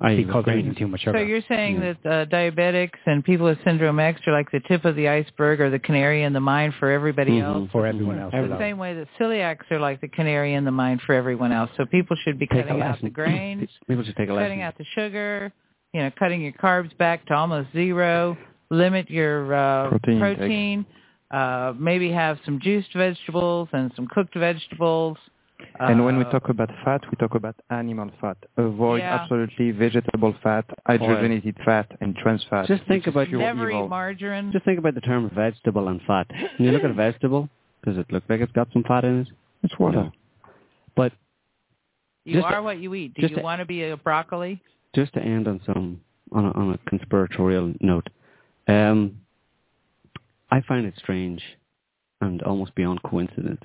I because they're eating too much sugar. So you're saying Yeah. that uh, diabetics and people with syndrome X are like the tip of the iceberg or the canary in the mine for everybody Mhm. else? for everyone else. The same way that celiacs are like the canary in the mine for everyone else. So people should be Take cutting out the grains, People should take a cutting lesson. out the sugar, you know, cutting your carbs back to almost zero, limit your uh, Protein protein uh, maybe have some juiced vegetables and some cooked vegetables. And when we Uh, talk about fat, we talk about animal fat. Avoid Yeah. absolutely vegetable fat, hydrogenated fat, and trans fat. Just think which about your never evil. eat margarine. Just think about the term vegetable and fat. When you look at a vegetable, does it look like it's got some fat in it? It's water. No. But you just- are what you eat. Do just you a- want to be a broccoli? just to end on some on a, on a conspiratorial note, um, I find it strange and almost beyond coincidence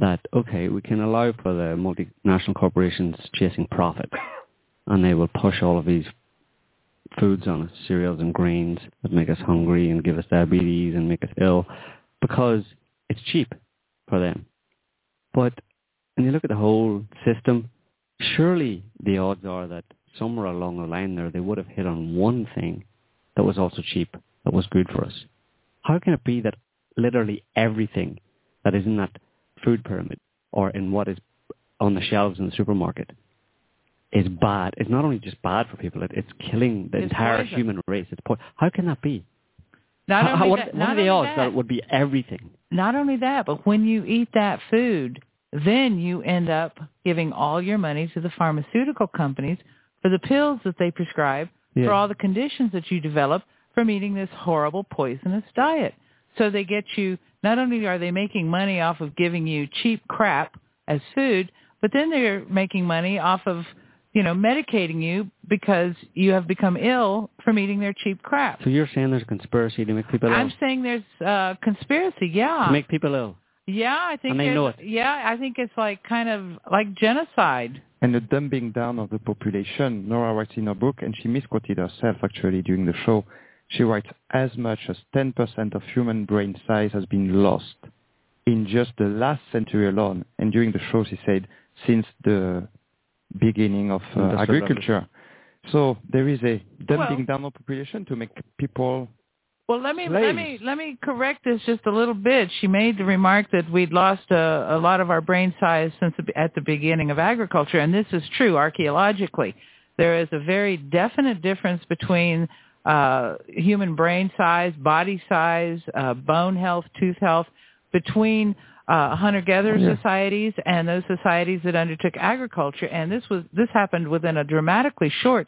that okay, we can allow for the multinational corporations chasing profit, and they will push all of these foods on us, cereals and grains that make us hungry and give us diabetes and make us ill, because it's cheap for them. But when you look at the whole system, surely the odds are that somewhere along the line there they would have hit on one thing that was also cheap, that was good for us. How can it be that literally everything that is in that food pyramid or in what is on the shelves in the supermarket is bad? It's not only just bad for people, it, it's killing the It's entire poison. human race. It's po- how can that be? Not How- only how- what, that, what not are the odds that it would be everything? not only that, but when you eat that food, then you end up giving all your money to the pharmaceutical companies for the pills that they prescribe Yeah. for all the conditions that you develop from eating this horrible poisonous diet. So they get you, not only are they making money off of giving you cheap crap as food, but then they're making money off of, you know, medicating you because you have become ill from eating their cheap crap. So you're saying there's a conspiracy to make people ill? I'm saying there's uh, conspiracy, yeah. to make people ill. Yeah, I think And they it's, know it. Yeah, I think it's like kind of like genocide. And the dumbing down of the population, Nora writes in her book, and she misquoted herself actually during the show. She writes, as much as 10% of human brain size has been lost in just the last century alone. And during the show, she said, since the beginning of uh, agriculture. So there is a dumbing Well- down of population to make people Well, let me Slaves. let me let me correct this just a little bit. She made the remark that we'd lost a, a lot of our brain size since the, at the beginning of agriculture, and this is true archaeologically. There is a very definite difference between uh, human brain size, body size, uh, bone health, tooth health, between uh, hunter-gatherer Yeah. societies and those societies that undertook agriculture. And this was this happened within a dramatically short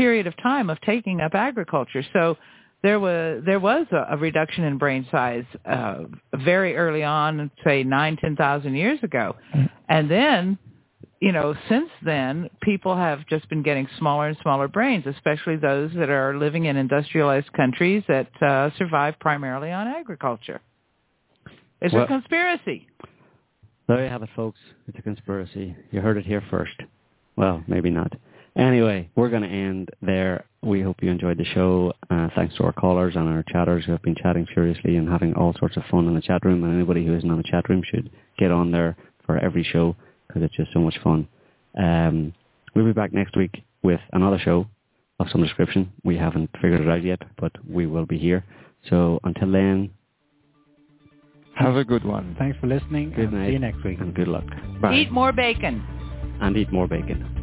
period of time of taking up agriculture. So there was there was a, a reduction in brain size uh, very early on, say nine ten thousand years ago, and then you know since then people have just been getting smaller and smaller brains, especially those that are living in industrialized countries that uh, survive primarily on agriculture. It's Well- a conspiracy. There you have it, folks. It's a conspiracy. You heard it here first. Well, maybe not. Anyway, we're going to end there. We hope you enjoyed the show. Uh, thanks to our callers and our chatters who have been chatting furiously and having all sorts of fun in the chat room. And anybody who isn't on the chat room should get on there for every show because it's just so much fun. Um, we'll be back next week with another show of some description. We haven't figured it out yet, but we will be here. So until then, have a good one. Thanks for listening. good and night See you next week. and good luck. Bye. Eat more bacon. And eat more bacon.